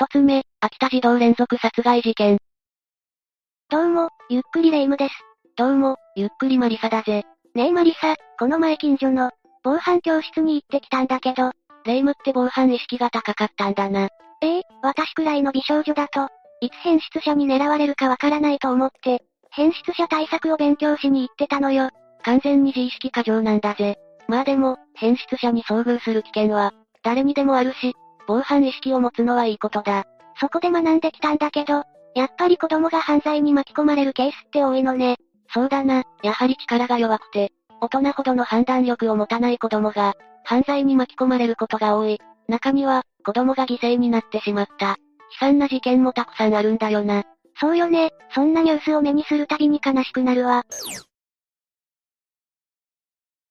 一つ目、秋田児童連続殺害事件。どうも、ゆっくりレ夢ムです。どうも、ゆっくりマリサだぜ。ねえマリサ、この前近所の、防犯教室に行ってきたんだけど、レ夢ムって防犯意識が高かったんだな。ええ私くらいの美少女だと、いつ変質者に狙われるかわからないと思って、変質者対策を勉強しに行ってたのよ。完全に自意識過剰なんだぜ。まあでも、変質者に遭遇する危険は、誰にでもあるし、防犯意識を持つのはいいことだ。そこで学んできたんだけど、やっぱり子供が犯罪に巻き込まれるケースって多いのね。そうだな、やはり力が弱くて、大人ほどの判断力を持たない子供が、犯罪に巻き込まれることが多い。中には、子供が犠牲になってしまった。悲惨な事件もたくさんあるんだよな。そうよね、そんなニュースを目にするたびに悲しくなるわ。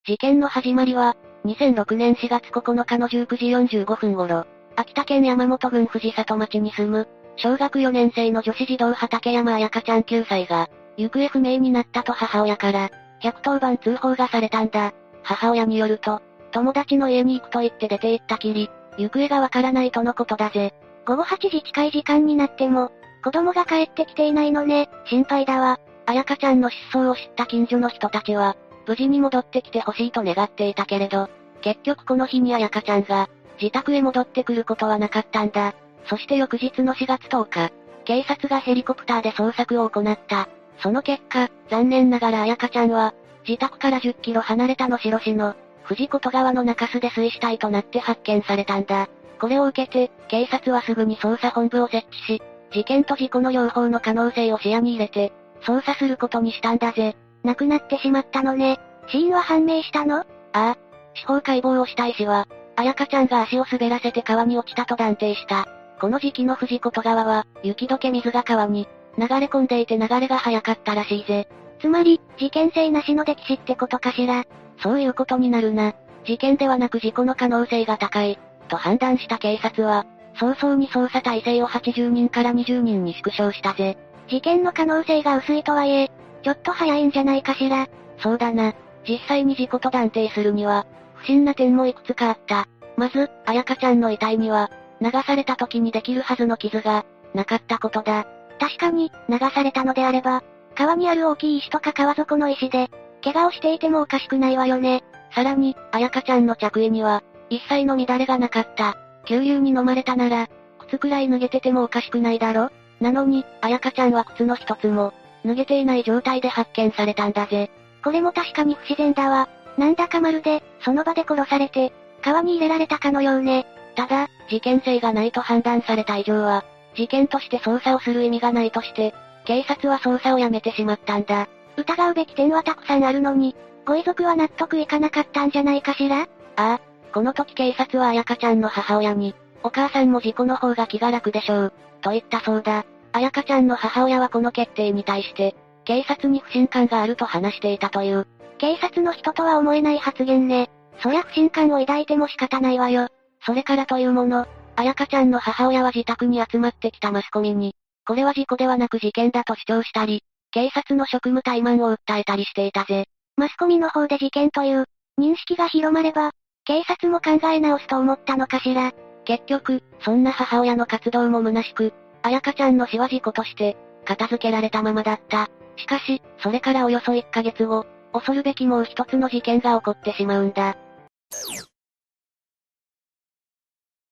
事件の始まりは、2006年4月9日の19時45分頃、秋田県山本郡藤里町に住む、小学4年生の女子児童畠山彩香ちゃん9歳が、行方不明になったと母親から、110番通報がされたんだ。母親によると、友達の家に行くと言って出て行ったきり、行方がわからないとのことだぜ。午後8時近い時間になっても、子供が帰ってきていないのね、心配だわ。彩香ちゃんの失踪を知った近所の人たちは、無事に戻ってきてほしいと願っていたけれど、結局この日に彩香ちゃんが、自宅へ戻ってくることはなかったんだ。そして翌日の4月10日、警察がヘリコプターで捜索を行った。その結果、残念ながら彩香ちゃんは、自宅から10キロ離れた野代市の、藤子川の中州で水死体となって発見されたんだ。これを受けて、警察はすぐに捜査本部を設置し、事件と事故の両方の可能性を視野に入れて、捜査することにしたんだぜ。亡くなってしまったのね。死因は判明したの？ああ。司法解剖をした医師は、彩香ちゃんが足を滑らせて川に落ちたと断定した。この時期の藤子川は、雪解け水が川に、流れ込んでいて流れが早かったらしいぜ。つまり、事件性なしの歴史ってことかしら。そういうことになるな。事件ではなく事故の可能性が高い、と判断した警察は、早々に捜査体制を80人から20人に縮小したぜ。事件の可能性が薄いとはいえ、ちょっと早いんじゃないかしら。そうだな。実際に事故と断定するには、不審な点もいくつかあった。まず、彩香ちゃんの遺体には、流された時にできるはずの傷が、なかったことだ。確かに、流されたのであれば、川にある大きい石とか川底の石で、怪我をしていてもおかしくないわよね。さらに、彩香ちゃんの着衣には、一切の乱れがなかった。急流に飲まれたなら、靴くらい脱げててもおかしくないだろ？なのに、彩香ちゃんは靴の一つも、脱げていない状態で発見されたんだぜ。これも確かに不自然だわ。なんだかまるで、その場で殺されて、川に入れられたかのようね。ただ、事件性がないと判断された以上は、事件として捜査をする意味がないとして、警察は捜査をやめてしまったんだ。疑うべき点はたくさんあるのに、ご遺族は納得いかなかったんじゃないかしら？ああ、この時警察は彩香ちゃんの母親に、お母さんも事故の方が気が楽でしょう、と言ったそうだ。彩香ちゃんの母親はこの決定に対して、警察に不信感があると話していたという。警察の人とは思えない発言ね。そりゃ不信感を抱いても仕方ないわよ。それからというもの、彩香ちゃんの母親は自宅に集まってきたマスコミに、これは事故ではなく事件だと主張したり、警察の職務怠慢を訴えたりしていたぜ。マスコミの方で事件という、認識が広まれば、警察も考え直すと思ったのかしら。結局、そんな母親の活動も虚しく、彩香ちゃんの死は事故として、片付けられたままだった。しかし、それからおよそ1ヶ月後、恐るべきもう一つの事件が起こってしまうんだ。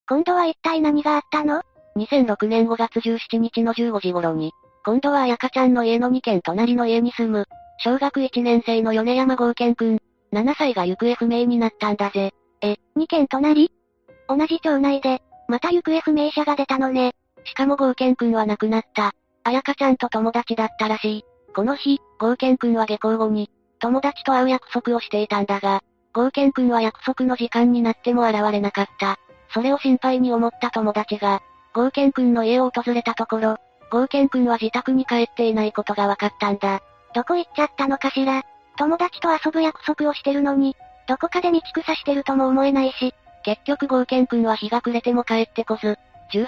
今度は一体何があったの ?2006 年5月17日の15時頃に、今度は彩香ちゃんの家の2軒隣の家に住む、小学1年生の米山豪健くん、7歳が行方不明になったんだぜ。え、2軒隣？同じ町内で、また行方不明者が出たのね。しかも豪健くんは亡くなった。彩香ちゃんと友達だったらしい。この日、豪健くんは下校後に、友達と会う約束をしていたんだが、豪健くんは約束の時間になっても現れなかった。それを心配に思った友達が、豪健くんの家を訪れたところ、豪健くんは自宅に帰っていないことが分かったんだ。どこ行っちゃったのかしら？友達と遊ぶ約束をしてるのに、どこかで道草してるとも思えないし、結局豪健くんは日が暮れても帰ってこず、18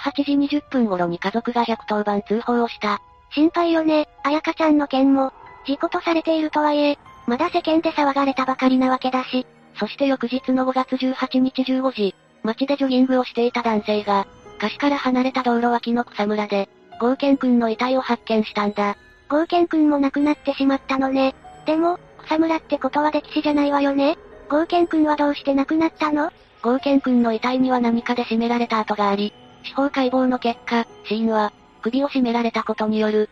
時20分頃に家族が110番通報をした。心配よね、彩香ちゃんの件も、事故とされているとはいえ、まだ世間で騒がれたばかりなわけだし。そして翌日の5月18日15時、街でジョギングをしていた男性が、歌詞から離れた道路脇の草むらで、ゴーケン君の遺体を発見したんだ。ゴーケン君も亡くなってしまったのね。でも、草むらってことは歴史じゃないわよねゴーケン君はどうして亡くなったの？ゴーケン君の遺体には何かで絞められた跡があり、司法解剖の結果、死因は、首を絞められたことによる、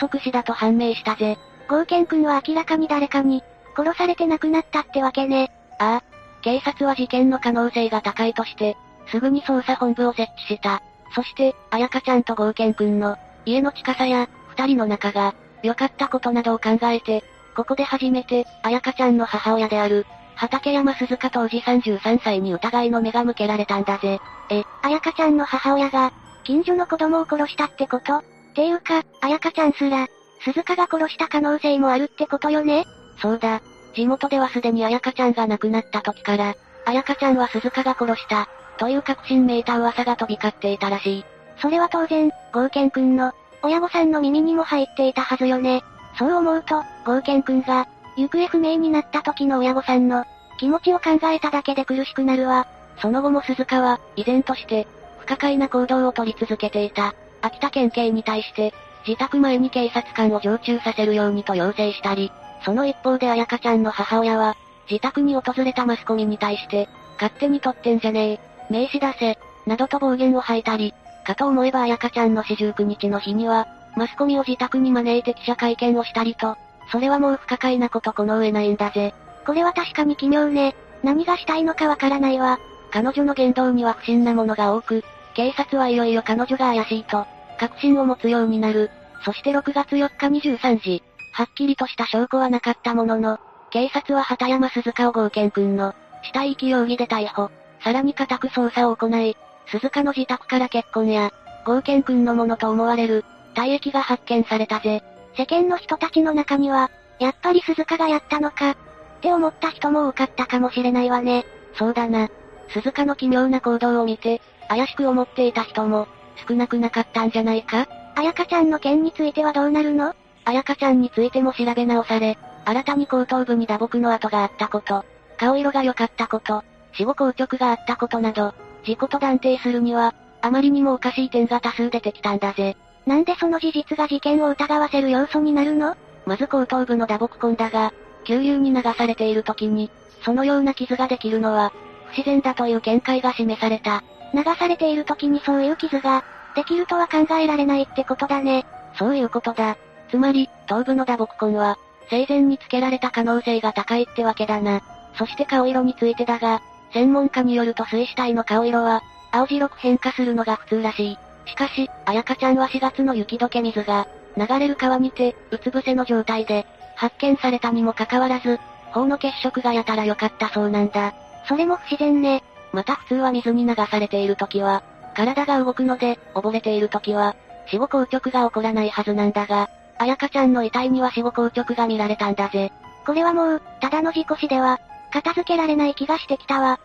窒息死だと判明したぜ。ゴーケン君は明らかに誰かに、殺されて亡くなったってわけね。ああ。警察は事件の可能性が高いとして、すぐに捜査本部を設置した。そして、彩香ちゃんとゴーケン君の、家の近さや、二人の仲が、良かったことなどを考えて、ここで初めて、彩香ちゃんの母親である、畠山鈴鹿当時33歳に疑いの目が向けられたんだぜ。え、彩香ちゃんの母親が、近所の子供を殺したってこと？っていうか、彩香ちゃんすら、鈴鹿が殺した可能性もあるってことよね？そうだ。地元ではすでに彩香ちゃんが亡くなった時から、彩香ちゃんは鈴鹿が殺した、という確信めいた噂が飛び交っていたらしい。それは当然、ゴーケン君の、親御さんの耳にも入っていたはずよね。そう思うと、ゴーケン君が、行方不明になった時の親御さんの、気持ちを考えただけで苦しくなるわ。その後も鈴鹿は、依然として、不可解な行動を取り続けていた。秋田県警に対して、自宅前に警察官を常駐させるようにと要請したり、その一方で彩香ちゃんの母親は、自宅に訪れたマスコミに対して、勝手に撮ってんじゃねえ、名刺出せ、などと暴言を吐いたり、かと思えば彩香ちゃんの四十九日の日には、マスコミを自宅に招いて記者会見をしたりと、それはもう不可解なことこの上ないんだぜ。これは確かに奇妙ね。何がしたいのかわからないわ。彼女の言動には不審なものが多く、警察はいよいよ彼女が怪しいと、確信を持つようになる。そして6月4日23時、はっきりとした証拠はなかったものの、警察は畑山鈴鹿を合憲君の、死体遺棄容疑で逮捕。さらに家宅捜査を行い、鈴鹿の自宅から結婚や、合憲君のものと思われる、体液が発見されたぜ。世間の人たちの中には、やっぱり鈴鹿がやったのか、って思った人も多かったかもしれないわね。そうだな。鈴鹿の奇妙な行動を見て、怪しく思っていた人も、少なくなかったんじゃないか？彩香ちゃんの件についてはどうなるの？彩香ちゃんについても調べ直され、新たに後頭部に打撲の跡があったこと、顔色が良かったこと、死後硬直があったことなど、事故と断定するには、あまりにもおかしい点が多数出てきたんだぜ。なんでその事実が事件を疑わせる要素になるの？まず後頭部の打撲痕だが、急流に流されている時に、そのような傷ができるのは、不自然だという見解が示された。流されている時にそういう傷が、できるとは考えられないってことだね。そういうことだ。つまり、頭部の打撲痕は、生前につけられた可能性が高いってわけだな。そして顔色についてだが、専門家によると水死体の顔色は、青白く変化するのが普通らしい。しかし、彩香ちゃんは4月の雪解け水が、流れる川にて、うつ伏せの状態で、発見されたにもかかわらず、頬の血色がやたら良かったそうなんだ。それも不自然ね。また普通は水に流されている時は、体が動くので、溺れている時は、死後硬直が起こらないはずなんだが、彩香ちゃんの遺体には死後硬直が見られたんだぜ。これはもう、ただの事故死では、片付けられない気がしてきたわ。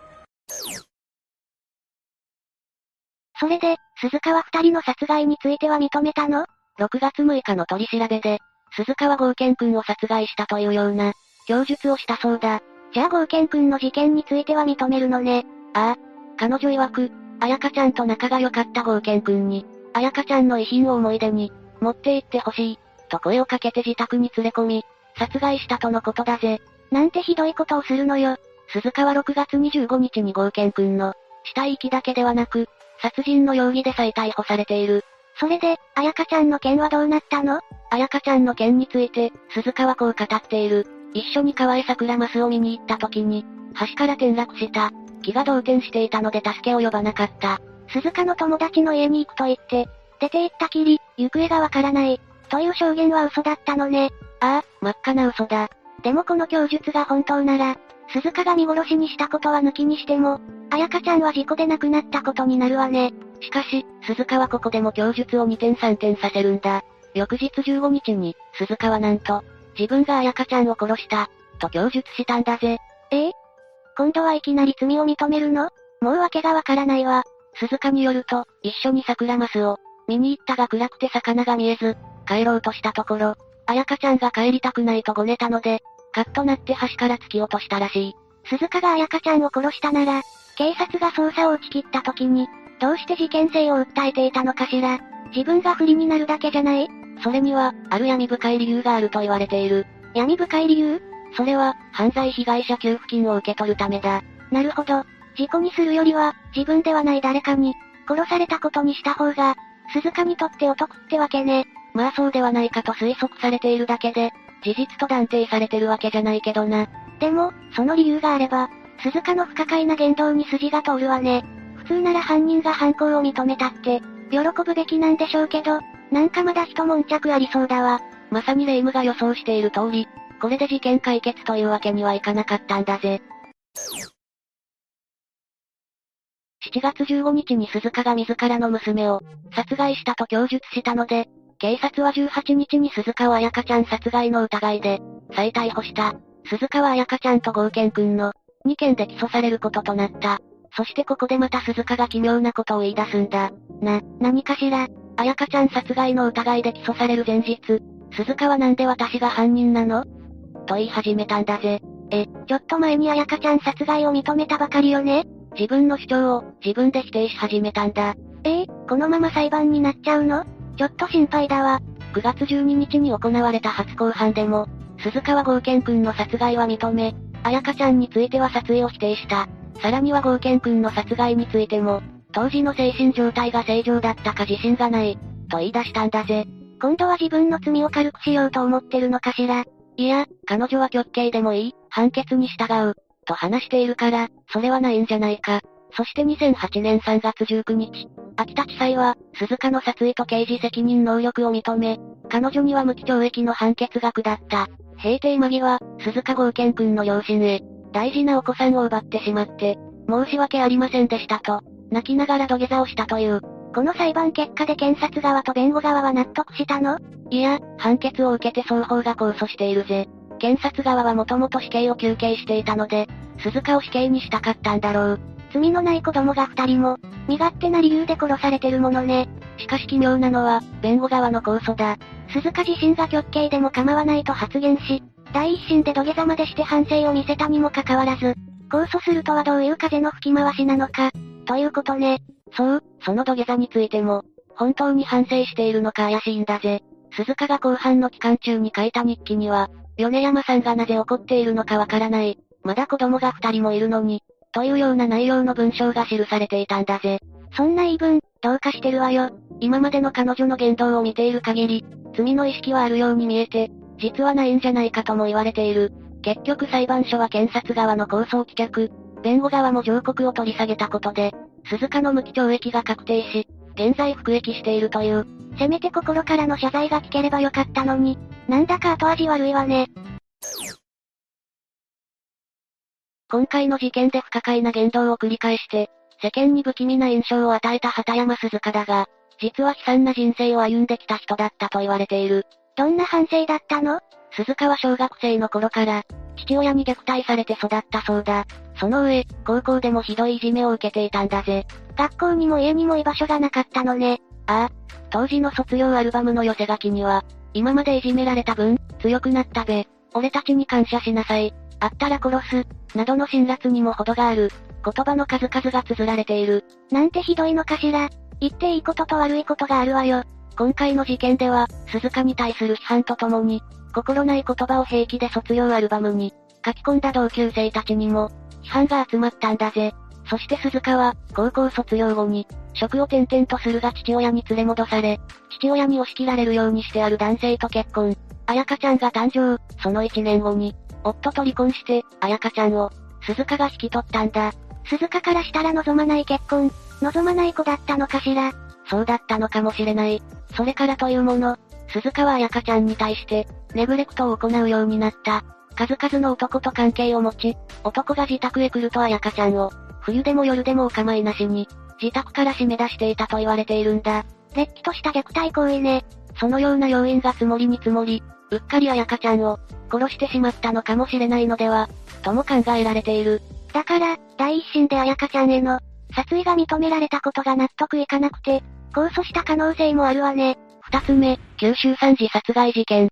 それで、鈴川二人の殺害については認めたの ?6 月6日の取り調べで、鈴川合憲君を殺害したというような、供述をしたそうだ。じゃあ合憲君の事件については認めるのね。ああ。彼女曰く、彩香ちゃんと仲が良かった合憲君に、彩香ちゃんの遺品を思い出に、持って行ってほしい、と声をかけて自宅に連れ込み、殺害したとのことだぜ。なんてひどいことをするのよ。鈴川6月25日に合憲君の、死体遺棄だけではなく、殺人の容疑で再逮捕されている。それで、彩香ちゃんの件はどうなったの？彩香ちゃんの件について、鈴川こう語っている。一緒に川へ桜マスを見に行った時に、橋から転落した。気が動転していたので助けを呼ばなかった。鈴鹿の友達の家に行くと言って、出て行ったきり、行方がわからない、という証言は嘘だったのね。ああ、真っ赤な嘘だ。でもこの供述が本当なら、鈴鹿が見殺しにしたことは抜きにしても、彩香ちゃんは事故で亡くなったことになるわね。しかし、鈴鹿はここでも供述を2点3点させるんだ。翌日15日に、鈴鹿はなんと、自分が彩香ちゃんを殺した、と供述したんだぜ。ええ？今度はいきなり罪を認めるの？もう訳がわからないわ。鈴鹿によると、一緒に桜マスを、見に行ったが暗くて魚が見えず、帰ろうとしたところ、彩香ちゃんが帰りたくないとごねたので、カッとなって橋から突き落としたらしい。鈴鹿が彩香ちゃんを殺したなら、警察が捜査を打ち切った時に、どうして事件性を訴えていたのかしら。自分が不利になるだけじゃない？それには、ある闇深い理由があると言われている。闇深い理由？それは、犯罪被害者給付金を受け取るためだ。なるほど。事故にするよりは、自分ではない誰かに、殺されたことにした方が、鈴鹿にとってお得ってわけね。まあそうではないかと推測されているだけで、事実と断定されてるわけじゃないけどな。でも、その理由があれば、鈴鹿の不可解な言動に筋が通るわね。普通なら犯人が犯行を認めたって、喜ぶべきなんでしょうけど、なんかまだ一悶着ありそうだわ。まさにレイムが予想している通り、これで事件解決というわけにはいかなかったんだぜ。7月15日に鈴鹿が自らの娘を殺害したと供述したので、警察は18日に鈴川彩香ちゃん殺害の疑いで、再逮捕した。鈴川彩香ちゃんと合憲くんの、2件で起訴されることとなった。そしてここでまた鈴鹿が奇妙なことを言い出すんだ。な、何かしら。彩香ちゃん殺害の疑いで起訴される前日、鈴鹿はなんで私が犯人なの？と言い始めたんだぜ。え、ちょっと前に彩香ちゃん殺害を認めたばかりよね自分の主張を自分で否定し始めたんだ。えー、このまま裁判になっちゃうの？ちょっと心配だわ。9月12日に行われた初公判でも、鈴川合憲くんの殺害は認め、彩香ちゃんについては殺意を否定した。さらには合憲くんの殺害についても、当時の精神状態が正常だったか自信がない、と言い出したんだぜ。今度は自分の罪を軽くしようと思ってるのかしら。いや、彼女は極刑でもいい、判決に従う、と話しているから、それはないんじゃないか。そして2008年3月19日、秋田地裁は、鈴鹿の殺意と刑事責任能力を認め、彼女には無期懲役の判決が下った。閉廷間際、鈴鹿合憲君の両親へ、大事なお子さんを奪ってしまって、申し訳ありませんでしたと、泣きながら土下座をしたという。この裁判結果で検察側と弁護側は納得したの？いや、判決を受けて双方が控訴しているぜ。検察側はもともと死刑を求刑していたので、鈴鹿を死刑にしたかったんだろう。罪のない子供が二人も、身勝手な理由で殺されてるものね。しかし奇妙なのは、弁護側の控訴だ。鈴鹿自身が極刑でも構わないと発言し、第一審で土下座までして反省を見せたにもかかわらず、控訴するとはどういう風の吹き回しなのか、ということね。そう、その土下座についても、本当に反省しているのか怪しいんだぜ。鈴鹿が後半の期間中に書いた日記には、米山さんがなぜ怒っているのかわからない。まだ子供が二人もいるのに、というような内容の文章が記されていたんだぜ。そんな言い分、どうかしてるわよ。今までの彼女の言動を見ている限り、罪の意識はあるように見えて、実はないんじゃないかとも言われている。結局裁判所は検察側の控訴を棄却、弁護側も上告を取り下げたことで、鈴鹿の無期懲役が確定し、現在服役しているという。せめて心からの謝罪が聞ければよかったのに、なんだか後味悪いわね。今回の事件で不可解な言動を繰り返して、世間に不気味な印象を与えた畑山鈴鹿だが、実は悲惨な人生を歩んできた人だったと言われている。どんな反省だったの？鈴鹿は小学生の頃から、父親に虐待されて育ったそうだ。その上、高校でもひどいいじめを受けていたんだぜ。学校にも家にも居場所がなかったのね。ああ。当時の卒業アルバムの寄せ書きには、今までいじめられた分、強くなったべ。俺たちに感謝しなさい。あったら殺す。などの辛辣にも程がある。言葉の数々が綴られている。なんてひどいのかしら。言っていいことと悪いことがあるわよ。今回の事件では、鈴鹿に対する批判とともに、心ない言葉を平気で卒業アルバムに、書き込んだ同級生たちにも、批判が集まったんだぜ。そして鈴鹿は、高校卒業後に、職を転々とするが父親に連れ戻され、父親に押し切られるようにしてある男性と結婚。彩香ちゃんが誕生、その1年後に、夫と離婚して、彩香ちゃんを、鈴鹿が引き取ったんだ。鈴鹿からしたら望まない結婚、望まない子だったのかしら。そうだったのかもしれない。それからというもの、鈴鹿は彩香ちゃんに対して、ネグレクトを行うようになった。数々の男と関係を持ち、男が自宅へ来ると彩香ちゃんを、冬でも夜でもお構いなしに、自宅から締め出していたと言われているんだ。れっきとした虐待行為ね。そのような要因が積もりに積もり、うっかり彩香ちゃんを、殺してしまったのかもしれないのでは、とも考えられている。だから、第一審で彩香ちゃんへの、殺意が認められたことが納得いかなくて、控訴した可能性もあるわね。二つ目、九州三次殺害事件。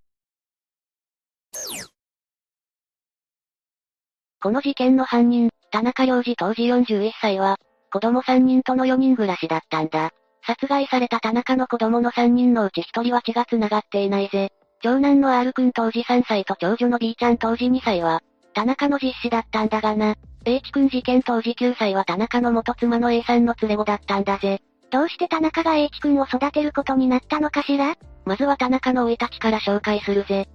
この事件の犯人、田中良二当時41歳は、子供3人との4人暮らしだったんだ。殺害された田中の子供の3人のうち1人は血が繋がっていないぜ。長男の R 君当時3歳と長女の B ちゃん当時2歳は、田中の実子だったんだがな。H 君事件当時9歳は田中の元妻の A さんの連れ子だったんだぜ。どうして田中が H 君を育てることになったのかしら？まずは田中の生い立ちから紹介するぜ。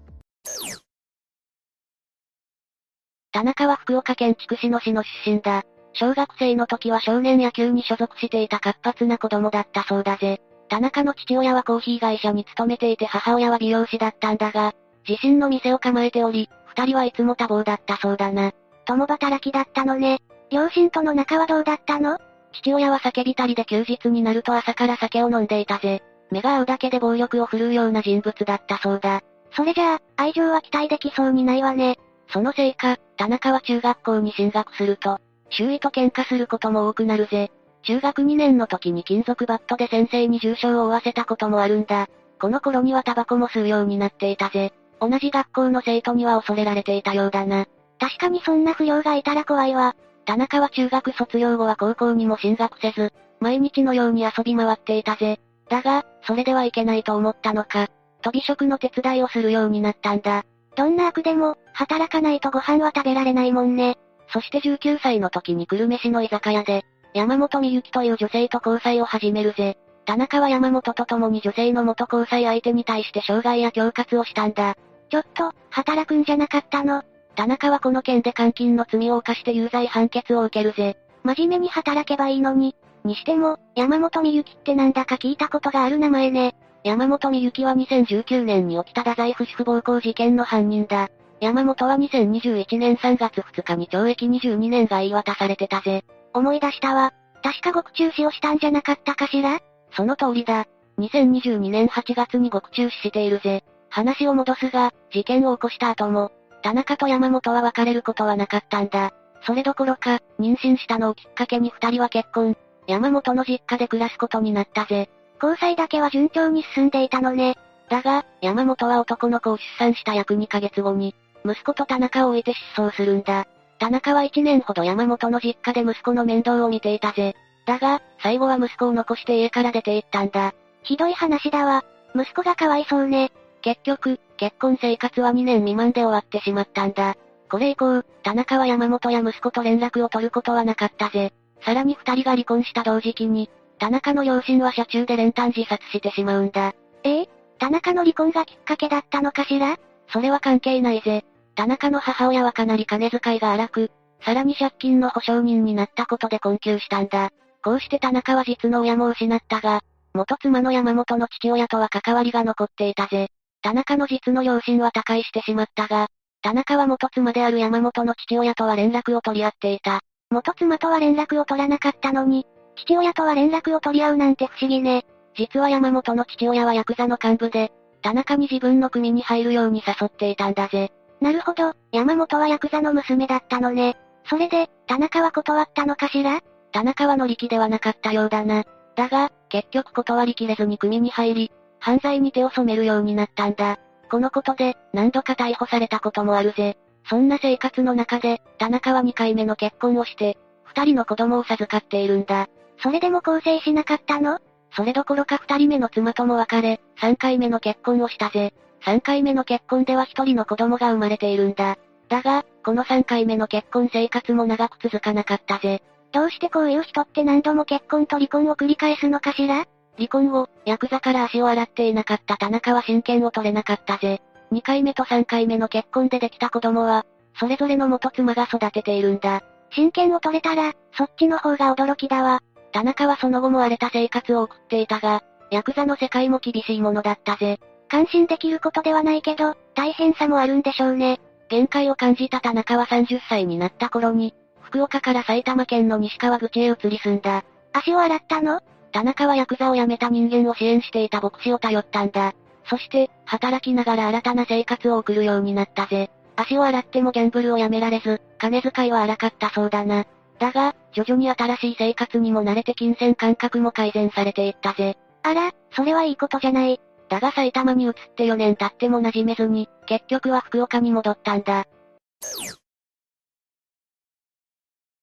田中は福岡県筑紫野市の出身だ。小学生の時は少年野球に所属していた活発な子供だったそうだぜ。田中の父親はコーヒー会社に勤めていて母親は美容師だったんだが、自身の店を構えており、二人はいつも多忙だったそうだな。共働きだったのね。両親との仲はどうだったの？父親は酒浸りで休日になると朝から酒を飲んでいたぜ。目が合うだけで暴力を振るうような人物だったそうだ。それじゃあ、愛情は期待できそうにないわね。そのせいか、田中は中学校に進学すると、周囲と喧嘩することも多くなるぜ。中学2年の時に金属バットで先生に重傷を負わせたこともあるんだ。この頃にはタバコも吸うようになっていたぜ。同じ学校の生徒には恐れられていたようだな。確かにそんな不良がいたら怖いわ。田中は中学卒業後は高校にも進学せず、毎日のように遊び回っていたぜ。だが、それではいけないと思ったのか、飛び職の手伝いをするようになったんだ。どんな悪でも、働かないとご飯は食べられないもんね。そして19歳の時に久留米市の居酒屋で、山本美幸という女性と交際を始めるぜ。田中は山本と共に女性の元交際相手に対して傷害や恐喝をしたんだ。ちょっと、働くんじゃなかったの田中はこの件で監禁の罪を犯して有罪判決を受けるぜ。真面目に働けばいいのに。にしても、山本美幸ってなんだか聞いたことがある名前ね。山本美幸は2019年に起きた太宰府主婦暴行事件の犯人だ。山本は2021年3月2日に懲役22年が言い渡されてたぜ。思い出したわ。確か獄中死をしたんじゃなかったかしら？その通りだ。2022年8月に獄中死しているぜ。話を戻すが、事件を起こした後も、田中と山本は別れることはなかったんだ。それどころか、妊娠したのをきっかけに二人は結婚。山本の実家で暮らすことになったぜ。交際だけは順調に進んでいたのね。だが、山本は男の子を出産した約2ヶ月後に、息子と田中を置いて失踪するんだ。田中は1年ほど山本の実家で息子の面倒を見ていたぜ。だが、最後は息子を残して家から出て行ったんだ。ひどい話だわ。息子がかわいそうね。結局、結婚生活は2年未満で終わってしまったんだ。これ以降、田中は山本や息子と連絡を取ることはなかったぜ。さらに二人が離婚した同時期に、田中の両親は車中で練炭自殺してしまうんだ。ええ？田中の離婚がきっかけだったのかしら？それは関係ないぜ。田中の母親はかなり金遣いが荒く、さらに借金の保証人になったことで困窮したんだ。こうして田中は実の親も失ったが、元妻の山本の父親とは関わりが残っていたぜ。田中の実の両親は他界してしまったが、田中は元妻である山本の父親とは連絡を取り合っていた。元妻とは連絡を取らなかったのに、父親とは連絡を取り合うなんて不思議ね。実は山本の父親はヤクザの幹部で、田中に自分の組に入るように誘っていたんだぜ。なるほど、山本はヤクザの娘だったのね。それで、田中は断ったのかしら？田中は乗り気ではなかったようだな。だが、結局断りきれずに組に入り、犯罪に手を染めるようになったんだ。このことで、何度か逮捕されたこともあるぜ。そんな生活の中で、田中は2回目の結婚をして、2人の子供を授かっているんだ。それでも更生しなかったの？それどころか2人目の妻とも別れ、3回目の結婚をしたぜ。3回目の結婚では1人の子供が生まれているんだ。だが、この3回目の結婚生活も長く続かなかったぜ。どうしてこういう人って何度も結婚と離婚を繰り返すのかしら？離婚後、ヤクザから足を洗っていなかった田中は親権を取れなかったぜ。2回目と3回目の結婚でできた子供は、それぞれの元妻が育てているんだ。親権を取れたら、そっちの方が驚きだわ。田中はその後も荒れた生活を送っていたが、ヤクザの世界も厳しいものだったぜ。感心できることではないけど、大変さもあるんでしょうね。限界を感じた田中は30歳になった頃に、福岡から埼玉県の西川口へ移り住んだ。足を洗ったの？田中はヤクザを辞めた人間を支援していた牧師を頼ったんだ。そして、働きながら新たな生活を送るようになったぜ。足を洗ってもギャンブルをやめられず、金遣いは荒かったそうだな。だが、徐々に新しい生活にも慣れて金銭感覚も改善されていったぜ。あら、それはいいことじゃない。だが埼玉に移って4年経っても馴染めずに、結局は福岡に戻ったんだ。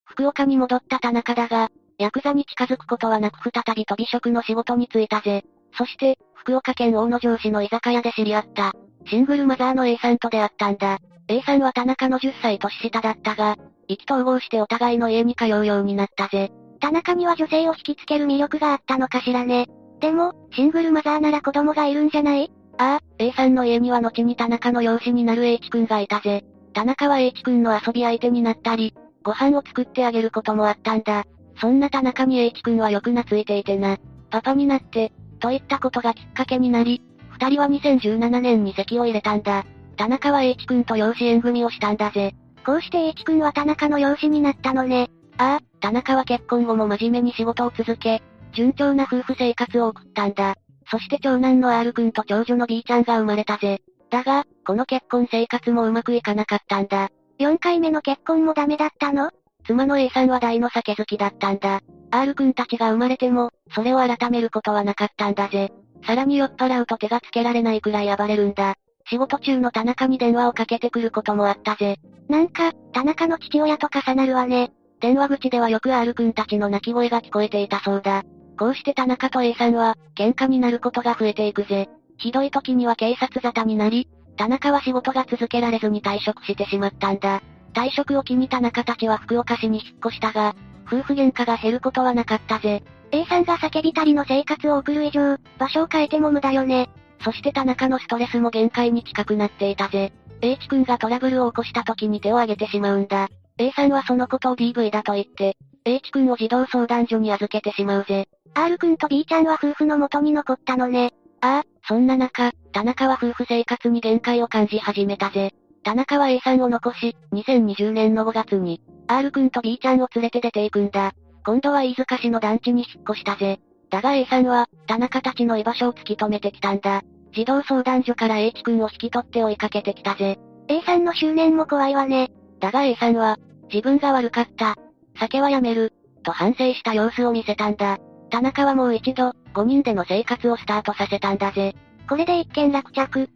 福岡に戻った田中だが、ヤクザに近づくことはなく再び飛び職の仕事に就いたぜ。そして、福岡県大野城市の居酒屋で知り合った。シングルマザーの A さんと出会ったんだ。A さんは田中の10歳年下だったが、意気投合してお互いの家に通うようになったぜ。田中には女性を引きつける魅力があったのかしらね。でも、シングルマザーなら子供がいるんじゃない？ああ、A さんの家には後に田中の養子になる H 君がいたぜ。田中は H 君の遊び相手になったり、ご飯を作ってあげることもあったんだ。そんな田中に H 君はよく懐いていてな。パパになって、といったことがきっかけになり、二人は2017年に籍を入れたんだ。田中は H 君と養子縁組をしたんだぜ。こうして H 君は田中の養子になったのね。ああ、田中は結婚後も真面目に仕事を続け、順調な夫婦生活を送ったんだ。そして長男の R 君と長女の B ちゃんが生まれたぜ。だが、この結婚生活もうまくいかなかったんだ。4回目の結婚もダメだったの？妻の A さんは大の酒好きだったんだ。R 君たちが生まれても、それを改めることはなかったんだぜ。さらに酔っ払うと手がつけられないくらい暴れるんだ。仕事中の田中に電話をかけてくることもあったぜ。なんか、田中の父親と重なるわね。電話口ではよく R 君たちの泣き声が聞こえていたそうだ。こうして田中と A さんは、喧嘩になることが増えていくぜ。ひどい時には警察沙汰になり、田中は仕事が続けられずに退職してしまったんだ。退職を機に田中たちは福岡市に引っ越したが、夫婦喧嘩が減ることはなかったぜ。A さんが叫びたりの生活を送る以上、場所を変えても無駄よね。そして田中のストレスも限界に近くなっていたぜ。H 君がトラブルを起こした時に手を挙げてしまうんだ。A さんはそのことを DV だと言って、H 君を児童相談所に預けてしまうぜ。R 君と B ちゃんは夫婦の元に残ったのね。ああ、そんな中、田中は夫婦生活に限界を感じ始めたぜ。田中は A さんを残し、2020年の5月に、R 君と B ちゃんを連れて出ていくんだ。今度は飯塚市の団地に引っ越したぜ。だが A さんは、田中たちの居場所を突き止めてきたんだ。児童相談所から H 君を引き取って追いかけてきたぜ。A さんの執念も怖いわね。だが A さんは、自分が悪かった。酒はやめる。と反省した様子を見せたんだ。田中はもう一度、5人での生活をスタートさせたんだぜ。これで一件落着。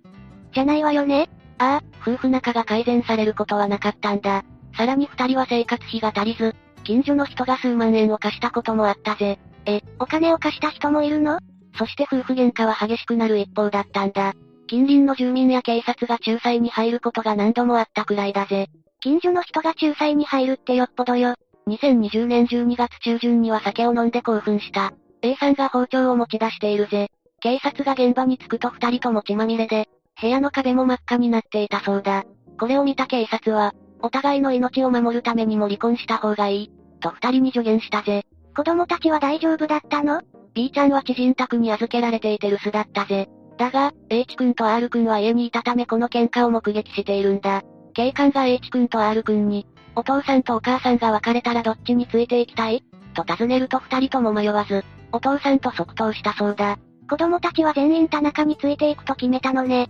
じゃないわよねああ、夫婦仲が改善されることはなかったんだ。さらに二人は生活費が足りず、近所の人が数万円を貸したこともあったぜ。え、お金を貸した人もいるの？そして夫婦喧嘩は激しくなる一方だったんだ。近隣の住民や警察が仲裁に入ることが何度もあったくらいだぜ。近所の人が仲裁に入るってよっぽどよ。2020年12月中旬には酒を飲んで興奮した。A さんが包丁を持ち出しているぜ。警察が現場に着くと二人とも血まみれで、部屋の壁も真っ赤になっていたそうだ。これを見た警察は、お互いの命を守るためにも離婚した方がいい、と二人に助言したぜ。子供たちは大丈夫だったの ?B ちゃんは知人宅に預けられていて留守だったぜ。だが、H 君と R 君は家にいたためこの喧嘩を目撃しているんだ。警官が H 君と R 君に、お父さんとお母さんが別れたらどっちについていきたい？と尋ねると二人とも迷わず、お父さんと即答したそうだ。子供たちは全員田中についていくと決めたのね。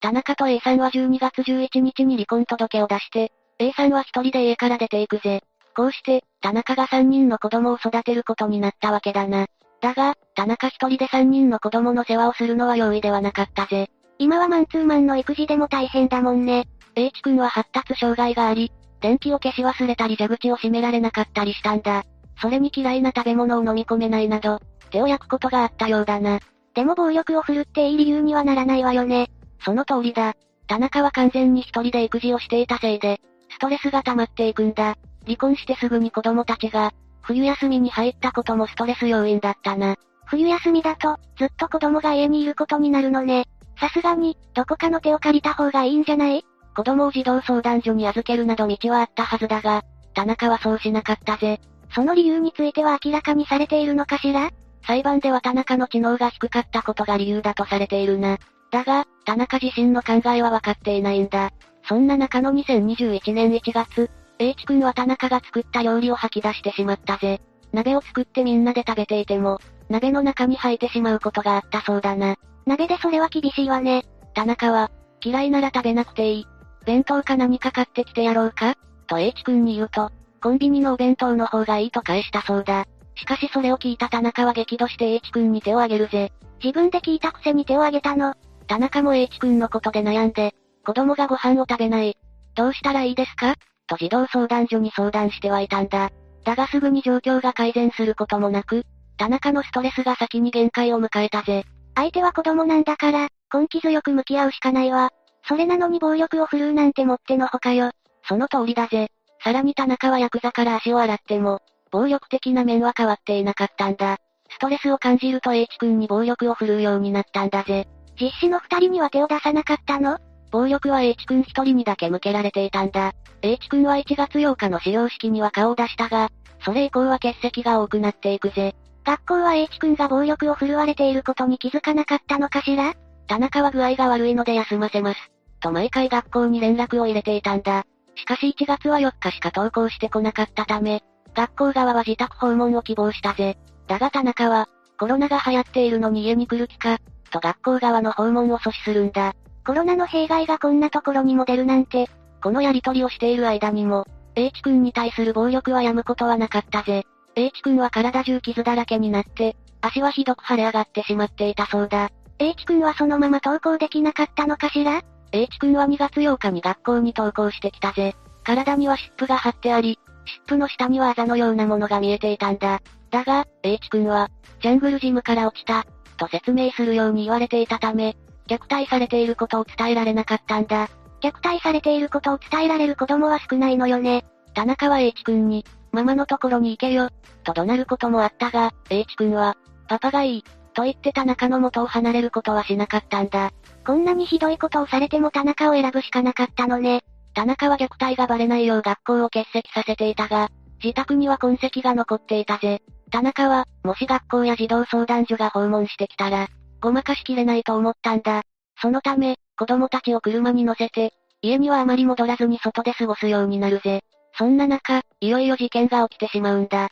田中と A さんは12月11日に離婚届を出して、A さんは一人で家から出ていくぜ。こうして、田中が三人の子供を育てることになったわけだな。だが、田中一人で三人の子供の世話をするのは容易ではなかったぜ。今はマンツーマンの育児でも大変だもんね。H 君は発達障害があり、電気を消し忘れたり蛇口を閉められなかったりしたんだ。それに嫌いな食べ物を飲み込めないなど、手を焼くことがあったようだな。でも暴力を振るっていい理由にはならないわよね。その通りだ。田中は完全に一人で育児をしていたせいで、ストレスが溜まっていくんだ。離婚してすぐに子供たちが、冬休みに入ったこともストレス要因だったな。冬休みだと、ずっと子供が家にいることになるのね。さすがに、どこかの手を借りた方がいいんじゃない？子供を児童相談所に預けるなど道はあったはずだが、田中はそうしなかったぜ。その理由については明らかにされているのかしら？裁判では田中の知能が低かったことが理由だとされているな。だが、田中自身の考えは分かっていないんだ。そんな中の2021年1月、H 君は田中が作った料理を吐き出してしまったぜ。鍋を作ってみんなで食べていても、鍋の中に入ってしまうことがあったそうだな。鍋でそれは厳しいわね。田中は、嫌いなら食べなくていい。弁当か何か買ってきてやろうか？と H 君に言うと、コンビニのお弁当の方がいいと返したそうだ。しかしそれを聞いた田中は激怒して H 君に手を挙げるぜ。自分で聞いたくせに手を挙げたの。田中も H 君のことで悩んで、子供がご飯を食べない。どうしたらいいですか？と児童相談所に相談してはいたんだ。だがすぐに状況が改善することもなく、田中のストレスが先に限界を迎えたぜ。相手は子供なんだから、根気強く向き合うしかないわ。それなのに暴力を振るうなんてもってのほかよ。その通りだぜ。さらに田中はヤクザから足を洗っても、暴力的な面は変わっていなかったんだ。ストレスを感じると H 君に暴力を振るうようになったんだぜ。実施の二人には手を出さなかったの？暴力は H 君一人にだけ向けられていたんだ。H 君は1月8日の始業式には顔を出したが、それ以降は欠席が多くなっていくぜ。学校は H 君が暴力を振るわれていることに気づかなかったのかしら？田中は具合が悪いので休ませます。と毎回学校に連絡を入れていたんだ。しかし1月は4日しか登校してこなかったため、学校側は自宅訪問を希望したぜ。だが田中は、コロナが流行っているのに家に来る気か、と学校側の訪問を阻止するんだ。コロナの弊害がこんなところにも出るなんて、このやりとりをしている間にも、H 君に対する暴力は止むことはなかったぜ。H 君は体中傷だらけになって、足はひどく腫れ上がってしまっていたそうだ。H 君はそのまま登校できなかったのかしら ?H 君は2月8日に学校に登校してきたぜ。体には湿布が貼ってあり、湿布の下にはあざのようなものが見えていたんだ。だが、H 君は、ジャングルジムから落ちた、と説明するように言われていたため、虐待されていることを伝えられなかったんだ。虐待されていることを伝えられる子供は少ないのよね。田中は H 君に、ママのところに行けよ、と怒鳴ることもあったが、H 君は、パパがいい、と言って田中の元を離れることはしなかったんだ。こんなにひどいことをされても田中を選ぶしかなかったのね。田中は虐待がバレないよう学校を欠席させていたが、自宅には痕跡が残っていたぜ。田中は、もし学校や児童相談所が訪問してきたら、ごまかしきれないと思ったんだ。そのため、子供たちを車に乗せて、家にはあまり戻らずに外で過ごすようになるぜ。そんな中、いよいよ事件が起きてしまうんだ。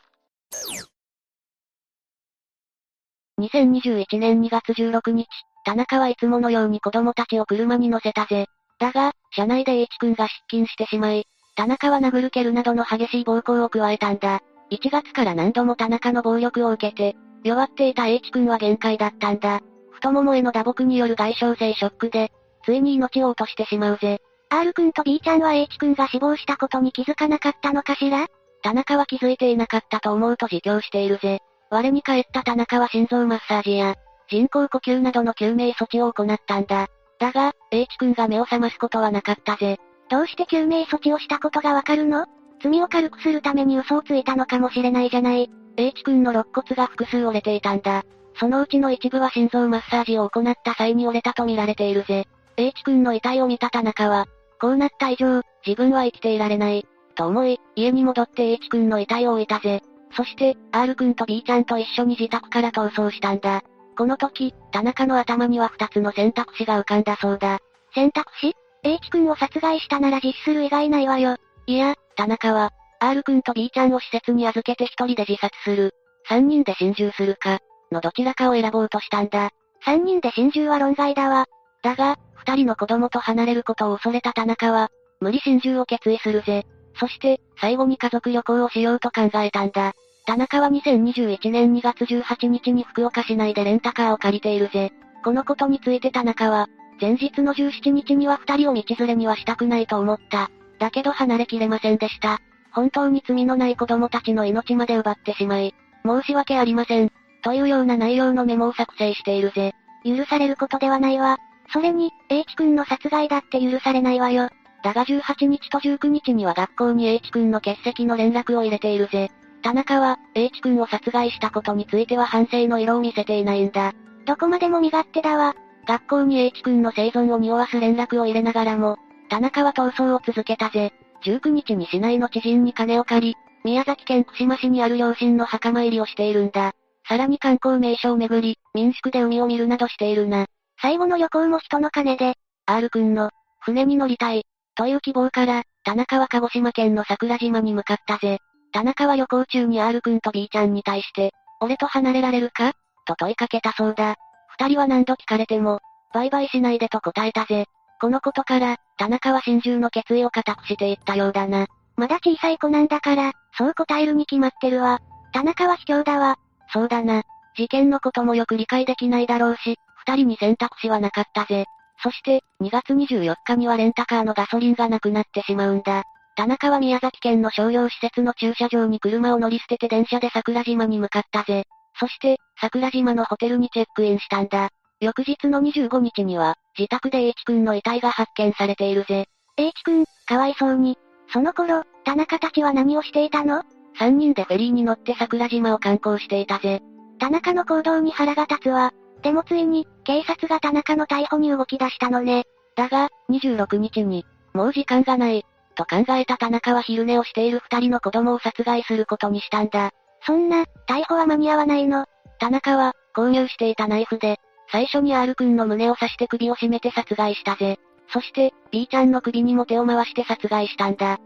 2021年2月16日、田中はいつものように子供たちを車に乗せたぜ。だが、車内で H 君が失禁してしまい、田中は殴る蹴るなどの激しい暴行を加えたんだ。1月から何度も田中の暴力を受けて、弱っていた H 君は限界だったんだ。太ももへの打撲による外傷性ショックで、ついに命を落としてしまうぜ。R 君と B ちゃんは H 君が死亡したことに気づかなかったのかしら？田中は気づいていなかったと思うと自供しているぜ。我に返った田中は心臓マッサージや、人工呼吸などの救命措置を行ったんだ。だが、H 君が目を覚ますことはなかったぜ。どうして救命措置をしたことがわかるの？罪を軽くするために嘘をついたのかもしれないじゃない。H 君の肋骨が複数折れていたんだ。そのうちの一部は心臓マッサージを行った際に折れたと見られているぜ。H 君の遺体を見た田中は、こうなった以上、自分は生きていられない、と思い、家に戻って H 君の遺体を置いたぜ。そして、R 君と B ちゃんと一緒に自宅から逃走したんだ。この時、田中の頭には二つの選択肢が浮かんだそうだ。選択肢 ?H 君を殺害したなら実施する以外ないわよ。いや、田中は、R 君と B ちゃんを施設に預けて一人で自殺する。三人で心中するか、のどちらかを選ぼうとしたんだ。三人で心中は論外だわ。だが、二人の子供と離れることを恐れた田中は、無理心中を決意するぜ。そして、最後に家族旅行をしようと考えたんだ。田中は2021年2月18日に福岡市内でレンタカーを借りているぜ。このことについて田中は、前日の17日には二人を道連れにはしたくないと思った。だけど離れきれませんでした。本当に罪のない子供たちの命まで奪ってしまい、申し訳ありません。というような内容のメモを作成しているぜ。許されることではないわ。それに、H 君の殺害だって許されないわよ。だが18日と19日には学校に H 君の欠席の連絡を入れているぜ。田中は、H 君を殺害したことについては反省の色を見せていないんだ。どこまでも身勝手だわ。学校に H 君の生存を匂わす連絡を入れながらも、田中は逃走を続けたぜ。19日に市内の知人に金を借り、宮崎県串間市にある両親の墓参りをしているんだ。さらに観光名所を巡り、民宿で海を見るなどしているな。最後の旅行も人の金で、R 君の、船に乗りたい、という希望から、田中は鹿児島県の桜島に向かったぜ。田中は旅行中に R 君と B ちゃんに対して、俺と離れられるか？と問いかけたそうだ。二人は何度聞かれても、バイバイしないでと答えたぜ。このことから、田中は心中の決意を固くしていったようだな。まだ小さい子なんだから、そう答えるに決まってるわ。田中は卑怯だわ。そうだな。事件のこともよく理解できないだろうし、二人に選択肢はなかったぜ。そして、2月24日にはレンタカーのガソリンがなくなってしまうんだ。田中は宮崎県の商業施設の駐車場に車を乗り捨てて電車で桜島に向かったぜ。そして、桜島のホテルにチェックインしたんだ。翌日の25日には、自宅で H 君の遺体が発見されているぜ。H 君、かわいそうに。その頃、田中たちは何をしていたの？三人でフェリーに乗って桜島を観光していたぜ。田中の行動に腹が立つわ。でもついに、警察が田中の逮捕に動き出したのね。だが、26日に、もう時間がない、と考えた田中は昼寝をしている二人の子供を殺害することにしたんだ。そんな、逮捕は間に合わないの。田中は、購入していたナイフで、最初に R 君の胸を刺して首を絞めて殺害したぜ。そして、B ちゃんの首にも手を回して殺害したんだ。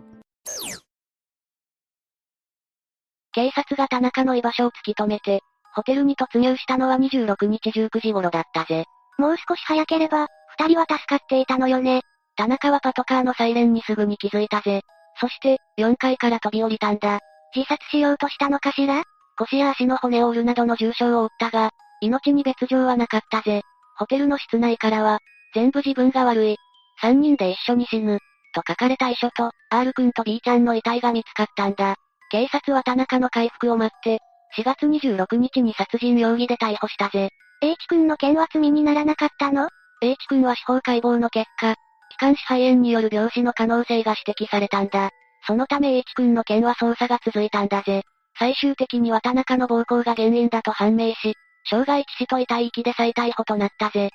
警察が田中の居場所を突き止めて、ホテルに突入したのは26日19時頃だったぜ。もう少し早ければ、二人は助かっていたのよね。田中はパトカーのサイレンにすぐに気づいたぜ。そして、4階から飛び降りたんだ。自殺しようとしたのかしら？腰や足の骨を折るなどの重傷を負ったが、命に別状はなかったぜ。ホテルの室内からは、全部自分が悪い。3人で一緒に死ぬ。と書かれた遺書と、R 君と B ちゃんの遺体が見つかったんだ。警察は田中の回復を待って、4月26日に殺人容疑で逮捕したぜ。H 君の件は罪にならなかったの ?H 君は司法解剖の結果、気管支肺炎による病死の可能性が指摘されたんだ。そのため H 君の件は捜査が続いたんだぜ。最終的には田中の暴行が原因だと判明し、傷害致死と遺体遺棄で再逮捕となったぜ。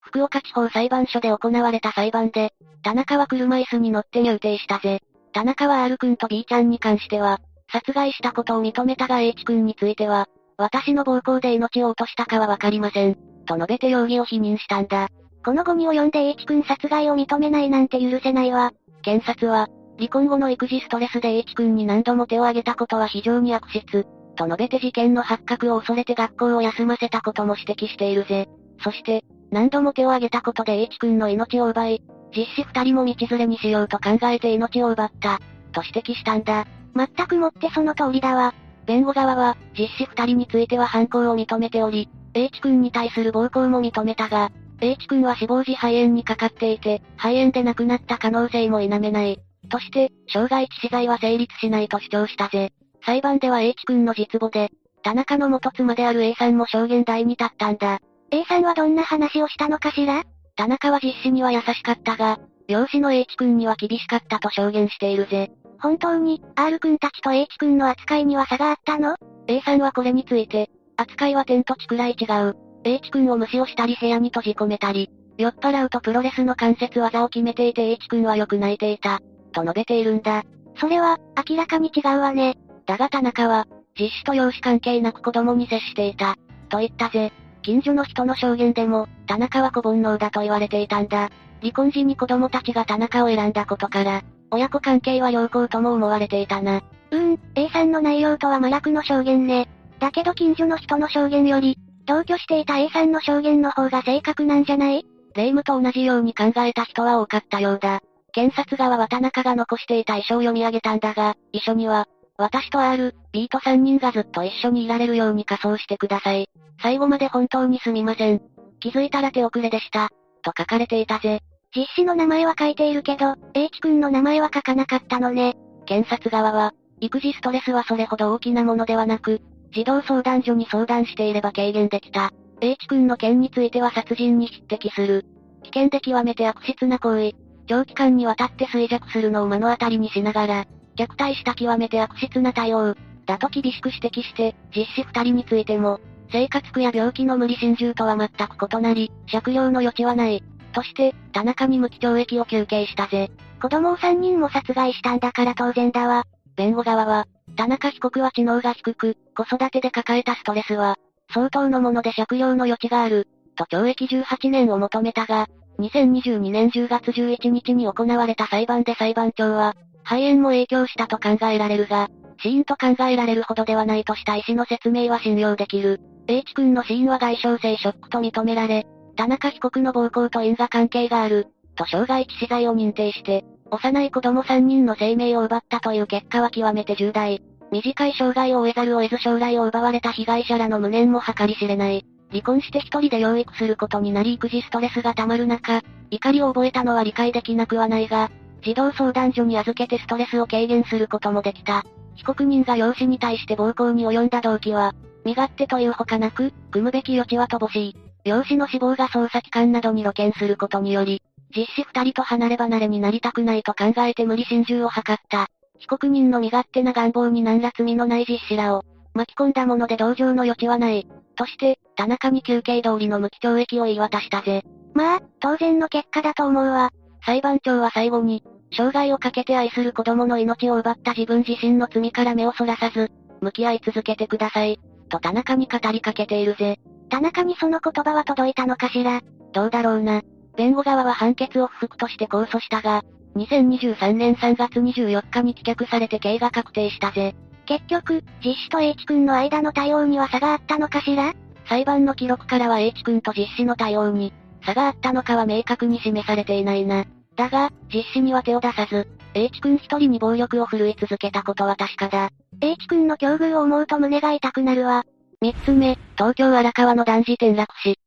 福岡地方裁判所で行われた裁判で、田中は車椅子に乗って入廷したぜ。田中は R 君と B ちゃんに関しては、殺害したことを認めたが H 君については、私の暴行で命を落としたかはわかりません。と述べて容疑を否認したんだ。このゴミを読んで H 君殺害を認めないなんて許せないわ。検察は、離婚後の育児ストレスで H 君に何度も手を挙げたことは非常に悪質。と述べて事件の発覚を恐れて学校を休ませたことも指摘しているぜ。そして、何度も手を挙げたことで H 君の命を奪い、実子二人も道連れにしようと考えて命を奪った、と指摘したんだ。全くもってその通りだわ。弁護側は、実子二人については犯行を認めており、H 君に対する暴行も認めたが、H 君は死亡時肺炎にかかっていて、肺炎で亡くなった可能性も否めない。として、傷害致死罪は成立しないと主張したぜ。裁判では H 君の実母で、田中の元妻である A さんも証言台に立ったんだ。A さんはどんな話をしたのかしら？田中は実子には優しかったが、養子の H 君には厳しかったと証言しているぜ。本当に、R 君たちと H 君の扱いには差があったの ?A さんはこれについて、扱いは天と地くらい違う。H 君を無視をしたり部屋に閉じ込めたり、酔っ払うとプロレスの関節技を決めていて H 君はよく泣いていた。と述べているんだ。それは、明らかに違うわね。だが田中は、実子と養子関係なく子供に接していた。と言ったぜ。近所の人の証言でも、田中は子煩悩だと言われていたんだ。離婚時に子供たちが田中を選んだことから、親子関係は良好とも思われていたな。うーん、A さんの内容とは真逆の証言ね。だけど近所の人の証言より、同居していた A さんの証言の方が正確なんじゃない？霊夢と同じように考えた人は多かったようだ。検察側は田中が残していた遺書を読み上げたんだが、遺書には、私と R、B と3人がずっと一緒にいられるように仮装してください。最後まで本当にすみません。気づいたら手遅れでした。と書かれていたぜ。実子の名前は書いているけど、H 君の名前は書かなかったのね。検察側は、育児ストレスはそれほど大きなものではなく、児童相談所に相談していれば軽減できた。H 君の件については殺人に匹敵する。危険で極めて悪質な行為。長期間にわたって衰弱するのを目の当たりにしながら、虐待した極めて悪質な対応。だと厳しく指摘して、実子二人についても、生活苦や病気の無理心中とは全く異なり、借用の余地はない。として、田中に無期懲役を求刑したぜ。子供を3人も殺害したんだから当然だわ。弁護側は、田中被告は知能が低く、子育てで抱えたストレスは、相当のもので借用の余地がある、と懲役18年を求めたが、2022年10月11日に行われた裁判で裁判長は、肺炎も影響したと考えられるが、死因と考えられるほどではないとした医師の説明は信用できる。H 君の死因は外傷性ショックと認められ、田中被告の暴行と因果関係がある、と傷害致死罪を認定して、幼い子供3人の生命を奪ったという結果は極めて重大。短い障害を終えざるを得ず将来を奪われた被害者らの無念も計り知れない。離婚して一人で養育することになり育児ストレスが溜まる中、怒りを覚えたのは理解できなくはないが、児童相談所に預けてストレスを軽減することもできた。被告人が養子に対して暴行に及んだ動機は、身勝手というほかなく、組むべき余地は乏しい。養子の死亡が捜査機関などに露見することにより、実子二人と離れ離れになりたくないと考えて無理心中を図った。被告人の身勝手な願望に何ら罪のない実子らを、巻き込んだもので同情の余地はない。として、田中に休憩通りの無期懲役を言い渡したぜ。まあ、当然の結果だと思うわ。裁判長は最後に、生涯をかけて愛する子供の命を奪った自分自身の罪から目をそらさず、向き合い続けてください。と田中に語りかけているぜ。田中にその言葉は届いたのかしら？どうだろうな。弁護側は判決を不服として控訴したが、2023年3月24日に棄却されて刑が確定したぜ。結局、実子と H 君の間の対応には差があったのかしら？裁判の記録からは H 君と実子の対応に、差があったのかは明確に示されていないな。だが、実子には手を出さず、H 君一人に暴力を振るい続けたことは確かだ。H 君の境遇を思うと胸が痛くなるわ。三つ目、東京荒川の男児転落死。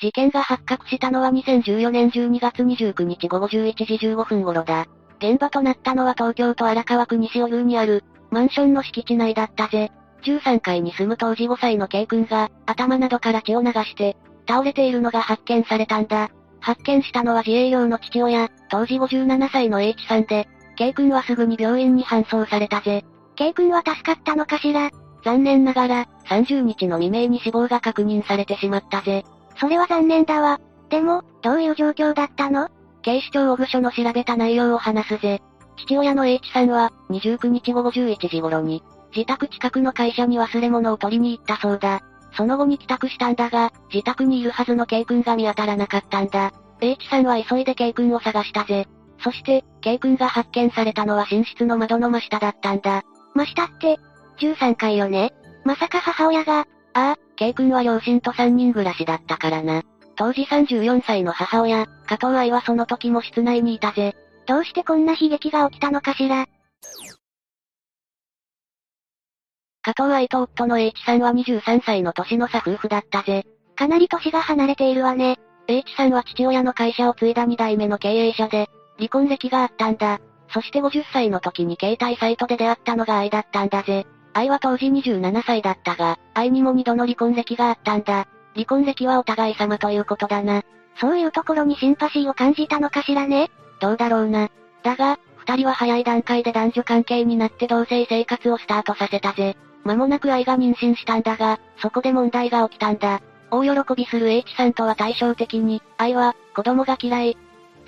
事件が発覚したのは2014年12月29日午後11時15分頃だ。現場となったのは東京都荒川区西尾宮にある、マンションの敷地内だったぜ。13階に住む当時5歳の K 君が、頭などから血を流して、倒れているのが発見されたんだ。発見したのは自営業の父親、当時57歳の H さんで、K 君はすぐに病院に搬送されたぜ。K 君は助かったのかしら？残念ながら、30日の未明に死亡が確認されてしまったぜ。それは残念だわ。でも、どういう状況だったの？警視庁小部署の調べた内容を話すぜ。父親の H さんは、29日午後11時頃に、自宅近くの会社に忘れ物を取りに行ったそうだ。その後に帰宅したんだが、自宅にいるはずの K 君が見当たらなかったんだ。H さんは急いで K 君を探したぜ。そして、K 君が発見されたのは寝室の窓の真下だったんだ。真下って、13階よねまさか母親が、ああ、K 君は両親と3人暮らしだったからな。当時34歳の母親、加藤愛はその時も室内にいたぜ。どうしてこんな悲劇が起きたのかしら加藤愛と夫の H さんは23歳の年の差夫婦だったぜ。かなり年が離れているわね。H さんは父親の会社を継いだ2代目の経営者で、離婚歴があったんだ。そして50歳の時に携帯サイトで出会ったのが愛だったんだぜ。愛は当時27歳だったが、愛にも2度の離婚歴があったんだ。離婚歴はお互い様ということだな。そういうところにシンパシーを感じたのかしらねどうだろうな。だが、二人は早い段階で男女関係になって同棲生活をスタートさせたぜ。間もなく愛が妊娠したんだが、そこで問題が起きたんだ。大喜びする H さんとは対照的に、愛は、子供が嫌い。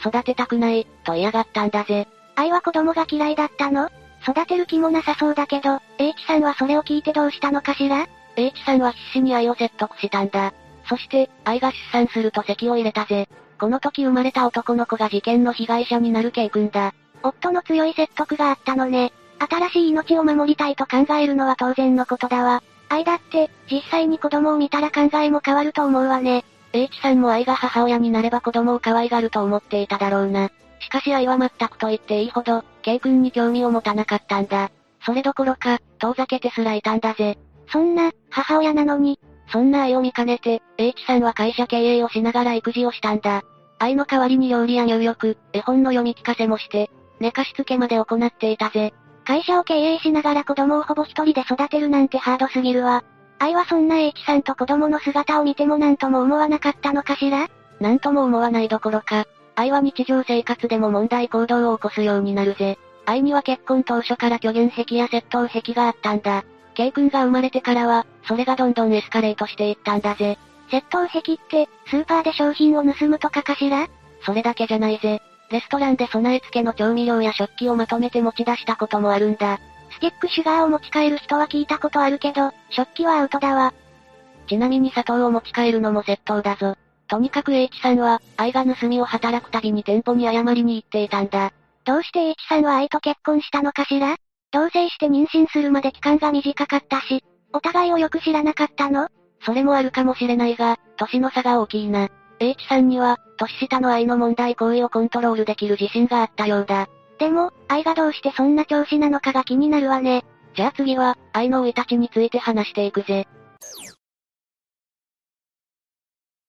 育てたくない、と嫌がったんだぜ。愛は子供が嫌いだったの？育てる気もなさそうだけど、H さんはそれを聞いてどうしたのかしら ?H さんは必死に愛を説得したんだ。そして、愛が出産すると席を入れたぜ。この時生まれた男の子が事件の被害者になる K 君だ。夫の強い説得があったのね。新しい命を守りたいと考えるのは当然のことだわ。愛だって、実際に子供を見たら考えも変わると思うわね。H さんも愛が母親になれば子供を可愛がると思っていただろうな。しかし愛は全くと言っていいほど、K 君に興味を持たなかったんだ。それどころか、遠ざけてすらいたんだぜ。そんな、母親なのに、そんな愛を見かねて、H さんは会社経営をしながら育児をしたんだ。愛の代わりに料理や入浴、絵本の読み聞かせもして、寝かしつけまで行っていたぜ。会社を経営しながら子供をほぼ一人で育てるなんてハードすぎるわ。愛はそんな H さんと子供の姿を見ても何とも思わなかったのかしら？何とも思わないどころか、愛は日常生活でも問題行動を起こすようになるぜ。愛には結婚当初から虚言癖や窃盗癖があったんだ。K 君が生まれてからは、それがどんどんエスカレートしていったんだぜ。窃盗癖って、スーパーで商品を盗むとかかしら？それだけじゃないぜ。レストランで備え付けの調味料や食器をまとめて持ち出したこともあるんだ。スティックシュガーを持ち帰る人は聞いたことあるけど、食器はアウトだわ。ちなみに砂糖を持ち帰るのも窃盗だぞ。とにかく H さんは、愛が盗みを働くたびに店舗に謝りに行っていたんだ。どうして H さんは愛と結婚したのかしら？同棲して妊娠するまで期間が短かったし、お互いをよく知らなかったの？それもあるかもしれないが、年の差が大きいな。H さんには、年下の愛の問題行為をコントロールできる自信があったようだ。でも、愛がどうしてそんな調子なのかが気になるわね。じゃあ次は、愛の生い立ちについて話していくぜ。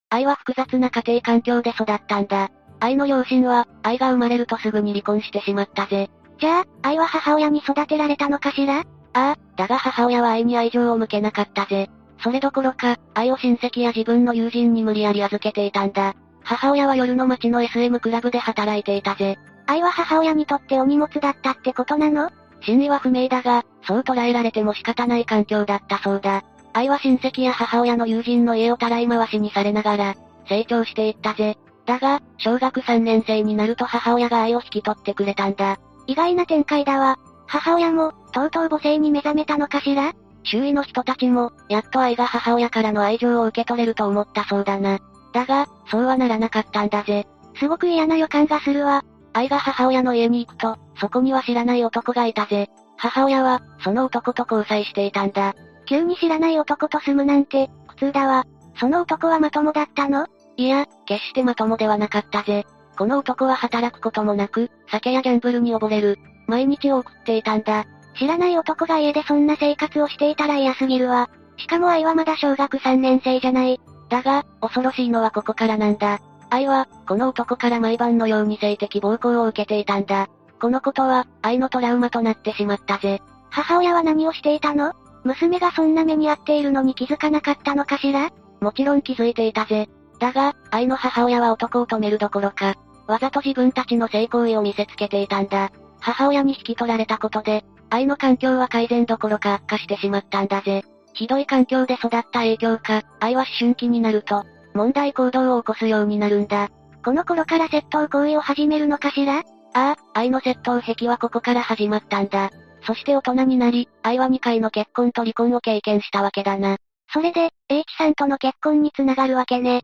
愛は複雑な家庭環境で育ったんだ。愛の両親は、愛が生まれるとすぐに離婚してしまったぜ。じゃあ、愛は母親に育てられたのかしら？ああ、だが母親は愛に愛情を向けなかったぜ。それどころか、愛を親戚や自分の友人に無理やり預けていたんだ。母親は夜の街の SM クラブで働いていたぜ。愛は母親にとってお荷物だったってことなの？真意は不明だが、そう捉えられても仕方ない環境だったそうだ。愛は親戚や母親の友人の家をたらい回しにされながら、成長していったぜ。だが、小学3年生になると母親が愛を引き取ってくれたんだ。意外な展開だわ。母親も、とうとう母性に目覚めたのかしら？周囲の人たちも、やっと愛が母親からの愛情を受け取れると思ったそうだな。だが、そうはならなかったんだぜ。すごく嫌な予感がするわ。愛が母親の家に行くと、そこには知らない男がいたぜ。母親は、その男と交際していたんだ。急に知らない男と住むなんて、苦痛だわ。その男はまともだったの？いや、決してまともではなかったぜ。この男は働くこともなく、酒やギャンブルに溺れる。毎日を送っていたんだ。知らない男が家でそんな生活をしていたら嫌すぎるわ。しかも愛はまだ小学3年生じゃない。だが、恐ろしいのはここからなんだ。愛は、この男から毎晩のように性的暴行を受けていたんだ。このことは、愛のトラウマとなってしまったぜ。母親は何をしていたの？娘がそんな目に遭っているのに気づかなかったのかしら？もちろん気づいていたぜ。だが、愛の母親は男を止めるどころか、わざと自分たちの性行為を見せつけていたんだ。母親に引き取られたことで、愛の環境は改善どころか悪化してしまったんだぜ。ひどい環境で育った影響か、愛は思春期になると、問題行動を起こすようになるんだ。この頃から窃盗行為を始めるのかしら？ああ、愛の窃盗癖はここから始まったんだ。そして大人になり、愛は2回の結婚と離婚を経験したわけだな。それで、H さんとの結婚につながるわけね。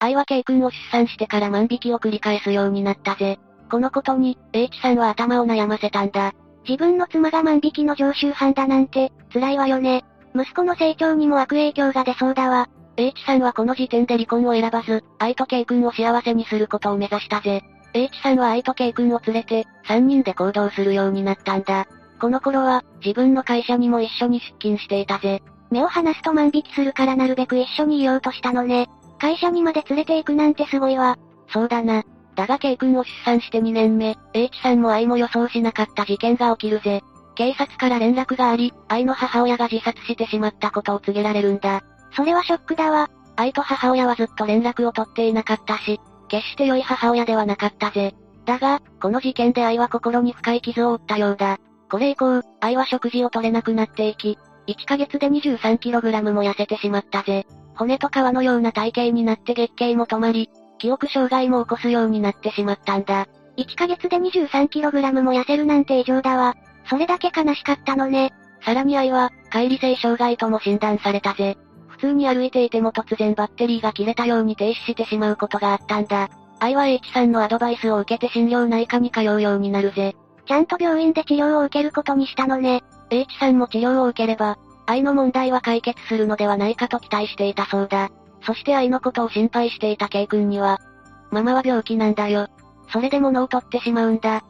愛は K 君を出産してから万引きを繰り返すようになったぜ。このことに、H さんは頭を悩ませたんだ。自分の妻が万引きの常習犯だなんて、辛いわよね。息子の成長にも悪影響が出そうだわ。H さんはこの時点で離婚を選ばず、愛と K 君を幸せにすることを目指したぜ。H さんは愛と K 君を連れて、3人で行動するようになったんだ。この頃は、自分の会社にも一緒に出勤していたぜ。目を離すと万引きするからなるべく一緒にいようとしたのね。会社にまで連れて行くなんてすごいわ。そうだな。だが K 君を出産して2年目、H さんも愛も予想しなかった事件が起きるぜ。警察から連絡があり、愛の母親が自殺してしまったことを告げられるんだ。それはショックだわ。愛と母親はずっと連絡を取っていなかったし、決して良い母親ではなかったぜ。だが、この事件で愛は心に深い傷を負ったようだ。これ以降、愛は食事を取れなくなっていき、1ヶ月で 23kg も痩せてしまったぜ。骨と皮のような体型になって月経も止まり、記憶障害も起こすようになってしまったんだ。1ヶ月で 23kg も痩せるなんて異常だわ。それだけ悲しかったのね。さらに愛は、乖離性障害とも診断されたぜ。普通に歩いていても突然バッテリーが切れたように停止してしまうことがあったんだ。愛は H さんのアドバイスを受けて心療内科に通うようになるぜ。ちゃんと病院で治療を受けることにしたのね。H さんも治療を受ければ、愛の問題は解決するのではないかと期待していたそうだ。そして愛のことを心配していた K 君には、ママは病気なんだよ。それで物を取ってしまうんだ。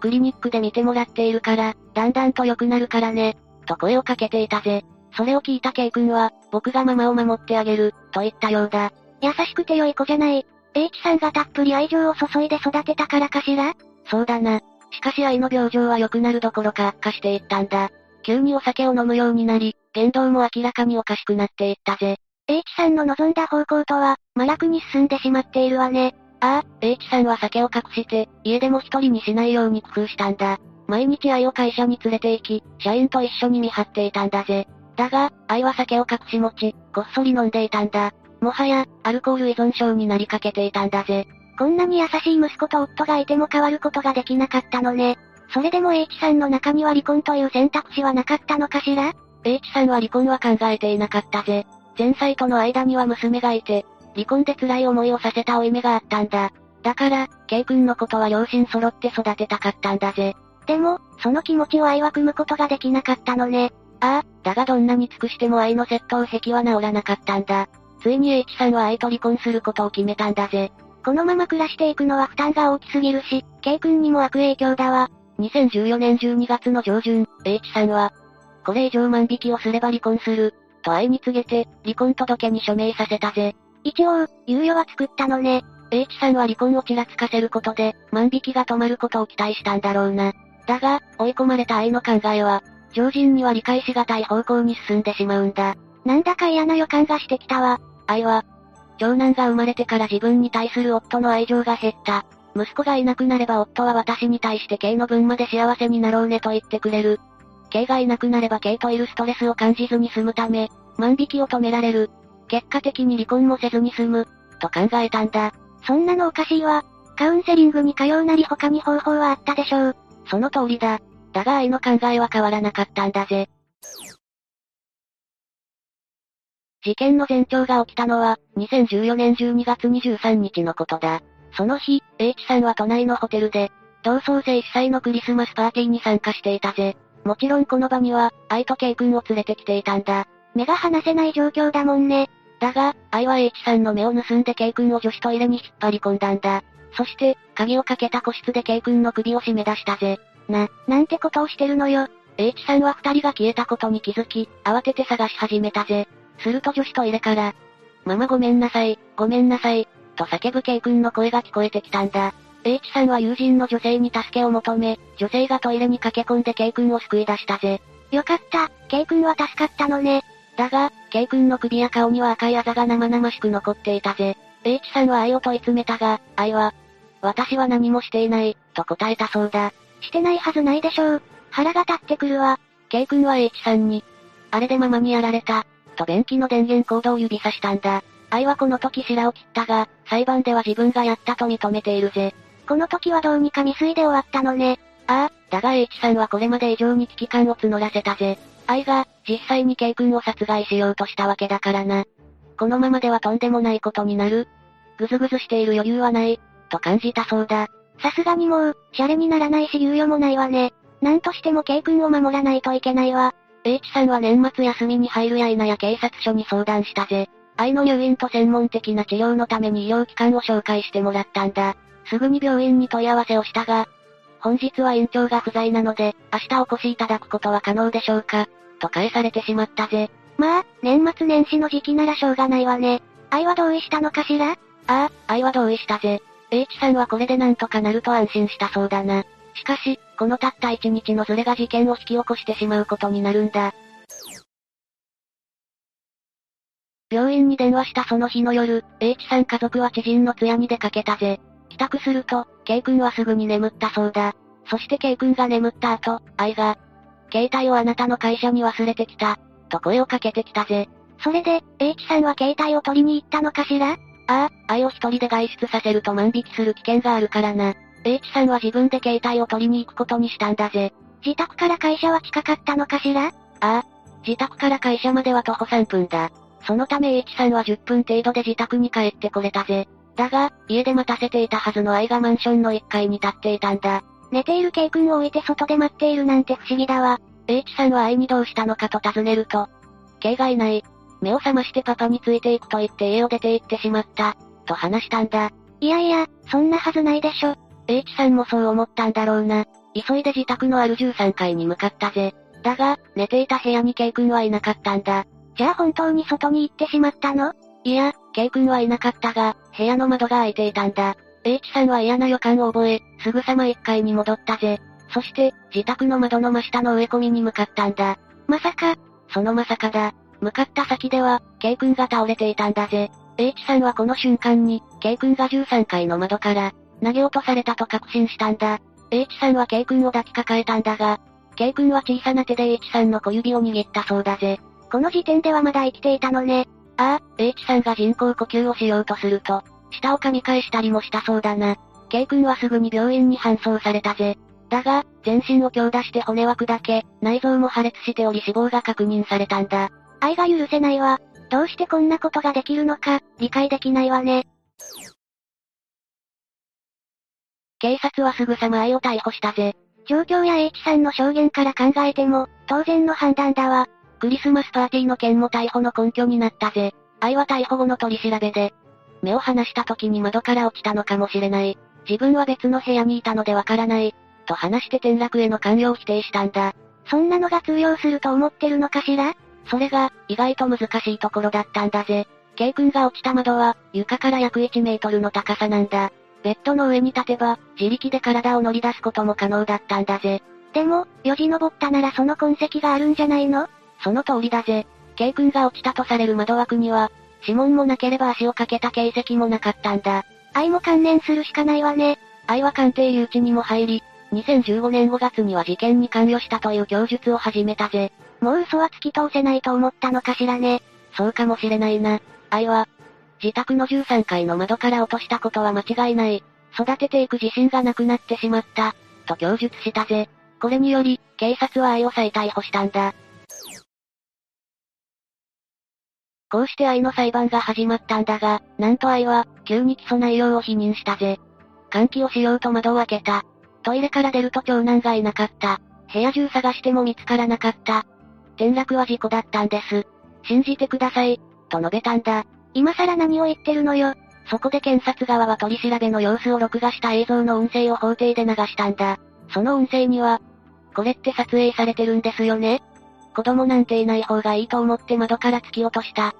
クリニックで見てもらっているから、だんだんと良くなるからね、と声をかけていたぜ。それを聞いた K 君は、僕がママを守ってあげる、と言ったようだ。優しくて良い子じゃない。H さんがたっぷり愛情を注いで育てたからかしら？そうだな。しかし愛の病状は良くなるどころか悪化していったんだ。急にお酒を飲むようになり、言動も明らかにおかしくなっていったぜ。H さんの望んだ方向とは、麻薬に進んでしまっているわね。ああ、H さんは酒を隠して、家でも一人にしないように工夫したんだ。毎日愛を会社に連れて行き、社員と一緒に見張っていたんだぜ。だが、愛は酒を隠し持ち、こっそり飲んでいたんだ。もはや、アルコール依存症になりかけていたんだぜ。こんなに優しい息子と夫がいても変わることができなかったのね。それでも H さんの中には離婚という選択肢はなかったのかしら ?H さんは離婚は考えていなかったぜ。前妻との間には娘がいて、離婚で辛い思いをさせた負い目があったんだ。だから、K 君のことは両親揃って育てたかったんだぜ。でも、その気持ちを愛は組むことができなかったのね。ああ、だがどんなに尽くしても愛の窃盗癖は治らなかったんだ。ついに H さんは愛と離婚することを決めたんだぜ。このまま暮らしていくのは負担が大きすぎるし、K 君にも悪影響だわ。2014年12月の上旬、H さんは、これ以上万引きをすれば離婚する、と愛に告げて、離婚届に署名させたぜ。一応、猶予は作ったのね。H さんは離婚をちらつかせることで、万引きが止まることを期待したんだろうな。だが、追い込まれた愛の考えは、常人には理解しがたい方向に進んでしまうんだ。なんだか嫌な予感がしてきたわ。愛は、長男が生まれてから自分に対する夫の愛情が減った。息子がいなくなれば夫は私に対して K の分まで幸せになろうねと言ってくれる。K がいなくなれば K といるストレスを感じずに済むため、万引きを止められる。結果的に離婚もせずに済む、と考えたんだ。そんなのおかしいわ。カウンセリングに通うなり他に方法はあったでしょう。その通りだ。だが愛の考えは変わらなかったんだぜ。事件の前兆が起きたのは、2014年12月23日のことだ。その日、H さんは都内のホテルで、同窓生主催のクリスマスパーティーに参加していたぜ。もちろんこの場には、愛と K 君を連れてきていたんだ。目が離せない状況だもんね。だが、愛は H さんの目を盗んで K 君を女子トイレに引っ張り込んだんだ。そして、鍵をかけた個室で K 君の首を締め出したぜ。な、なんてことをしてるのよ。H さんは二人が消えたことに気づき、慌てて探し始めたぜ。すると女子トイレから、ママごめんなさい、ごめんなさい、と叫ぶ K 君の声が聞こえてきたんだ。H さんは友人の女性に助けを求め、女性がトイレに駆け込んで K 君を救い出したぜ。よかった、K 君は助かったのね。だが、K 君の首や顔には赤いあざが生々しく残っていたぜ。H さんは愛を問い詰めたが、愛は、私は何もしていない、と答えたそうだ。してないはずないでしょう。腹が立ってくるわ。K 君は H さんに、あれでママにやられた、と便器の電源コードを指さしたんだ。愛はこの時白を切ったが、裁判では自分がやったと認めているぜ。この時はどうにか未遂で終わったのね。ああ、だが H さんはこれまで以上に危機感を募らせたぜ。愛が、実際に K 君を殺害しようとしたわけだからな。このままではとんでもないことになる。ぐずぐずしている余裕はない、と感じたそうだ。さすがにもう、シャレにならないし猶予もないわね。なんとしても K 君を守らないといけないわ。H さんは年末休みに入るや否や警察署に相談したぜ。愛の入院と専門的な治療のために医療機関を紹介してもらったんだ。すぐに病院に問い合わせをしたが、本日は院長が不在なので、明日お越しいただくことは可能でしょうかと返されてしまったぜ。まあ、年末年始の時期ならしょうがないわね。愛は同意したのかしら？ああ、愛は同意したぜ。H さんはこれでなんとかなると安心したそうだな。しかし、このたった一日のズレが事件を引き起こしてしまうことになるんだ。病院に電話したその日の夜、H さん家族は知人の通夜に出かけたぜ。帰宅すると、K 君はすぐに眠ったそうだ。そして K 君が眠った後、愛が、携帯をあなたの会社に忘れてきた、と声をかけてきたぜ。それで、H さんは携帯を取りに行ったのかしら？ああ、愛を一人で外出させると万引きする危険があるからな。H さんは自分で携帯を取りに行くことにしたんだぜ。自宅から会社は近かったのかしら？ああ、自宅から会社までは徒歩3分だ。そのため H さんは10分程度で自宅に帰ってこれたぜ。だが、家で待たせていたはずの愛がマンションの1階に立っていたんだ。寝ている K 君を置いて外で待っているなんて不思議だわ。H さんは愛にどうしたのかと尋ねると、K がいない。目を覚ましてパパについていくと言って家を出て行ってしまった。と話したんだ。いやいや、そんなはずないでしょ。H さんもそう思ったんだろうな。急いで自宅のある13階に向かったぜ。だが、寝ていた部屋に K 君はいなかったんだ。じゃあ本当に外に行ってしまったの？いや、K 君はいなかったが、部屋の窓が開いていたんだ。H さんは嫌な予感を覚え、すぐさま1階に戻ったぜ。そして、自宅の窓の真下の植え込みに向かったんだ。まさか、そのまさかだ。向かった先では、K 君が倒れていたんだぜ。H さんはこの瞬間に、K 君が13階の窓から、投げ落とされたと確信したんだ。H さんは K 君を抱きかかえたんだが、K 君は小さな手で H さんの小指を握ったそうだぜ。この時点ではまだ生きていたのね。ああ、H さんが人工呼吸をしようとすると、舌を噛み返したりもしたそうだな。K 君はすぐに病院に搬送されたぜ。だが、全身を強打して骨は砕け、内臓も破裂しており死亡が確認されたんだ。愛が許せないわ。どうしてこんなことができるのか、理解できないわね。警察はすぐさま愛を逮捕したぜ。状況や H さんの証言から考えても、当然の判断だわ。クリスマスパーティーの件も逮捕の根拠になったぜ。愛は逮捕後の取り調べで、目を離した時に窓から落ちたのかもしれない。自分は別の部屋にいたのでわからない。と話して転落への関与を否定したんだ。そんなのが通用すると思ってるのかしら？それが、意外と難しいところだったんだぜ。K 君が落ちた窓は、床から約1メートルの高さなんだ。ベッドの上に立てば、自力で体を乗り出すことも可能だったんだぜ。でも、よじ登ったならその痕跡があるんじゃないの？その通りだぜ。K 君が落ちたとされる窓枠には、指紋もなければ足をかけた形跡もなかったんだ。愛も関連するしかないわね。愛は鑑定誘致にも入り、2015年5月には事件に関与したという供述を始めたぜ。もう嘘は突き通せないと思ったのかしらね。そうかもしれないな。愛は、自宅の13階の窓から落としたことは間違いない。育てていく自信がなくなってしまった。と供述したぜ。これにより、警察は愛を再逮捕したんだ。こうして愛の裁判が始まったんだが、なんと愛は、急に起訴内容を否認したぜ。換気をしようと窓を開けた。トイレから出ると長男がいなかった。部屋中探しても見つからなかった。転落は事故だったんです。信じてください、と述べたんだ。今更何を言ってるのよ。そこで検察側は取り調べの様子を録画した映像の音声を法廷で流したんだ。その音声には、これって撮影されてるんですよね子供なんていない方がいいと思って窓から突き落とした。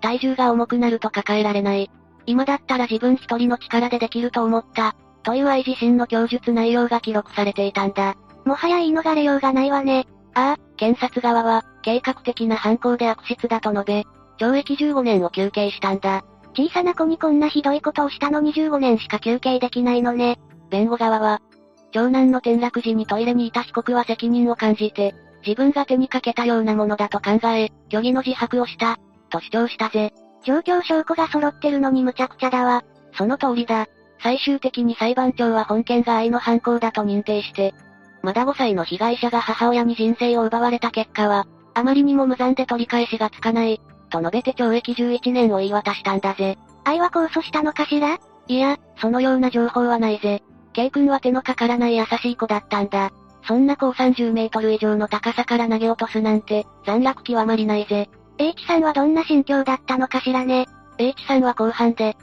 体重が重くなると抱えられない。今だったら自分一人の力でできると思った。という愛自身の供述内容が記録されていたんだ。もはや言い逃れようがないわね。ああ、検察側は、計画的な犯行で悪質だと述べ、懲役15年を求刑したんだ。小さな子にこんなひどいことをしたのに15年しか求刑できないのね。弁護側は、長男の転落時にトイレにいた被告は責任を感じて、自分が手にかけたようなものだと考え、虚偽の自白をした、と主張したぜ。状況証拠が揃ってるのに無茶苦茶だわ。その通りだ。最終的に裁判長は本件が愛の犯行だと認定して、まだ5歳の被害者が母親に人生を奪われた結果は、あまりにも無残で取り返しがつかない、と述べて懲役11年を言い渡したんだぜ。愛は控訴したのかしら？いや、そのような情報はないぜ。K 君は手のかからない優しい子だったんだ。そんな子を30メートル以上の高さから投げ落とすなんて、残落極まりないぜ。H さんはどんな心境だったのかしらね。H さんは後半で、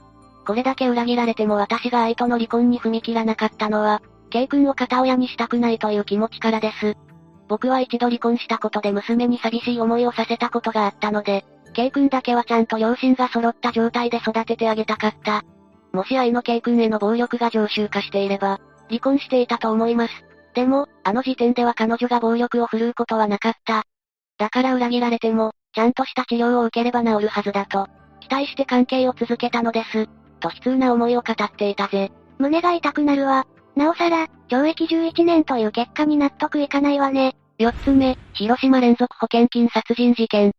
これだけ裏切られても私が愛との離婚に踏み切らなかったのは、K 君を片親にしたくないという気持ちからです。僕は一度離婚したことで娘に寂しい思いをさせたことがあったので、K 君だけはちゃんと両親が揃った状態で育ててあげたかった。もし愛の K 君への暴力が常習化していれば、離婚していたと思います。でも、あの時点では彼女が暴力を振るうことはなかった。だから裏切られても、ちゃんとした治療を受ければ治るはずだと、期待して関係を続けたのです。と悲痛な思いを語っていたぜ。胸が痛くなるわ。なおさら、懲役11年という結果に納得いかないわね。四つ目、広島連続保険金殺人事件。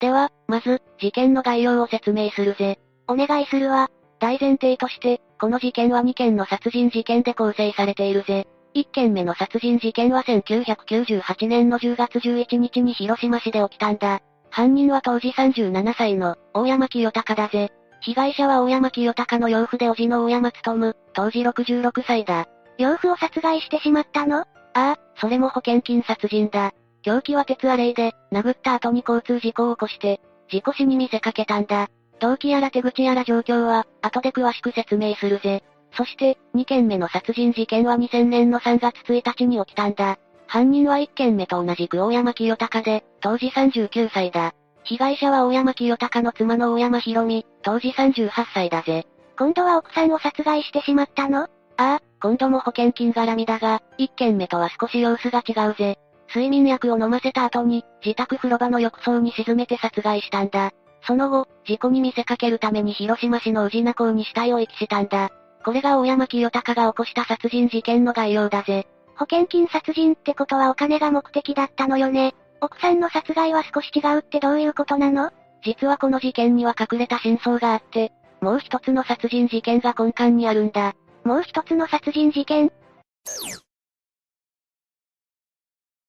では、まず、事件の概要を説明するぜ。お願いするわ。大前提として、この事件は2件の殺人事件で構成されているぜ。1件目の殺人事件は1998年の10月11日に広島市で起きたんだ。犯人は当時37歳の、大山清隆だぜ。被害者は大山清隆の養父で叔父の大山務、当時66歳だ。養父を殺害してしまったの？ああ、それも保険金殺人だ。凶器は鉄アレイで、殴った後に交通事故を起こして、事故死に見せかけたんだ。動機やら手口やら状況は、後で詳しく説明するぜ。そして、2件目の殺人事件は2000年の3月1日に起きたんだ。犯人は1件目と同じく大山清隆で、当時39歳だ。被害者は大山清隆の妻の大山博美、当時38歳だぜ。今度は奥さんを殺害してしまったの？ああ、今度も保険金絡みだが、1件目とは少し様子が違うぜ。睡眠薬を飲ませた後に、自宅風呂場の浴槽に沈めて殺害したんだ。その後、事故に見せかけるために広島市の宇品港に死体を遺棄したんだ。これが大山清隆が起こした殺人事件の概要だぜ。保険金殺人ってことはお金が目的だったのよね。奥さんの殺害は少し違うってどういうことなの？実はこの事件には隠れた真相があって、もう一つの殺人事件が根幹にあるんだ。もう一つの殺人事件？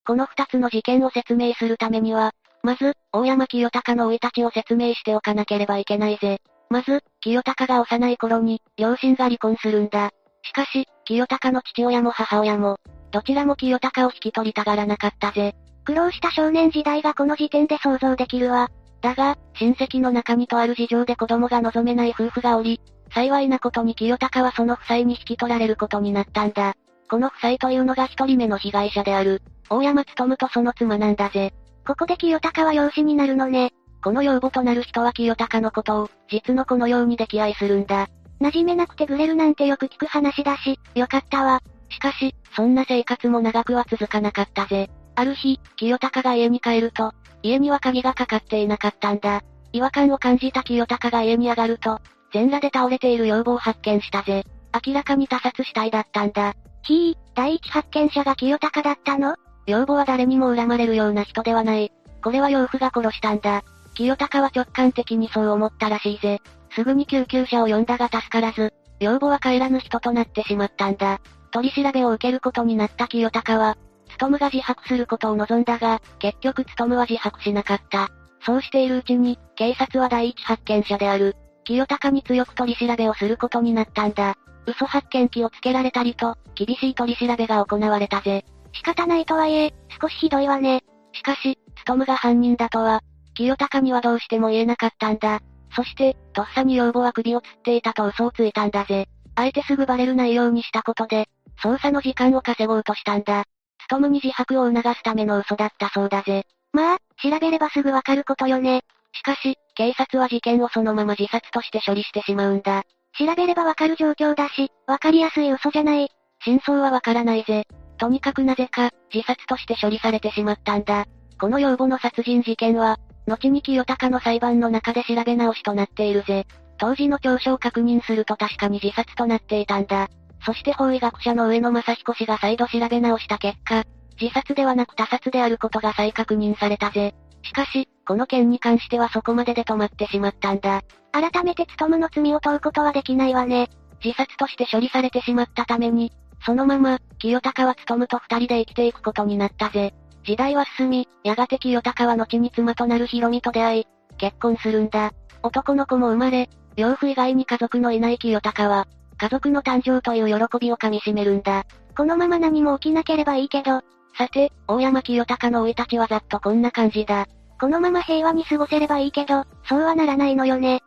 この二つの事件を説明するためには、まず、大山清隆の生い立ちを説明しておかなければいけないぜ。まず、清隆が幼い頃に、両親が離婚するんだ。しかし、清隆の父親も母親も、どちらも清隆を引き取りたがらなかったぜ。苦労した少年時代がこの時点で想像できるわ。だが、親戚の中にとある事情で子供が望めない夫婦がおり、幸いなことに清高はその夫妻に引き取られることになったんだ。この夫妻というのが一人目の被害者である、大山努とその妻なんだぜ。ここで清高は養子になるのね。この養母となる人は清高のことを、実の子のように溺愛するんだ。馴染めなくてグレるなんてよく聞く話だし、よかったわ。しかし、そんな生活も長くは続かなかったぜ。ある日、清高が家に帰ると、家には鍵がかかっていなかったんだ。違和感を感じた清高が家に上がると、全裸で倒れている養母を発見したぜ。明らかに他殺死体だったんだ。ひぃ、第一発見者が清高だったの？養母は誰にも恨まれるような人ではない。これは養父が殺したんだ。清高は直感的にそう思ったらしいぜ。すぐに救急車を呼んだが助からず、養母は帰らぬ人となってしまったんだ。取り調べを受けることになった清高は、務が自白することを望んだが、結局務は自白しなかった。そうしているうちに、警察は第一発見者である、清高に強く取り調べをすることになったんだ。嘘発見器をつけられたりと、厳しい取り調べが行われたぜ。仕方ないとはいえ、少しひどいわね。しかし、務が犯人だとは、清高にはどうしても言えなかったんだ。そして、とっさに養母は首を吊っていたと嘘をついたんだぜ。あえてすぐバレるないようにしたことで、捜査の時間を稼ごうとしたんだ。務に自白を促すための嘘だったそうだぜ。まあ、調べればすぐわかることよね。しかし、警察は事件をそのまま自殺として処理してしまうんだ。調べればわかる状況だし、わかりやすい嘘じゃない。真相はわからないぜ。とにかくなぜか、自殺として処理されてしまったんだ。この養母の殺人事件は、後に清高の裁判の中で調べ直しとなっているぜ。当時の調書を確認すると確かに自殺となっていたんだ。そして法医学者の上野正彦氏が再度調べ直した結果、自殺ではなく他殺であることが再確認されたぜ。しかし、この件に関してはそこまでで止まってしまったんだ。改めて務の罪を問うことはできないわね。自殺として処理されてしまったために、そのまま、清高は務と二人で生きていくことになったぜ。時代は進み、やがて清高は後に妻となるヒロミと出会い、結婚するんだ。男の子も生まれ、養父以外に家族のいない清高は、家族の誕生という喜びをかみしめるんだ。このまま何も起きなければいいけど。さて、大山清隆の生い立ちはざっとこんな感じだ。このまま平和に過ごせればいいけど、そうはならないのよね。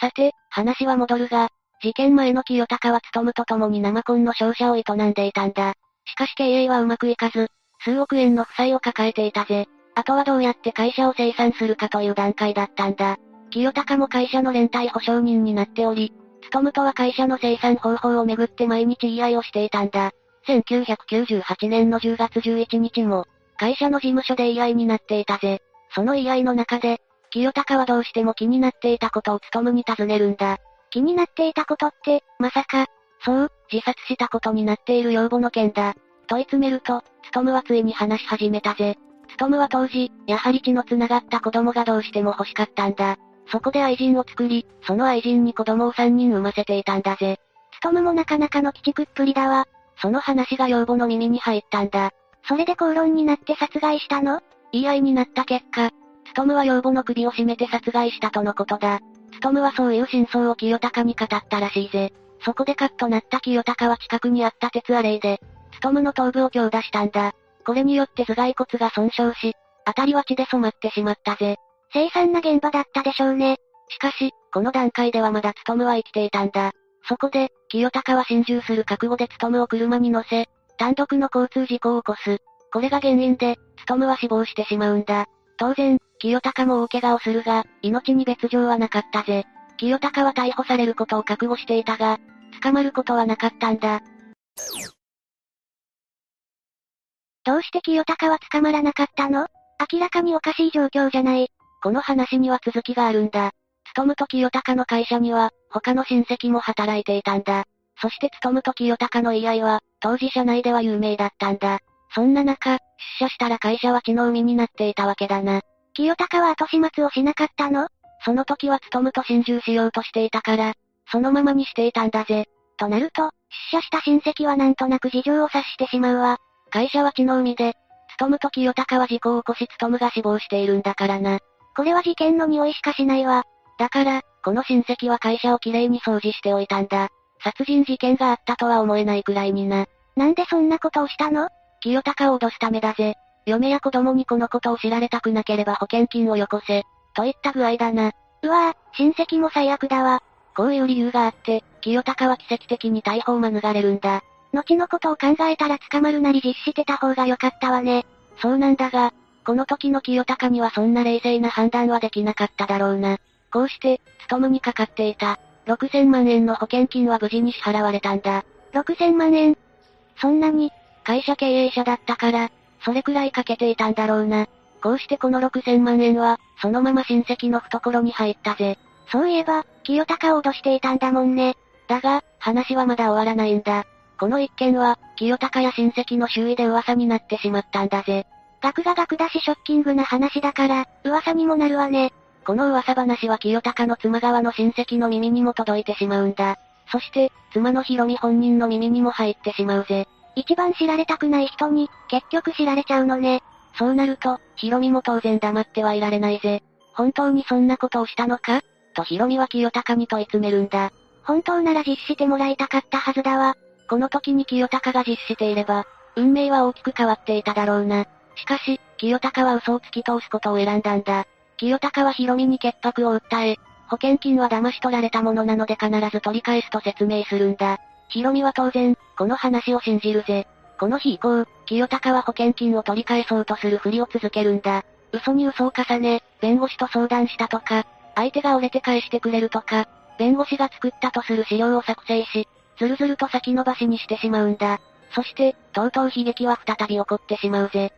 さて、話は戻るが、事件前の清高は務と共に生コンの商社を営んでいたんだ。しかし経営はうまくいかず、数億円の負債を抱えていたぜ。あとはどうやって会社を清算するかという段階だったんだ。清高も会社の連帯保証人になっており、務とは会社の生産方法をめぐって毎日言い合いをしていたんだ。1998年の10月11日も、会社の事務所で言い合いになっていたぜ。その言い合いの中で、清高はどうしても気になっていたことを務に尋ねるんだ。気になっていたことって、まさか、そう、自殺したことになっている養母の件だ。問い詰めると、務はついに話し始めたぜ。務は当時、やはり血の繋がった子供がどうしても欲しかったんだ。そこで愛人を作り、その愛人に子供を3人産ませていたんだぜ。つとむもなかなかの鬼畜っぷりだわ。その話が養母の耳に入ったんだ。それで口論になって殺害したの？言い合いになった結果、つとむは養母の首を絞めて殺害したとのことだ。つとむはそういう真相を清高に語ったらしいぜ。そこでカッとなった清高は近くにあった鉄アレイで、つとむの頭部を強打したんだ。これによって頭蓋骨が損傷し、辺りは血で染まってしまったぜ。凄惨な現場だったでしょうね。しかし、この段階ではまだ務は生きていたんだ。そこで、清高は心中する覚悟で務を車に乗せ、単独の交通事故を起こす。これが原因で、務は死亡してしまうんだ。当然、清高も大怪我をするが、命に別状はなかったぜ。清高は逮捕されることを覚悟していたが、捕まることはなかったんだ。どうして清高は捕まらなかったの？明らかにおかしい状況じゃない。この話には続きがあるんだ。勤と清高の会社には、他の親戚も働いていたんだ。そして勤と清高の言い合いは、当時社内では有名だったんだ。そんな中、出社したら会社は血の海になっていたわけだな。清高は後始末をしなかったの？その時は勤と心中しようとしていたから、そのままにしていたんだぜ。となると、出社した親戚はなんとなく事情を察してしまうわ。会社は血の海で、勤と清高は事故を起こし勤が死亡しているんだからな。これは事件の匂いしかしないわ。だから、この親戚は会社をきれいに掃除しておいたんだ。殺人事件があったとは思えないくらいにな。なんでそんなことをしたの？清高を脅すためだぜ。嫁や子供にこのことを知られたくなければ保険金をよこせ、といった具合だな。うわぁ、親戚も最悪だわ。こういう理由があって、清高は奇跡的に逮捕を免れるんだ。後のことを考えたら捕まるなり実施してた方が良かったわね。そうなんだが、この時の清高にはそんな冷静な判断はできなかっただろうな。こうして、勤務にかかっていた、6000万円の保険金は無事に支払われたんだ。6000万円そんなに、会社経営者だったから、それくらいかけていたんだろうな。こうしてこの6000万円は、そのまま親戚の懐に入ったぜ。そういえば、清高を脅していたんだもんね。だが、話はまだ終わらないんだ。この一件は、清高や親戚の周囲で噂になってしまったんだぜ。額が額だしショッキングな話だから、噂にもなるわね。この噂話は清高の妻側の親戚の耳にも届いてしまうんだ。そして、妻のヒロミ本人の耳にも入ってしまうぜ。一番知られたくない人に、結局知られちゃうのね。そうなると、ヒロミも当然黙ってはいられないぜ。本当にそんなことをしたのか？とヒロミは清高に問い詰めるんだ。本当なら実施してもらいたかったはずだわ。この時に清高が実施していれば、運命は大きく変わっていただろうな。しかし、清高は嘘を突き通すことを選んだんだ。清高はヒロミに潔白を訴え、保険金は騙し取られたものなので必ず取り返すと説明するんだ。ヒロミは当然、この話を信じるぜ。この日以降、清高は保険金を取り返そうとするふりを続けるんだ。嘘に嘘を重ね、弁護士と相談したとか、相手が折れて返してくれるとか、弁護士が作ったとする資料を作成し、ずるずると先延ばしにしてしまうんだ。そして、とうとう悲劇は再び起こってしまうぜ。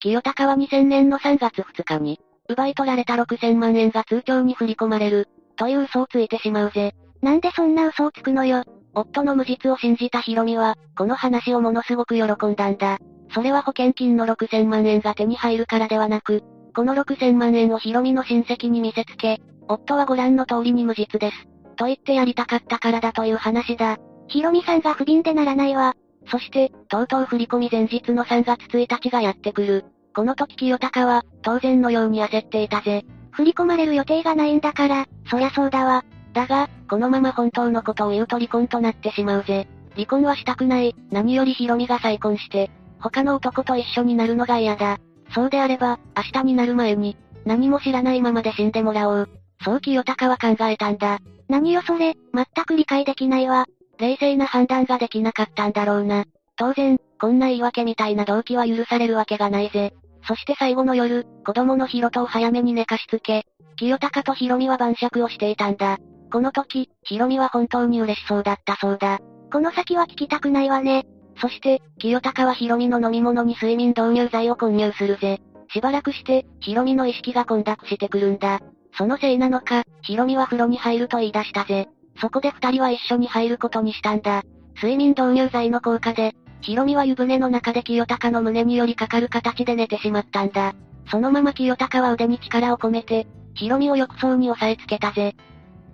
清高は2000年の3月2日に、奪い取られた6000万円が通帳に振り込まれる、という嘘をついてしまうぜ。なんでそんな嘘をつくのよ。夫の無実を信じたヒロミは、この話をものすごく喜んだんだ。それは保険金の6000万円が手に入るからではなく、この6000万円をヒロミの親戚に見せつけ、夫はご覧の通りに無実です。と言ってやりたかったからだという話だ。ヒロミさんが不憫でならないわ。そして、とうとう振り込み前日の3月1日がやってくる。この時清高は、当然のように焦っていたぜ。振り込まれる予定がないんだから、そりゃそうだわ。だが、このまま本当のことを言うと離婚となってしまうぜ。離婚はしたくない。何よりヒロミが再婚して、他の男と一緒になるのが嫌だ。そうであれば、明日になる前に、何も知らないままで死んでもらおう。そう清高は考えたんだ。何よそれ、全く理解できないわ。冷静な判断ができなかったんだろうな。当然、こんな言い訳みたいな動機は許されるわけがないぜ。そして最後の夜、子供のヒロトを早めに寝かしつけ、清高とヒロミは晩酌をしていたんだ。この時、ヒロミは本当に嬉しそうだったそうだ。この先は聞きたくないわね。そして、清高はヒロミの飲み物に睡眠導入剤を混入するぜ。しばらくして、ヒロミの意識が混濁してくるんだ。そのせいなのか、ヒロミは風呂に入ると言い出したぜ。そこで二人は一緒に入ることにしたんだ。睡眠導入剤の効果で、ヒロミは湯船の中で清高の胸によりかかる形で寝てしまったんだ。そのまま清高は腕に力を込めて、ヒロミを浴槽に押さえつけたぜ。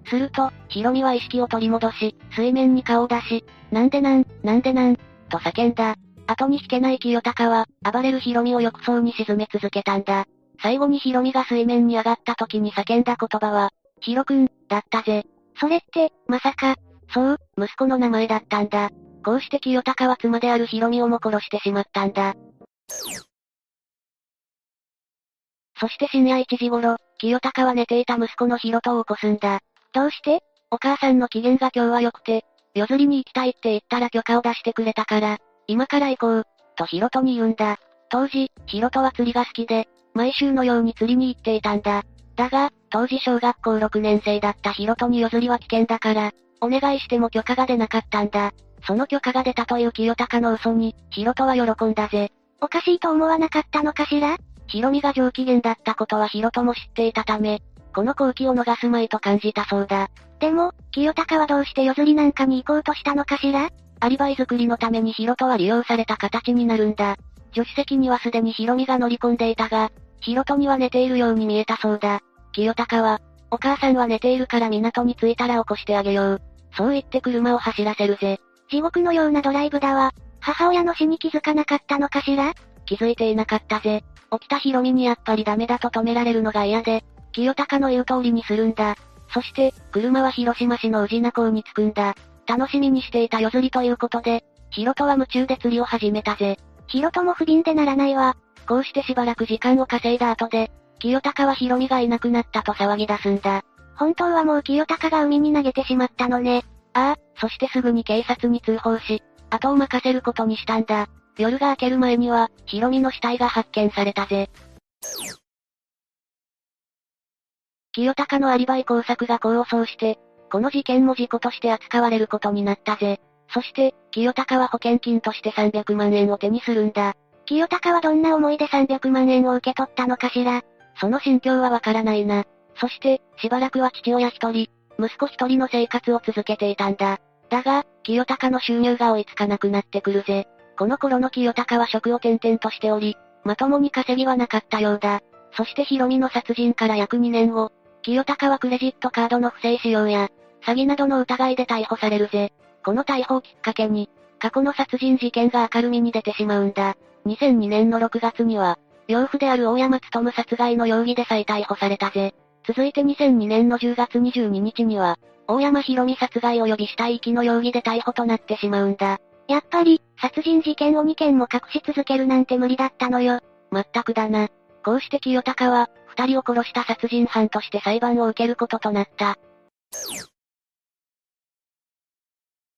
すると、ヒロミは意識を取り戻し、水面に顔を出し、なんでなん、なんでなん、と叫んだ。後に引けない清高は、暴れるヒロミを浴槽に沈め続けたんだ。最後にヒロミが水面に上がった時に叫んだ言葉は、ヒロくん、だったぜ。それって、まさか、そう、息子の名前だったんだ。こうして清高は妻であるヒロミをも殺してしまったんだ。そして深夜1時頃、清高は寝ていた息子のヒロトを起こすんだ。どうして？お母さんの機嫌が今日は良くて、夜釣りに行きたいって言ったら許可を出してくれたから、今から行こう、とヒロトに言うんだ。当時、ヒロトは釣りが好きで、毎週のように釣りに行っていたんだ。だが、当時小学校6年生だったヒロトに夜釣りは危険だから、お願いしても許可が出なかったんだ。その許可が出たという清高の嘘に、ヒロトは喜んだぜ。おかしいと思わなかったのかしら？ヒロミが上機嫌だったことはヒロトも知っていたため、この好機を逃すまいと感じたそうだ。でも、清高はどうして夜釣りなんかに行こうとしたのかしら？アリバイ作りのためにヒロトは利用された形になるんだ。助手席にはすでにヒロミが乗り込んでいたが、ヒロトには寝ているように見えたそうだ。清高は、お母さんは寝ているから港に着いたら起こしてあげよう。そう言って車を走らせるぜ。地獄のようなドライブだわ。母親の死に気づかなかったのかしら？気づいていなかったぜ。起きたヒロミにやっぱりダメだと止められるのが嫌で、清高の言う通りにするんだ。そして、車は広島市の宇品港に着くんだ。楽しみにしていた夜釣りということで、ヒロトは夢中で釣りを始めたぜ。ヒロトも不憫でならないわ。こうしてしばらく時間を稼いだ後で、清高はヒロミがいなくなったと騒ぎ出すんだ。本当はもう清高が海に投げてしまったのね。ああ、そしてすぐに警察に通報し、後を任せることにしたんだ。夜が明ける前には、ヒロミの死体が発見されたぜ。清高のアリバイ工作が功を奏して、この事件も事故として扱われることになったぜ。そして、清高は保険金として300万円を手にするんだ。清高はどんな思いで300万円を受け取ったのかしら。その心境はわからないな。そして、しばらくは父親一人、息子一人の生活を続けていたんだ。だが、清高の収入が追いつかなくなってくるぜ。この頃の清高は職を転々としており、まともに稼ぎはなかったようだ。そしてヒロミの殺人から約2年後、清高はクレジットカードの不正使用や、詐欺などの疑いで逮捕されるぜ。この逮捕をきっかけに、過去の殺人事件が明るみに出てしまうんだ。2002年の6月には、養父である大山務殺害の容疑で再逮捕されたぜ。続いて2002年の10月22日には、大山博美殺害及び死体遺棄の容疑で逮捕となってしまうんだ。やっぱり、殺人事件を2件も隠し続けるなんて無理だったのよ。まったくだな。こうして清高は、二人を殺した殺人犯として裁判を受けることとなった。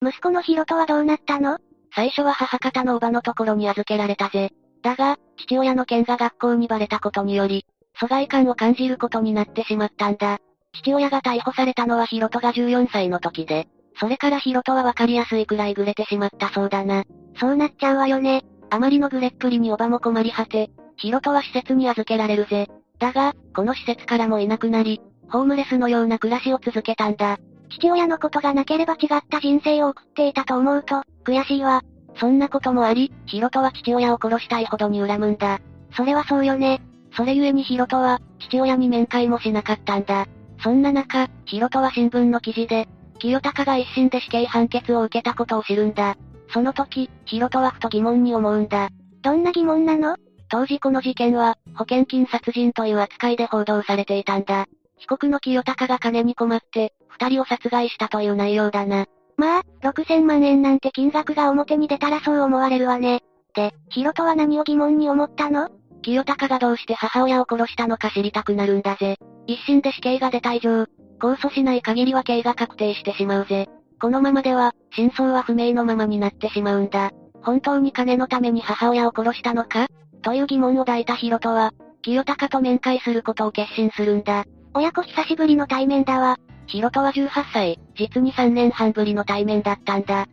息子のヒロトはどうなったの？最初は母方のおばのところに預けられたぜ。だが、父親の件が学校にバレたことにより、疎外感を感じることになってしまったんだ。父親が逮捕されたのはヒロトが14歳の時で、それからヒロトはわかりやすいくらいグレてしまったそうだな。そうなっちゃうわよね。あまりのグレっぷりにおばも困り果て、ヒロトは施設に預けられるぜ。だが、この施設からもいなくなり、ホームレスのような暮らしを続けたんだ。父親のことがなければ違った人生を送っていたと思うと、悔しいわ。そんなこともあり、ヒロトは父親を殺したいほどに恨むんだ。それはそうよね。それゆえにヒロトは、父親に面会もしなかったんだ。そんな中、ヒロトは新聞の記事で、清高が一審で死刑判決を受けたことを知るんだ。その時、ヒロトはふと疑問に思うんだ。どんな疑問なの？当時この事件は、保険金殺人という扱いで報道されていたんだ。被告の清高が金に困って、二人を殺害したという内容だな。まあ、6000万円なんて金額が表に出たらそう思われるわね。で、ヒロトは何を疑問に思ったの？清高がどうして母親を殺したのか知りたくなるんだぜ。一審で死刑が出た以上、控訴しない限りは刑が確定してしまうぜ。このままでは、真相は不明のままになってしまうんだ。本当に金のために母親を殺したのか？という疑問を抱いたヒロトは、清高と面会することを決心するんだ。親子久しぶりの対面だわ。ヒロトは18歳、実に3年半ぶりの対面だったんだ。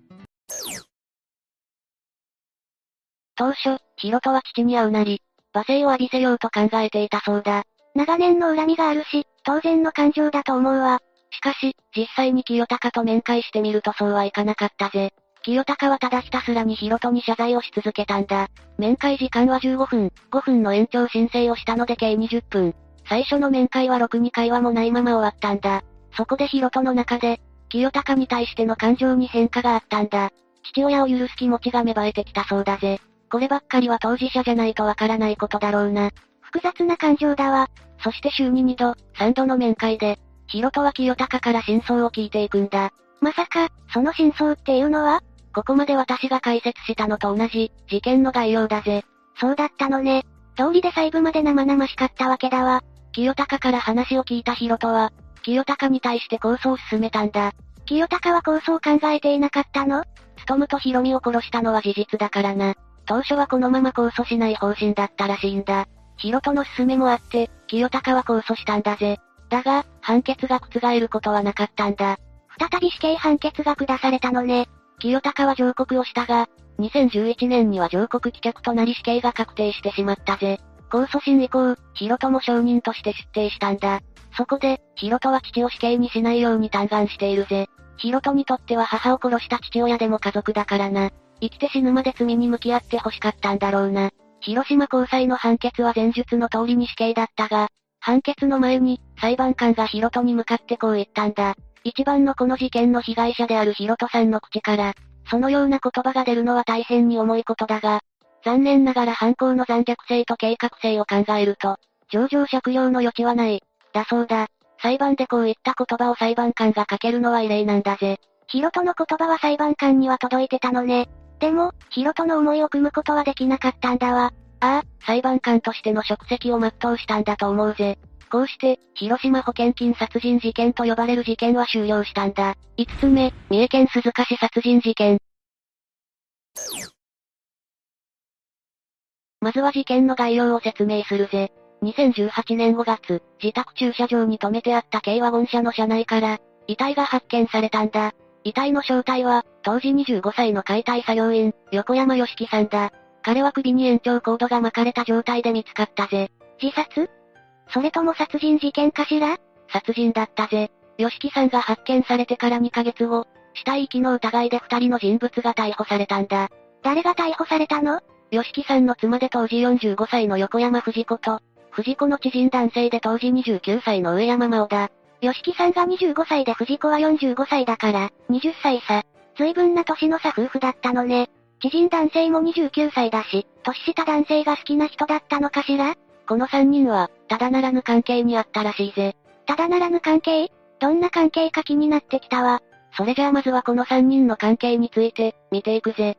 当初、ヒロトは父に会うなり、罵声を浴びせようと考えていたそうだ。長年の恨みがあるし、当然の感情だと思うわ。しかし、実際に清高と面会してみるとそうはいかなかったぜ。清高はただひたすらにヒロトに謝罪をし続けたんだ。面会時間は15分、5分の延長申請をしたので計20分。最初の面会はろくに会話もないまま終わったんだ。そこでヒロトの中で、清高に対しての感情に変化があったんだ。父親を許す気持ちが芽生えてきたそうだぜ。こればっかりは当事者じゃないとわからないことだろうな。複雑な感情だわ。そして週に2度、3度の面会で、ヒロトは清高から真相を聞いていくんだ。まさか、その真相っていうのは？ここまで私が解説したのと同じ、事件の概要だぜ。そうだったのね。通りで細部まで生々しかったわけだわ。清高から話を聞いたヒロトは、清高に対して構想を進めたんだ。清高は構想を考えていなかったの？つとむとヒロミを殺したのは事実だからな。当初はこのまま控訴しない方針だったらしいんだ。ヒロトの勧めもあって、清高は控訴したんだぜ。だが、判決が覆ることはなかったんだ。再び死刑判決が下されたのね。清高は上告をしたが、2011年には上告棄却となり死刑が確定してしまったぜ。控訴審以降、ヒロトも証人として出廷したんだ。そこで、ヒロトは父を死刑にしないように嘆願しているぜ。ヒロトにとっては母を殺した父親でも家族だからな。生きて死ぬまで罪に向き合って欲しかったんだろうな。広島高裁の判決は前述の通りに死刑だったが、判決の前に、裁判官がヒロトに向かってこう言ったんだ。一番のこの事件の被害者であるヒロトさんの口から、そのような言葉が出るのは大変に重いことだが、残念ながら犯行の残虐性と計画性を考えると、上場借用の余地はない。だそうだ。裁判でこういった言葉を裁判官が書けるのは異例なんだぜ。ヒロトの言葉は裁判官には届いてたのね。でも、ヒロとの思いを組むことはできなかったんだわ。ああ、裁判官としての職責を全うしたんだと思うぜ。こうして、広島保険金殺人事件と呼ばれる事件は終了したんだ。5つ目、三重県鈴鹿市殺人事件。まずは事件の概要を説明するぜ。2018年5月、自宅駐車場に停めてあった軽ワゴン車の車内から、遺体が発見されたんだ。遺体の正体は、当時25歳の解体作業員、横山義樹さんだ。彼は首に延長コードが巻かれた状態で見つかったぜ。自殺？それとも殺人事件かしら？殺人だったぜ。吉木さんが発見されてから2ヶ月後、死体遺棄の疑いで2人の人物が逮捕されたんだ。誰が逮捕されたの？吉木さんの妻で当時45歳の横山藤子と、藤子の知人男性で当時29歳の上山真央だ。吉木さんが25歳で藤子は45歳だから、20歳差。随分な年の差夫婦だったのね。知人男性も29歳だし、年下男性が好きな人だったのかしら？この3人は、ただならぬ関係にあったらしいぜ。ただならぬ関係？どんな関係か気になってきたわ。それじゃあまずはこの3人の関係について、見ていくぜ。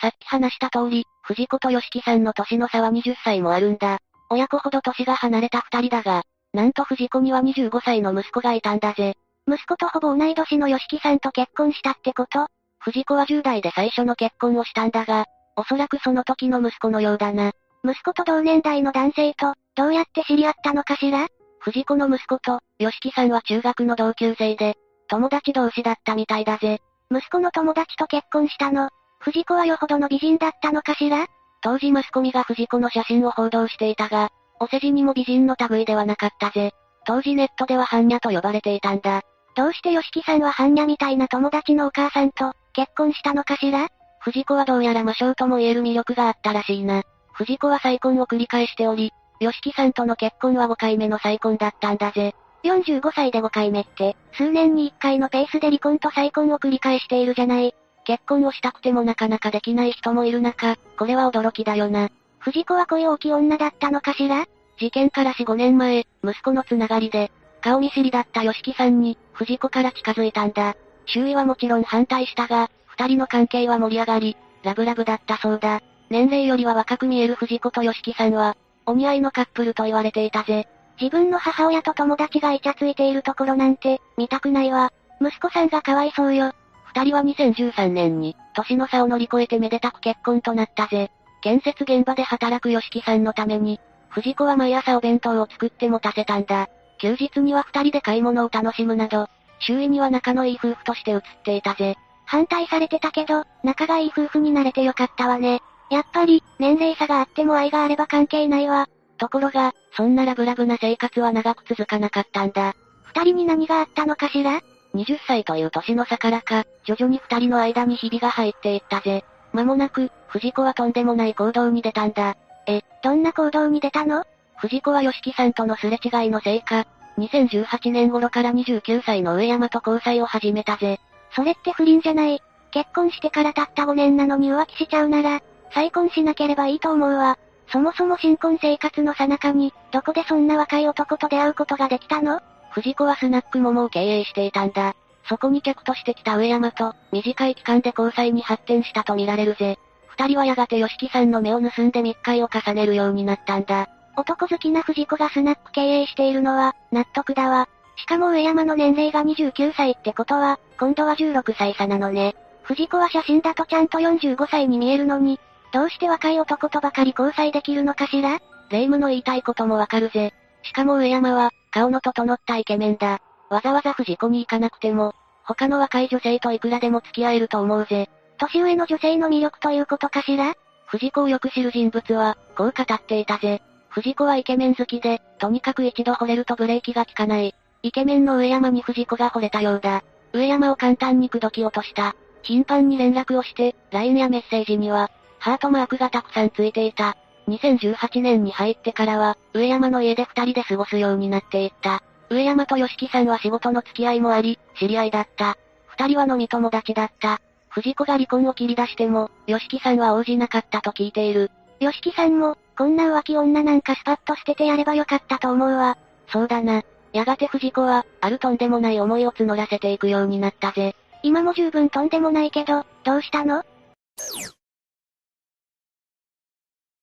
さっき話した通り、藤子と吉木さんの年の差は20歳もあるんだ。親子ほど年が離れた二人だが、なんと藤子には25歳の息子がいたんだぜ。息子とほぼ同い年の吉木さんと結婚したってこと？藤子は10代で最初の結婚をしたんだが、おそらくその時の息子のようだな。息子と同年代の男性と、どうやって知り合ったのかしら？藤子の息子と、吉木さんは中学の同級生で、友達同士だったみたいだぜ。息子の友達と結婚したの。藤子はよほどの美人だったのかしら？当時マスコミが藤子の写真を報道していたが、お世辞にも美人の類ではなかったぜ。当時ネットでは般若と呼ばれていたんだ。どうして吉木さんは般若みたいな友達のお母さんと結婚したのかしら？藤子はどうやら魔性とも言える魅力があったらしいな。藤子は再婚を繰り返しており、吉木さんとの結婚は5回目の再婚だったんだぜ。45歳で5回目って、数年に1回のペースで離婚と再婚を繰り返しているじゃない。結婚をしたくてもなかなかできない人もいる中、これは驚きだよな。藤子は恋大きい女だったのかしら？事件から4、5年前、息子のつながりで、顔見知りだった吉木さんに、藤子から近づいたんだ。周囲はもちろん反対したが、二人の関係は盛り上がり、ラブラブだったそうだ。年齢よりは若く見える藤子と吉木さんは、お似合いのカップルと言われていたぜ。自分の母親と友達がイチャついているところなんて、見たくないわ。息子さんがかわいそうよ。二人は2013年に、年の差を乗り越えてめでたく結婚となったぜ。建設現場で働く吉木さんのために、藤子は毎朝お弁当を作って持たせたんだ。休日には二人で買い物を楽しむなど、周囲には仲のいい夫婦として映っていたぜ。反対されてたけど、仲がいい夫婦になれてよかったわね。やっぱり、年齢差があっても愛があれば関係ないわ。ところが、そんなラブラブな生活は長く続かなかったんだ。二人に何があったのかしら？20歳という年の差からか、徐々に二人の間にひびが入っていったぜ。間もなく、藤子はとんでもない行動に出たんだ。え、どんな行動に出たの？藤子は吉木さんとのすれ違いのせいか、2018年頃から29歳の上山と交際を始めたぜ。それって不倫じゃない。結婚してからたった5年なのに浮気しちゃうなら、再婚しなければいいと思うわ。そもそも新婚生活の最中に、どこでそんな若い男と出会うことができたの？藤子はスナック桃を経営していたんだ。そこに客として来た上山と、短い期間で交際に発展したと見られるぜ。二人はやがて吉木さんの目を盗んで密会を重ねるようになったんだ。男好きな藤子がスナック経営しているのは、納得だわ。しかも上山の年齢が29歳ってことは、今度は16歳差なのね。藤子は写真だとちゃんと45歳に見えるのに、どうして若い男とばかり交際できるのかしら？霊夢の言いたいこともわかるぜ。しかも上山は、顔の整ったイケメンだ。わざわざ藤子に行かなくても、他の若い女性といくらでも付き合えると思うぜ。年上の女性の魅力ということかしら？藤子をよく知る人物は、こう語っていたぜ。藤子はイケメン好きで、とにかく一度惚れるとブレーキが効かない。イケメンの上山に藤子が惚れたようだ。上山を簡単に口説き落とした。頻繁に連絡をして、LINE やメッセージには、ハートマークがたくさんついていた。2018年に入ってからは、上山の家で二人で過ごすようになっていった。上山と吉木さんは仕事の付き合いもあり、知り合いだった。二人は飲み友達だった。藤子が離婚を切り出しても、吉木さんは応じなかったと聞いている。吉木さんも、こんな浮気女なんかスパッと捨ててやればよかったと思うわ。そうだな。やがて藤子は、あるとんでもない思いを募らせていくようになったぜ。今も十分とんでもないけど、どうしたの？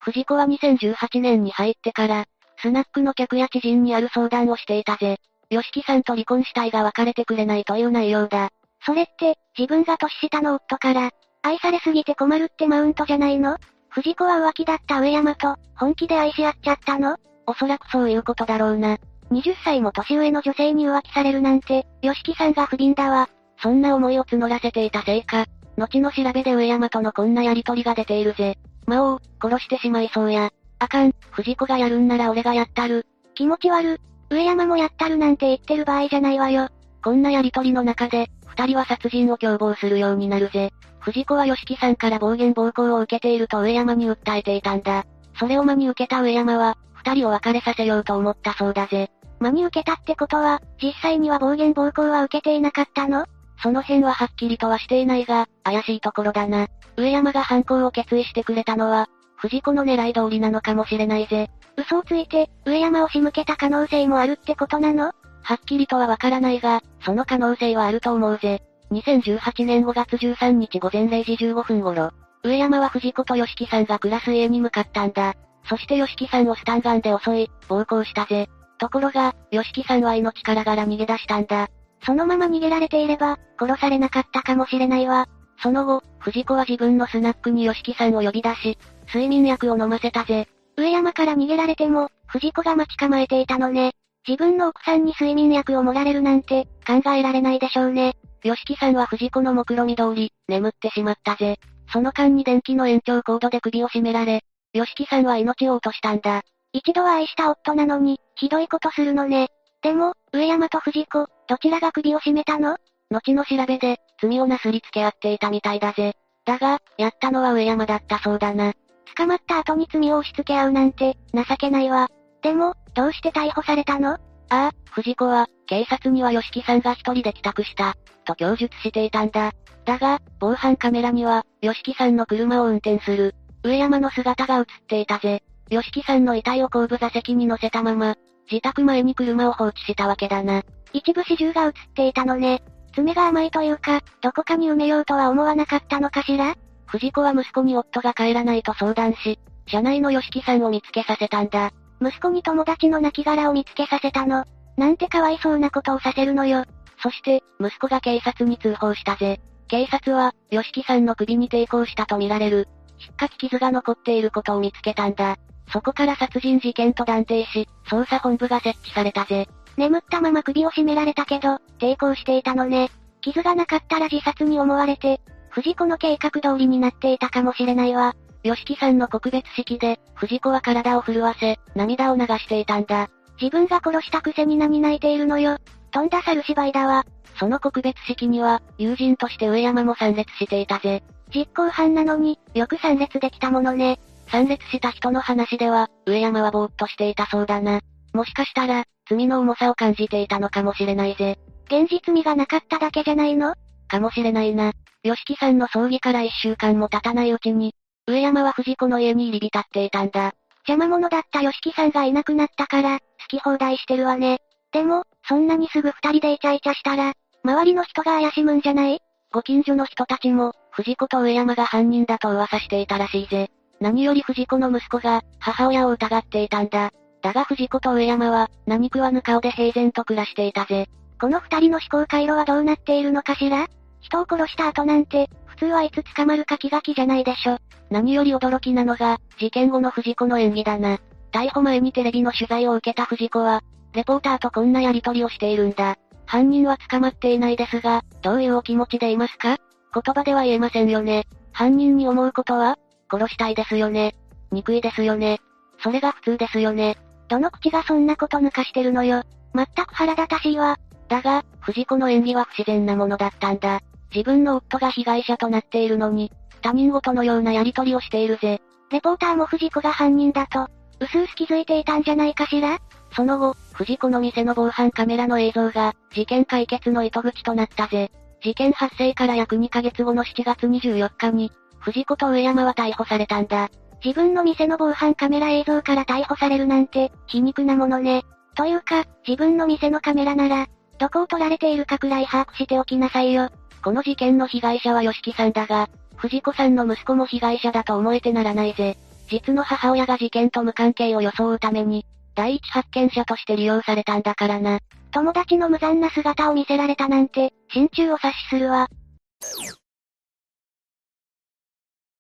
藤子は2018年に入ってから、スナックの客や知人にある相談をしていたぜ。吉木さんと離婚したいが別れてくれないという内容だ。それって、自分が年下の夫から、愛されすぎて困るってマウントじゃないの？藤子は浮気だった上山と、本気で愛し合っちゃったの？おそらくそういうことだろうな。20歳も年上の女性に浮気されるなんて、吉木さんが不憫だわ。そんな思いを募らせていたせいか、後の調べで上山とのこんなやりとりが出ているぜ。魔王、殺してしまいそうや。あかん、藤子がやるんなら俺がやったる。気持ち悪。上山もやったるなんて言ってる場合じゃないわよ。こんなやりとりの中で、二人は殺人を共謀するようになるぜ。藤子は吉木さんから暴言暴行を受けていると上山に訴えていたんだ。それを真に受けた上山は、二人を別れさせようと思ったそうだぜ。真に受けたってことは、実際には暴言暴行は受けていなかったの？その辺ははっきりとはしていないが、怪しいところだな。上山が犯行を決意してくれたのは、藤子の狙い通りなのかもしれないぜ。嘘をついて、上山を仕向けた可能性もあるってことなの？はっきりとはわからないが、その可能性はあると思うぜ。2018年5月13日午前0時15分頃、上山は藤子と吉木さんが暮らす家に向かったんだ。そして吉木さんをスタンガンで襲い、暴行したぜ。ところが、吉木さんは命からがら逃げ出したんだ。そのまま逃げられていれば、殺されなかったかもしれないわ。その後、藤子は自分のスナックに吉木さんを呼び出し、睡眠薬を飲ませたぜ。上山から逃げられても、藤子が待ち構えていたのね。自分の奥さんに睡眠薬を盛られるなんて、考えられないでしょうね。吉木さんは藤子の目論見通り、眠ってしまったぜ。その間に電気の延長コードで首を絞められ、吉木さんは命を落としたんだ。一度は愛した夫なのに、ひどいことするのね。でも、上山と藤子、どちらが首を絞めたの？後の調べで、罪をなすりつけ合っていたみたいだぜ。だが、やったのは上山だったそうだな。捕まった後に罪を押し付け合うなんて、情けないわ。でも、どうして逮捕されたの？ああ、藤子は、警察には吉木さんが一人で帰宅した、と供述していたんだ。だが、防犯カメラには、吉木さんの車を運転する、上山の姿が映っていたぜ。吉木さんの遺体を後部座席に乗せたまま、自宅前に車を放置したわけだな。一部始終が映っていたのね。爪が甘いというか、どこかに埋めようとは思わなかったのかしら？藤子は息子に夫が帰らないと相談し、車内の吉木さんを見つけさせたんだ。息子に友達の亡骸を見つけさせたの。なんてかわいそうなことをさせるのよ。そして、息子が警察に通報したぜ。警察は、吉木さんの首に抵抗したとみられる、引っかき傷が残っていることを見つけたんだ。そこから殺人事件と断定し、捜査本部が設置されたぜ。眠ったまま首を絞められたけど、抵抗していたのね。傷がなかったら自殺に思われて、藤子の計画通りになっていたかもしれないわ。吉木さんの告別式で、藤子は体を震わせ、涙を流していたんだ。自分が殺したくせに何泣いているのよ。とんだ猿芝居だわ。その告別式には、友人として上山も参列していたぜ。実行犯なのに、よく参列できたものね。参列した人の話では、上山はぼーっとしていたそうだな。もしかしたら、罪の重さを感じていたのかもしれないぜ。現実味がなかっただけじゃないの？かもしれないな。吉木さんの葬儀から一週間も経たないうちに、上山は藤子の家に入り浸っていたんだ。邪魔者だった吉木さんがいなくなったから、好き放題してるわね。でも、そんなにすぐ二人でイチャイチャしたら、周りの人が怪しむんじゃない？ご近所の人たちも、藤子と上山が犯人だと噂していたらしいぜ。何より藤子の息子が、母親を疑っていたんだ。だが藤子と上山は、何食わぬ顔で平然と暮らしていたぜ。この二人の思考回路はどうなっているのかしら？人を殺した後なんて、普通はいつ捕まるか気が気じゃないでしょ。何より驚きなのが、事件後の藤子の演技だな。逮捕前にテレビの取材を受けた藤子は、レポーターとこんなやり取りをしているんだ。犯人は捕まっていないですが、どういうお気持ちでいますか？言葉では言えませんよね。犯人に思うことは殺したいですよね。憎いですよね。それが普通ですよね。どの口がそんなこと抜かしてるのよ。全く腹立たしいわ。だが、藤子の演技は不自然なものだったんだ。自分の夫が被害者となっているのに、他人事のようなやりとりをしているぜ。レポーターも藤子が犯人だと、うすうす気づいていたんじゃないかしら？その後、藤子の店の防犯カメラの映像が、事件解決の糸口となったぜ。事件発生から約2ヶ月後の7月24日に、藤子と上山は逮捕されたんだ。自分の店の防犯カメラ映像から逮捕されるなんて、皮肉なものね。というか、自分の店のカメラなら、どこを撮られているかくらい把握しておきなさいよ。この事件の被害者は吉木さんだが、藤子さんの息子も被害者だと思えてならないぜ。実の母親が事件と無関係を装うために、第一発見者として利用されたんだからな。友達の無残な姿を見せられたなんて、心中を察しするわ。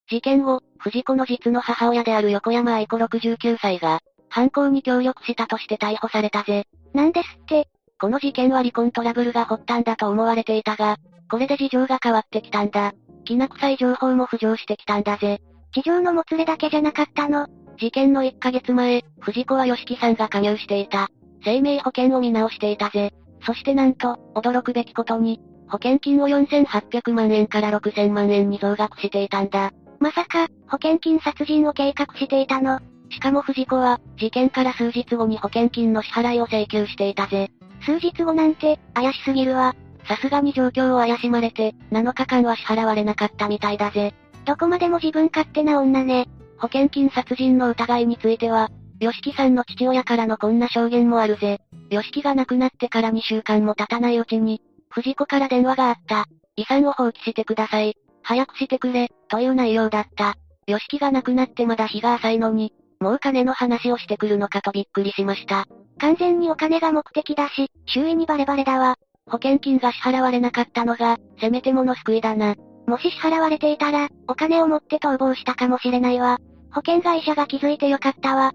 事件後、藤子の実の母親である横山愛子69歳が、犯行に協力したとして逮捕されたぜ。なんですって。この事件は離婚トラブルが発端だと思われていたが、これで事情が変わってきたんだ。きな臭い情報も浮上してきたんだぜ。地上のもつれだけじゃなかったの。事件の1ヶ月前、藤子は吉木さんが加入していた。生命保険を見直していたぜ。そしてなんと、驚くべきことに、保険金を4800万円から6000万円に増額していたんだ。まさか、保険金殺人を計画していたのしかも藤子は、事件から数日後に保険金の支払いを請求していたぜ。数日後なんて、怪しすぎるわ。さすがに状況を怪しまれて、7日間は支払われなかったみたいだぜ。どこまでも自分勝手な女ね。保険金殺人の疑いについては、吉木さんの父親からのこんな証言もあるぜ。吉木が亡くなってから2週間も経たないうちに、藤子から電話があった。遺産を放棄してください。早くしてくれ、という内容だった。吉木が亡くなってまだ日が浅いのに、もう金の話をしてくるのかとびっくりしました。完全にお金が目的だし、周囲にバレバレだわ。保険金が支払われなかったのが、せめてもの救いだな。もし支払われていたら、お金を持って逃亡したかもしれないわ。保険会社が気づいてよかったわ。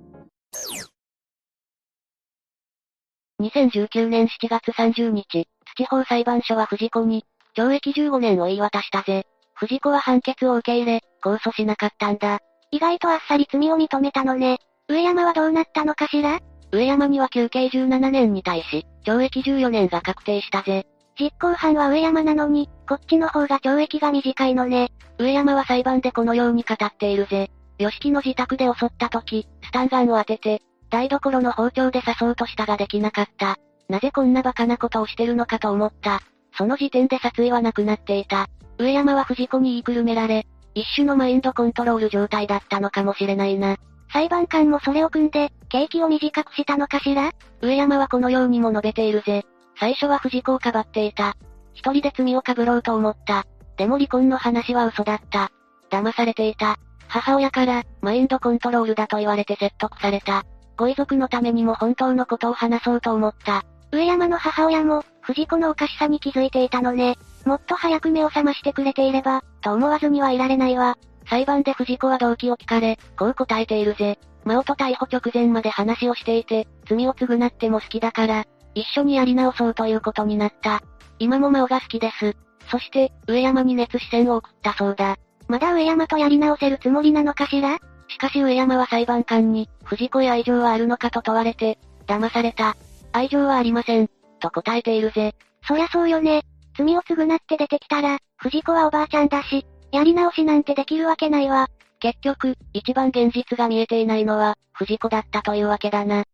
2019年7月30日、地方裁判所は藤子に、懲役15年を言い渡したぜ。藤子は判決を受け入れ、控訴しなかったんだ。意外とあっさり罪を認めたのね。上山はどうなったのかしら？上山には休刑17年に対し、懲役14年が確定したぜ。実行犯は上山なのに、こっちの方が懲役が短いのね。上山は裁判でこのように語っているぜ。吉木の自宅で襲った時、スタンガンを当てて、台所の包丁で刺そうとしたができなかった。なぜこんな馬鹿なことをしてるのかと思った。その時点で殺意はなくなっていた。上山は藤子に言いくるめられ、一種のマインドコントロール状態だったのかもしれないな。裁判官もそれを組んで、刑期を短くしたのかしら？上山はこのようにも述べているぜ。最初は藤子をかばっていた。一人で罪をかぶろうと思った。でも離婚の話は嘘だった。騙されていた。母親から、マインドコントロールだと言われて説得された。ご遺族のためにも本当のことを話そうと思った。上山の母親も、藤子のおかしさに気づいていたのね。もっと早く目を覚ましてくれていれば、と思わずにはいられないわ。裁判で藤子は動機を聞かれ、こう答えているぜ。真央と逮捕直前まで話をしていて、罪を償っても好きだから、一緒にやり直そうということになった。今も真央が好きです。そして、上山に熱視線を送ったそうだ。まだ上山とやり直せるつもりなのかしら？しかし上山は裁判官に、藤子へ愛情はあるのかと問われて、騙された。愛情はありません。と答えているぜ。そりゃそうよね。罪を償って出てきたら、藤子はおばあちゃんだし、やり直しなんてできるわけないわ。結局、一番現実が見えていないのは、藤子だったというわけだな。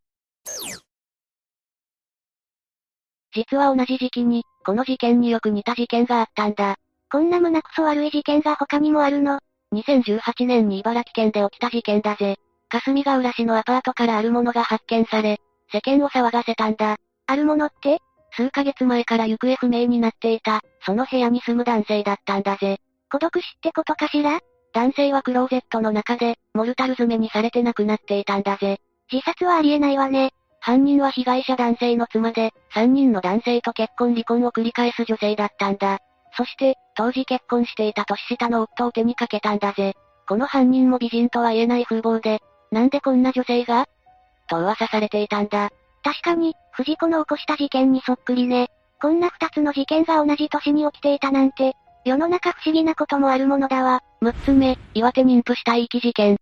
実は同じ時期に、この事件によく似た事件があったんだ。こんな胸くそ悪い事件が他にもあるの ?2018 年に茨城県で起きた事件だぜ。霞ヶ浦市のアパートからあるものが発見され、世間を騒がせたんだ。あるものって？数ヶ月前から行方不明になっていた、その部屋に住む男性だったんだぜ。孤独死ってことかしら？男性はクローゼットの中で、モルタル詰めにされて亡くなっていたんだぜ。自殺はありえないわね。犯人は被害者男性の妻で、3人の男性と結婚離婚を繰り返す女性だったんだ。そして、当時結婚していた年下の夫を手にかけたんだぜ。この犯人も美人とは言えない風貌で、なんでこんな女性が？と噂されていたんだ。確かに、藤子の起こした事件にそっくりね。こんな二つの事件が同じ年に起きていたなんて、世の中不思議なこともあるものだわ。六つ目、岩手妊婦死体遺棄事件。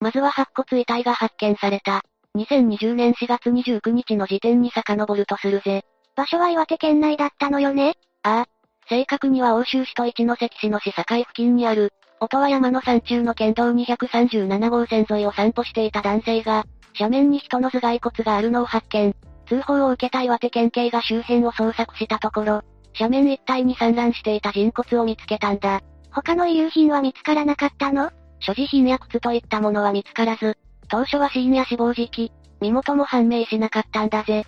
まずは白骨遺体が発見された。2020年4月29日の時点に遡るとするぜ。場所は岩手県内だったのよね？ああ。正確には欧州市と一関市の市境付近にある、音羽山の山中の県道237号線沿いを散歩していた男性が、斜面に人の頭蓋骨があるのを発見。通報を受けた岩手県警が周辺を捜索したところ、斜面一帯に散乱していた人骨を見つけたんだ。他の遺留品は見つからなかったの？所持品や靴といったものは見つからず、当初は死因や死亡時期、身元も判明しなかったんだぜ。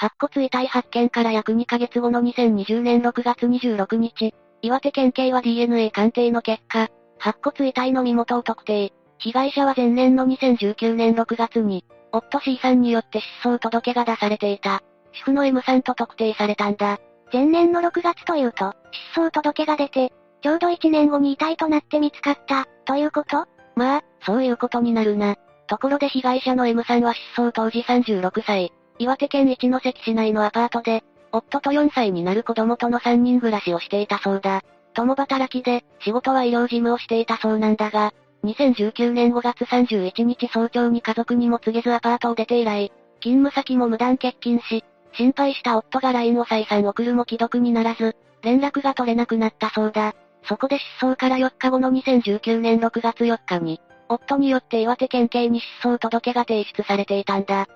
白骨遺体発見から約2ヶ月後の2020年6月26日、岩手県警は DNA 鑑定の結果、白骨遺体の身元を特定。被害者は前年の2019年6月に、夫 C さんによって失踪届が出されていた。主婦の M さんと特定されたんだ。前年の6月というと、失踪届が出て、ちょうど1年後に遺体となって見つかった、ということ？まあ、そういうことになるな。ところで被害者の M さんは失踪当時36歳。岩手県一関市内のアパートで、夫と4歳になる子供との3人暮らしをしていたそうだ。共働きで、仕事は医療事務をしていたそうなんだが、2019年5月31日早朝に家族にも告げずアパートを出て以来、勤務先も無断欠勤し、心配した夫が LINE を再三送るも既読にならず、連絡が取れなくなったそうだ。そこで失踪から4日後の2019年6月4日に、夫によって岩手県警に失踪届が提出されていたんだ。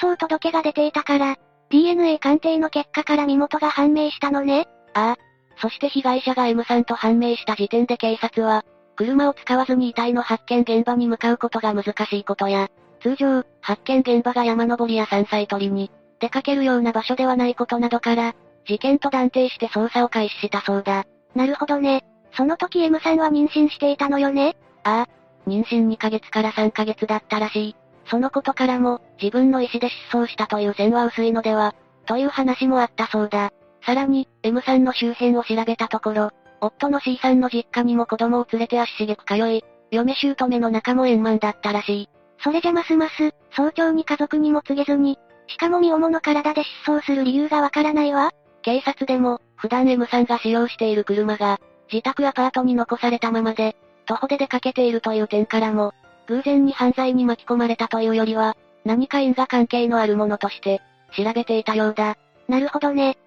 失踪届が出ていたから、DNA 鑑定の結果から身元が判明したのね。ああ。そして被害者が M さんと判明した時点で警察は、車を使わずに遺体の発見現場に向かうことが難しいことや、通常、発見現場が山登りや山菜採りに、出かけるような場所ではないことなどから、事件と断定して捜査を開始したそうだ。なるほどね。その時 M さんは妊娠していたのよね？ああ。妊娠2ヶ月から3ヶ月だったらしい。そのことからも、自分の意思で失踪したという線は薄いのでは、という話もあったそうだ。さらに、M さんの周辺を調べたところ、夫の C さんの実家にも子供を連れて足しげく通い、嫁姑の仲も円満だったらしい。それじゃますます、早朝に家族にも告げずに、しかも身重の体で失踪する理由がわからないわ。警察でも、普段 M さんが使用している車が、自宅アパートに残されたままで、徒歩で出かけているという点からも、偶然に犯罪に巻き込まれたというよりは、何か因果関係のあるものとして、調べていたようだ。なるほどね。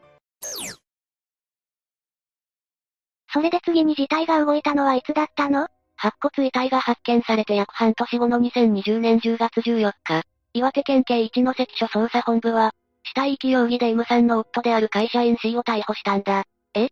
それで次に事態が動いたのはいつだったの？白骨遺体が発見されて約半年後の2020年10月14日、岩手県警一関署捜査本部は、死体遺棄容疑で M さんの夫である会社員 C を逮捕したんだ。え？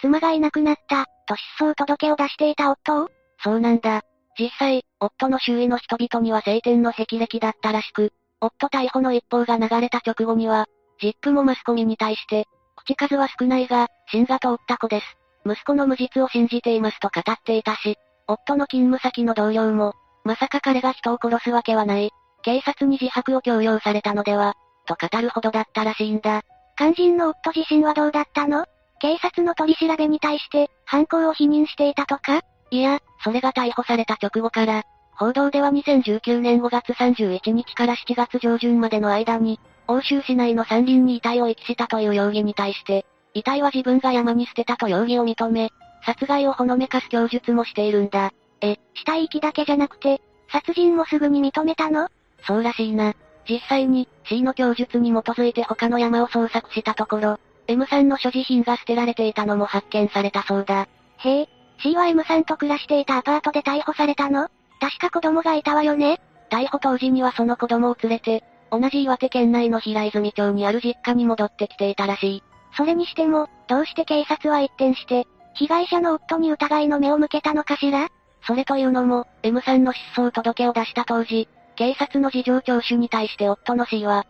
妻がいなくなった、と失踪届を出していた夫を？そうなんだ。実際、夫の周囲の人々には晴天の霹靂だったらしく、夫逮捕の一報が流れた直後には、ジップもマスコミに対して、口数は少ないが、芯が通った子です。息子の無実を信じていますと語っていたし、夫の勤務先の同僚も、まさか彼が人を殺すわけはない。警察に自白を強要されたのでは、と語るほどだったらしいんだ。肝心の夫自身はどうだったの？警察の取り調べに対して、犯行を否認していたとか？いや、それが逮捕された直後から、報道では2019年5月31日から7月上旬までの間に、欧州市内の山林に遺体を遺棄したという容疑に対して、遺体は自分が山に捨てたと容疑を認め、殺害をほのめかす供述もしているんだ。え、死体遺棄だけじゃなくて、殺人もすぐに認めたの？そうらしいな。実際に、C の供述に基づいて他の山を捜索したところ、M さんの所持品が捨てられていたのも発見されたそうだ。へえ、C は M さんと暮らしていたアパートで逮捕されたの？確か子供がいたわよね？逮捕当時にはその子供を連れて、同じ岩手県内の平泉町にある実家に戻ってきていたらしい。それにしても、どうして警察は一転して、被害者の夫に疑いの目を向けたのかしら？それというのも、M さんの失踪届を出した当時、警察の事情聴取に対して夫の C は、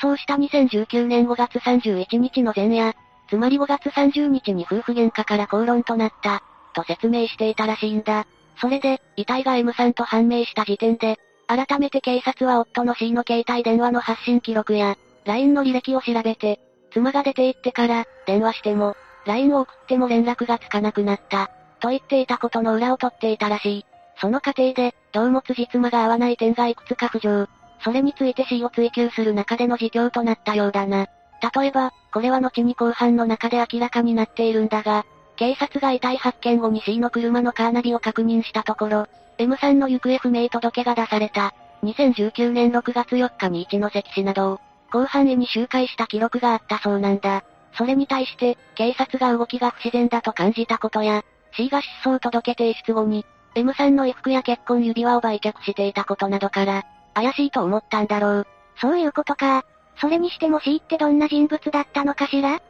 失踪した2019年5月31日の前夜、つまり5月30日に夫婦喧嘩から口論となった、と説明していたらしいんだ。それで、遺体が M さんと判明した時点で、改めて警察は夫の C の携帯電話の発信記録や、LINE の履歴を調べて、妻が出て行ってから、電話しても、LINE を送っても連絡がつかなくなった。と言っていたことの裏を取っていたらしい。その過程で、どうも辻妻が合わない点がいくつか浮上。それについて C を追求する中での自供となったようだな。例えば、これは後に後半の中で明らかになっているんだが、警察が遺体発見後に C の車のカーナビを確認したところ、M さんの行方不明届が出された。2019年6月4日に一関市などを、広範囲に周回した記録があったそうなんだ。それに対して、警察が動きが不自然だと感じたことや、C が失踪届提出後に、M さんの衣服や結婚指輪を売却していたことなどから、怪しいと思ったんだろう。そういうことか。それにしても C ってどんな人物だったのかしら？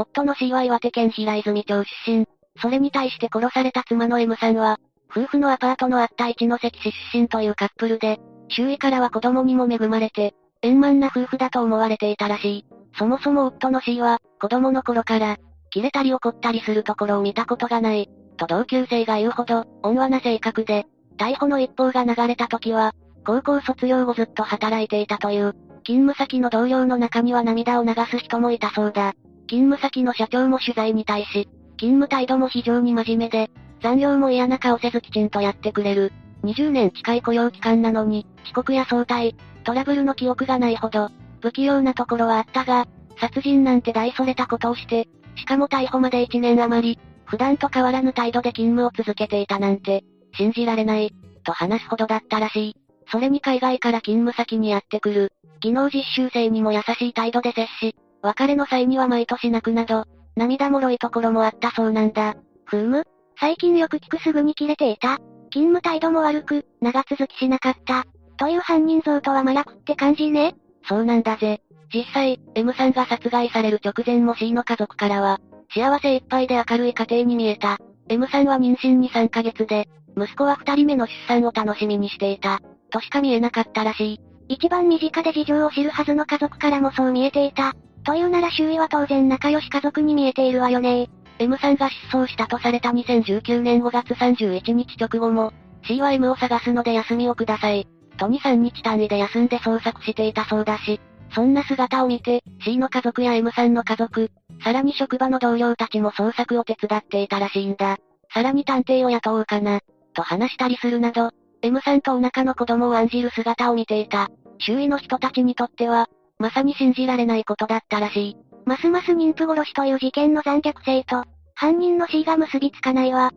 夫の C は岩手県平泉町出身。それに対して殺された妻の M さんは、夫婦のアパートのあった一関市出身というカップルで、周囲からは子供にも恵まれて、円満な夫婦だと思われていたらしい。そもそも夫の C は、子供の頃から、切れたり怒ったりするところを見たことがない、と同級生が言うほど、温和な性格で、逮捕の一報が流れた時は、高校卒業後ずっと働いていたという、勤務先の同僚の中には涙を流す人もいたそうだ。勤務先の社長も取材に対し、勤務態度も非常に真面目で、残業も嫌な顔せずきちんとやってくれる。20年近い雇用期間なのに、遅刻や早退、トラブルの記憶がないほど、不器用なところはあったが、殺人なんて大それたことをして、しかも逮捕まで1年余り、普段と変わらぬ態度で勤務を続けていたなんて、信じられない、と話すほどだったらしい。それに海外から勤務先にやってくる、技能実習生にも優しい態度で接し、別れの際には毎年泣くなど、涙もろいところもあったそうなんだ。ふーむ？最近よく聞くすぐに切れていた。勤務態度も悪く、長続きしなかった。という犯人像とは麻薬って感じね。そうなんだぜ。実際、M さんが殺害される直前も C の家族からは、幸せいっぱいで明るい家庭に見えた。M さんは妊娠に3ヶ月で、息子は2人目の出産を楽しみにしていた。としか見えなかったらしい。一番身近で事情を知るはずの家族からもそう見えていた。というなら周囲は当然仲良し家族に見えているわよね M さんが失踪したとされた2019年5月31日直後も、C は M を探すので休みをください。と2、3日単位で休んで捜索していたそうだし、そんな姿を見て、C の家族や M さんの家族、さらに職場の同僚たちも捜索を手伝っていたらしいんだ。さらに探偵を雇おうかな、と話したりするなど、M さんとお腹の子供を案じる姿を見ていた。周囲の人たちにとっては、まさに信じられないことだったらしい。ますます妊婦殺しという事件の残虐性と、犯人の C が結びつかないわ。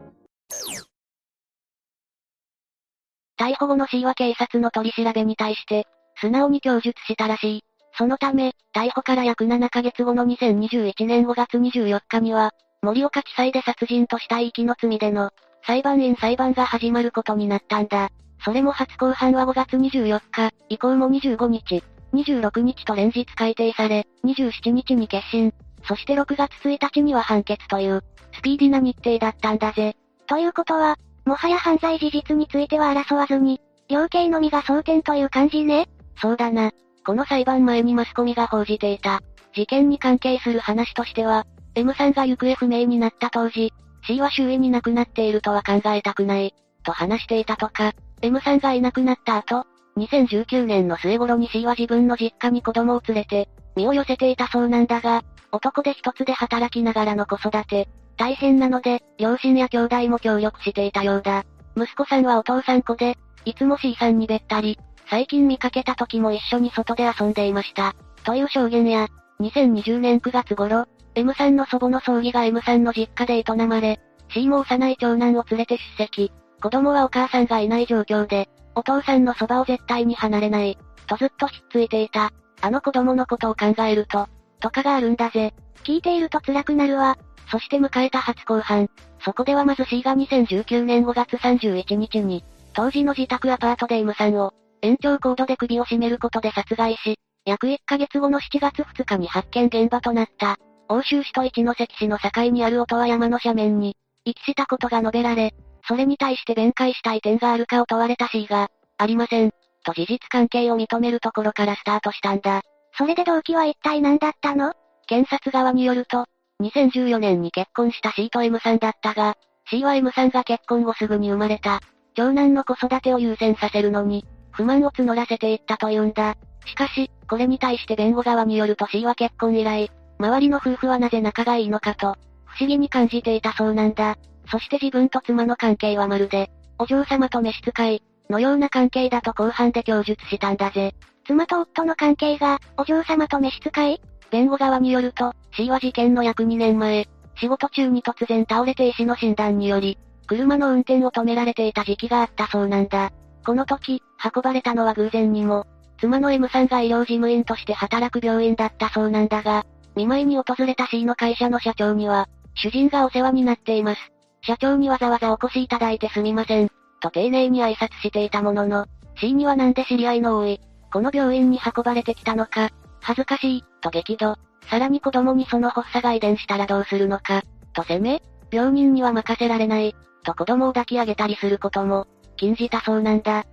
逮捕後の C は警察の取り調べに対して、素直に供述したらしい。そのため、逮捕から約7ヶ月後の2021年5月24日には、森岡地裁で殺人とした遺棄の罪での、裁判員裁判が始まることになったんだ。それも初公判は5月24日、以降も25日、26日と連日改定され、27日に決審、そして6月1日には判決という、スピーディな日程だったんだぜ。ということは、もはや犯罪事実については争わずに、量刑のみが争点という感じね。そうだな。この裁判前にマスコミが報じていた。事件に関係する話としては、M さんが行方不明になった当時、C は周囲に亡くなっているとは考えたくない、と話していたとか、M さんがいなくなった後、2019年の末頃に C は自分の実家に子供を連れて、身を寄せていたそうなんだが、男で一つで働きながらの子育て、大変なので、両親や兄弟も協力していたようだ。息子さんはお父さん子で、いつも C さんにべったり、最近見かけた時も一緒に外で遊んでいました。という証言や、2020年9月頃、M さんの祖母の葬儀が M さんの実家で営まれ、C も幼い長男を連れて出席。子供はお母さんがいない状況で、お父さんのそばを絶対に離れない、とずっとひっついていた。あの子供のことを考えると、とかがあるんだぜ。聞いていると辛くなるわ。そして迎えた初公判。そこではまず C が2019年5月31日に、当時の自宅アパートで M さんを、延長コードで首を絞めることで殺害し、約1ヶ月後の7月2日に発見現場となった。欧州市と一関市の境にある音羽山の斜面に、位置したことが述べられ、それに対して弁解したい点があるかを問われた C が、ありません。と事実関係を認めるところからスタートしたんだ。それで動機は一体何だったの？検察側によると、2014年に結婚した C と M さんだったが、C は M さんが結婚後すぐに生まれた、長男の子育てを優先させるのに、不満を募らせていったというんだ。しかし、これに対して弁護側によると C は結婚以来、周りの夫婦はなぜ仲がいいのかと、不思議に感じていたそうなんだ。そして自分と妻の関係はまるで、お嬢様と召使い、のような関係だと後半で供述したんだぜ。妻と夫の関係が、お嬢様と召使い？弁護側によると、C は事件の約2年前、仕事中に突然倒れて医師の診断により、車の運転を止められていた時期があったそうなんだ。この時、運ばれたのは偶然にも、妻の M さんが医療事務員として働く病院だったそうなんだが、見舞いに訪れた C の会社の社長には、主人がお世話になっています。社長にわざわざお越しいただいてすみません。と丁寧に挨拶していたものの、C にはなんで知り合いの多い、この病院に運ばれてきたのか、恥ずかしい、と激怒。さらに子供にその発作が遺伝したらどうするのか、と責め、病人には任せられない、と子供を抱き上げたりすることも、禁じたそうなんだ。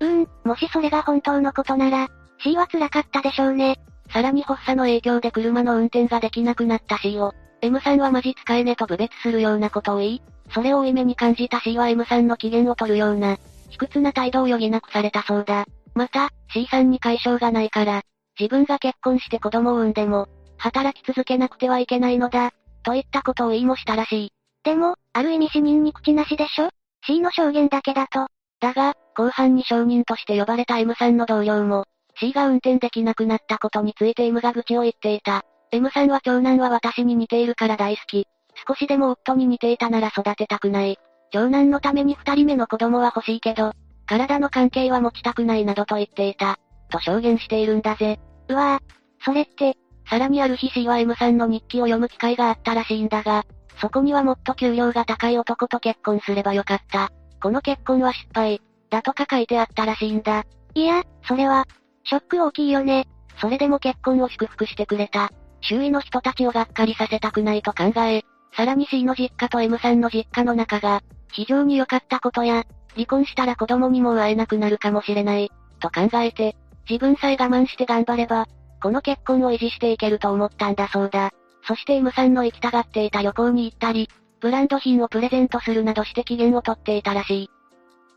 うーん、もしそれが本当のことなら、C は辛かったでしょうね。さらに発作の影響で車の運転ができなくなった C を、M さんはマジ使えねと侮蔑するようなことを言い、それを負い目に感じた C は M さんの機嫌を取るような、卑屈な態度を余儀なくされたそうだ。また、C さんに解消がないから、自分が結婚して子供を産んでも、働き続けなくてはいけないのだ、といったことを言いもしたらしい。でも、ある意味死人に口なしでしょ ?C の証言だけだと。だが、後半に証人として呼ばれた M さんの同僚も、C が運転できなくなったことについて M が愚痴を言っていた。M さんは長男は私に似ているから大好き。少しでも夫に似ていたなら育てたくない。長男のために二人目の子供は欲しいけど、体の関係は持ちたくないなどと言っていた。と証言しているんだぜ。うわぁ、それって、さらにある日 C は M さんの日記を読む機会があったらしいんだが、そこにはもっと給料が高い男と結婚すればよかった。この結婚は失敗、だとか書いてあったらしいんだ。いや、それは、ショック大きいよね。それでも結婚を祝福してくれた。周囲の人たちをがっかりさせたくないと考え、さらに C の実家と M さんの実家の仲が、非常に良かったことや、離婚したら子供にも会えなくなるかもしれない、と考えて、自分さえ我慢して頑張れば、この結婚を維持していけると思ったんだそうだ。そして M さんの行きたがっていた旅行に行ったり、ブランド品をプレゼントするなどして機嫌をとっていたらしい。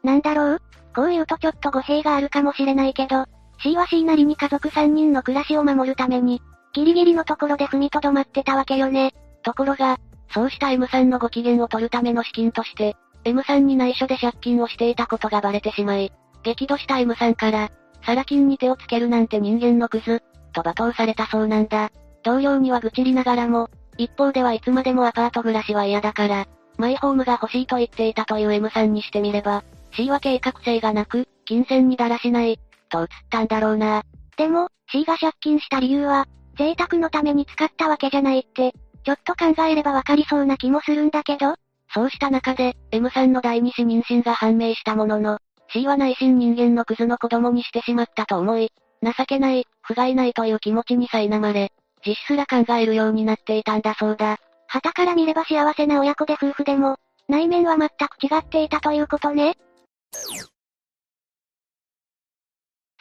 なんだろう？こう言うとちょっと語弊があるかもしれないけど、C は C なりに家族3人の暮らしを守るために、ギリギリのところで踏みとどまってたわけよね。ところが、そうした M さんのご機嫌を取るための資金として、M さんに内緒で借金をしていたことがバレてしまい、激怒した M さんから、サラ金に手をつけるなんて人間のクズ、と罵倒されたそうなんだ。同僚には愚痴りながらも、一方ではいつまでもアパート暮らしは嫌だから、マイホームが欲しいと言っていたという M さんにしてみれば、C は計画性がなく、金銭にだらしない、と映ったんだろうな。でも、C が借金した理由は、贅沢のために使ったわけじゃないって、ちょっと考えればわかりそうな気もするんだけどそうした中で、M さんの第二子妊娠が判明したものの、C は内心人間のクズの子供にしてしまったと思い、情けない、不甲斐ないという気持ちに苛まれ、実すら考えるようになっていたんだそうだ。旗から見れば幸せな親子で夫婦でも、内面は全く違っていたということね。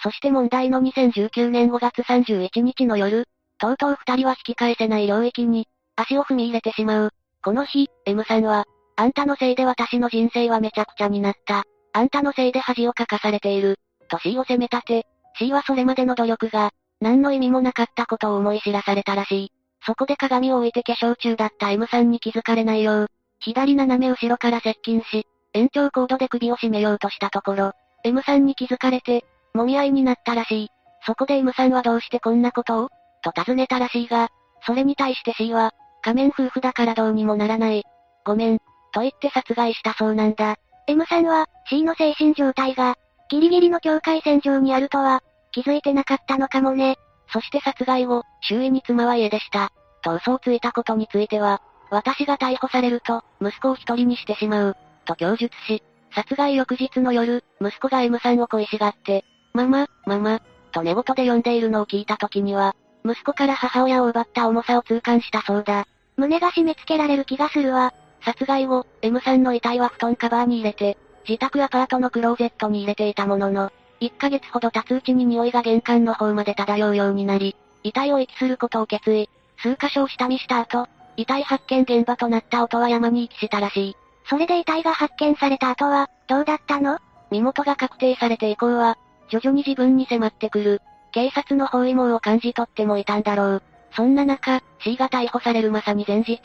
そして問題の2019年5月31日の夜、とうとう二人は引き返せない領域に、足を踏み入れてしまう。この日、M さんは、あんたのせいで私の人生はめちゃくちゃになった。あんたのせいで恥をかかされている。と C を責め立て、C はそれまでの努力が、何の意味もなかったことを思い知らされたらしい。そこで鏡を置いて化粧中だった M さんに気づかれないよう、左斜め後ろから接近し、延長コードで首を絞めようとしたところ、M さんに気づかれて、揉み合いになったらしい。そこで M さんはどうしてこんなことを？と尋ねたらしいが、それに対して C は、仮面夫婦だからどうにもならない。ごめん。と言って殺害したそうなんだ。M さんは、C の精神状態が、ギリギリの境界線上にあるとは、気づいてなかったのかもね。そして殺害後、周囲に妻は家でした。と嘘をついたことについては、私が逮捕されると、息子を一人にしてしまう、と供述し、殺害翌日の夜、息子が M さんを恋しがって、ママ、ママ、と寝言で呼んでいるのを聞いた時には、息子から母親を奪った重さを痛感したそうだ。胸が締め付けられる気がするわ。殺害後、M さんの遺体は布団カバーに入れて、自宅アパートのクローゼットに入れていたものの、1ヶ月ほど経つうちに匂いが玄関の方まで漂うようになり、遺体を遺棄することを決意。数箇所を下見した後、遺体発見現場となった音は山に遺棄したらしい。それで遺体が発見された後は、どうだったの？身元が確定されて以降は、徐々に自分に迫ってくる。警察の包囲網を感じ取ってもいたんだろう。そんな中、C が逮捕されるまさに前日、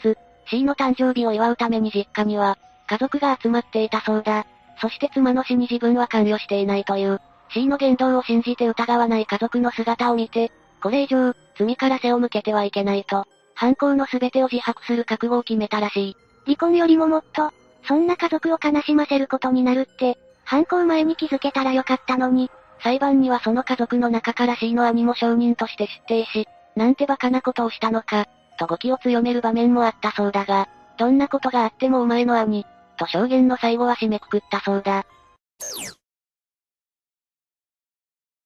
C の誕生日を祝うために実家には、家族が集まっていたそうだ。そして妻の死に自分は関与していないという、C の言動を信じて疑わない家族の姿を見て、これ以上、罪から背を向けてはいけないと、犯行の全てを自白する覚悟を決めたらしい。離婚よりももっと、そんな家族を悲しませることになるって、犯行前に気づけたらよかったのに、裁判にはその家族の中から C の兄も証人として出廷し、なんて馬鹿なことをしたのか、と語気を強める場面もあったそうだが、どんなことがあってもお前の兄、と証言の最後は締めくくったそうだ。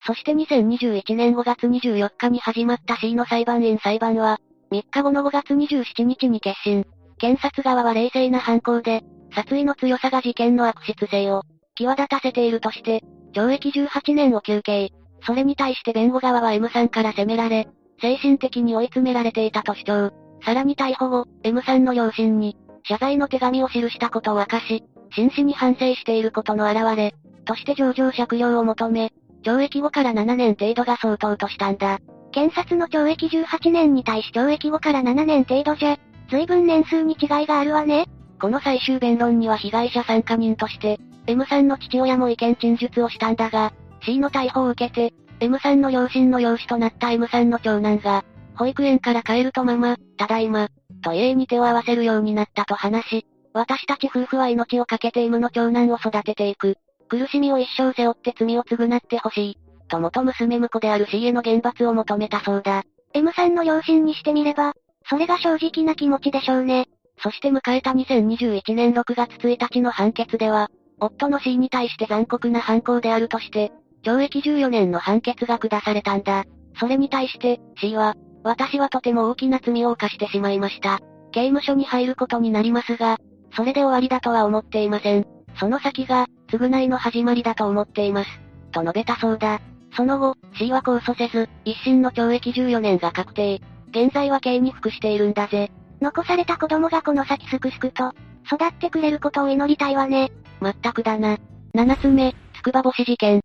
そして2021年5月24日に始まった C の裁判員裁判は、3日後の5月27日に決審。検察側は冷静な犯行で、殺意の強さが事件の悪質性を、際立たせているとして、懲役18年を求刑。それに対して弁護側は M さんから責められ、精神的に追い詰められていたと主張。さらに逮捕後、M さんの両親に、謝罪の手紙を記したことを明かし、真摯に反省していることの表れ、として上場酌量を求め、懲役後から7年程度が相当としたんだ。検察の懲役18年に対し懲役後から7年程度じゃ、随分年数に違いがあるわね。この最終弁論には被害者参加人として、M さんの父親も意見陳述をしたんだが、C の逮捕を受けて、M さんの両親の養子となった M さんの長男が、保育園から帰るとママ、ただいま、と家に手を合わせるようになったと話し、私たち夫婦は命を懸けて M の長男を育てていく。苦しみを一生背負って罪を償ってほしい。と元娘婿である C への厳罰を求めたそうだ。M さんの両親にしてみれば、それが正直な気持ちでしょうね。そして迎えた2021年6月1日の判決では、夫の C に対して残酷な犯行であるとして、懲役14年の判決が下されたんだ。それに対して、C は、私はとても大きな罪を犯してしまいました。刑務所に入ることになりますが、それで終わりだとは思っていません。その先が、償いの始まりだと思っています。と述べたそうだ。その後、C は控訴せず、一審の懲役14年が確定。現在は刑に服しているんだぜ。残された子供がこの先すくすくと、育ってくれることを祈りたいわね。まったくだな。七つ目、つくば星事件。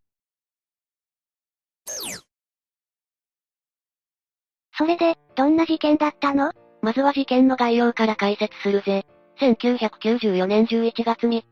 それで、どんな事件だったの？まずは事件の概要から解説するぜ。1994年11月3日、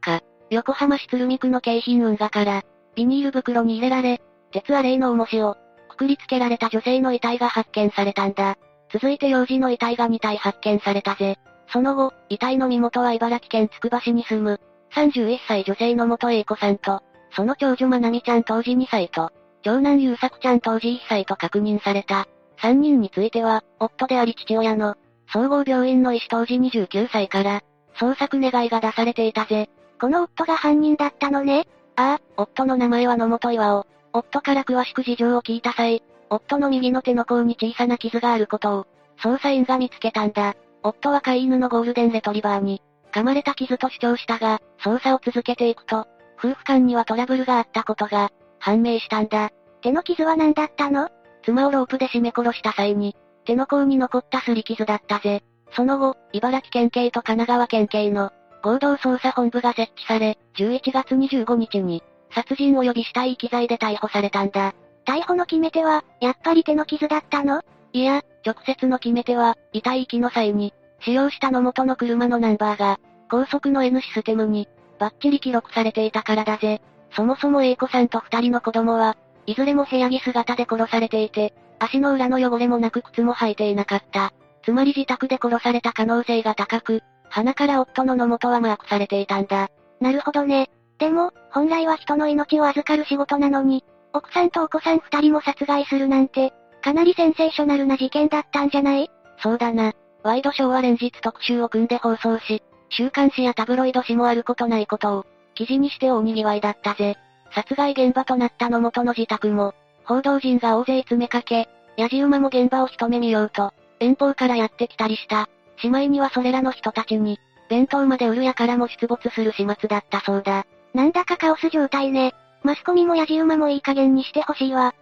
横浜市鶴見区の京浜運河から、ビニール袋に入れられ、鉄アレイの重しを、くくりつけられた女性の遺体が発見されたんだ。続いて幼児の遺体が2体発見されたぜ。その後、遺体の身元は茨城県つくば市に住む、31歳女性の元英子さんと、その長女まなみちゃん当時2歳と、長男優作ちゃん当時1歳と確認された。3人については、夫であり父親の、総合病院の医師当時29歳から、捜索願いが出されていたぜ。この夫が犯人だったのね？ああ、夫の名前は野本岩尾。夫から詳しく事情を聞いた際、夫の右の手の甲に小さな傷があることを、捜査員が見つけたんだ。夫は飼い犬のゴールデンレトリバーに、噛まれた傷と主張したが、捜査を続けていくと、夫婦間にはトラブルがあったことが、判明したんだ。手の傷は何だったの？妻をロープで絞め殺した際に、手の甲に残った擦り傷だったぜ。その後、茨城県警と神奈川県警の合同捜査本部が設置され、11月25日に、殺人及び死体遺棄罪で逮捕されたんだ。逮捕の決め手は、やっぱり手の傷だったの？いや、直接の決め手は、遺体遺棄の際に、使用したの元の車のナンバーが、高速の N システムに、バッチリ記録されていたからだぜ。そもそも A 子さんと二人の子供は、いずれも部屋着姿で殺されていて、足の裏の汚れもなく靴も履いていなかった。つまり自宅で殺された可能性が高く、鼻から夫の野元はマークされていたんだ。なるほどね。でも、本来は人の命を預かる仕事なのに、奥さんとお子さん二人も殺害するなんて、かなりセンセーショナルな事件だったんじゃない？そうだな。ワイドショーは連日特集を組んで放送し、週刊誌やタブロイド誌もあることないことを、記事にして大賑わいだったぜ。殺害現場となった野本の自宅も、報道陣が大勢詰めかけ、ヤジ馬も現場を一目見ようと、遠方からやってきたりした。しまいにはそれらの人たちに、弁当まで売るやからも出没する始末だったそうだ。なんだかカオス状態ね。マスコミもヤジ馬もいい加減にしてほしいわ。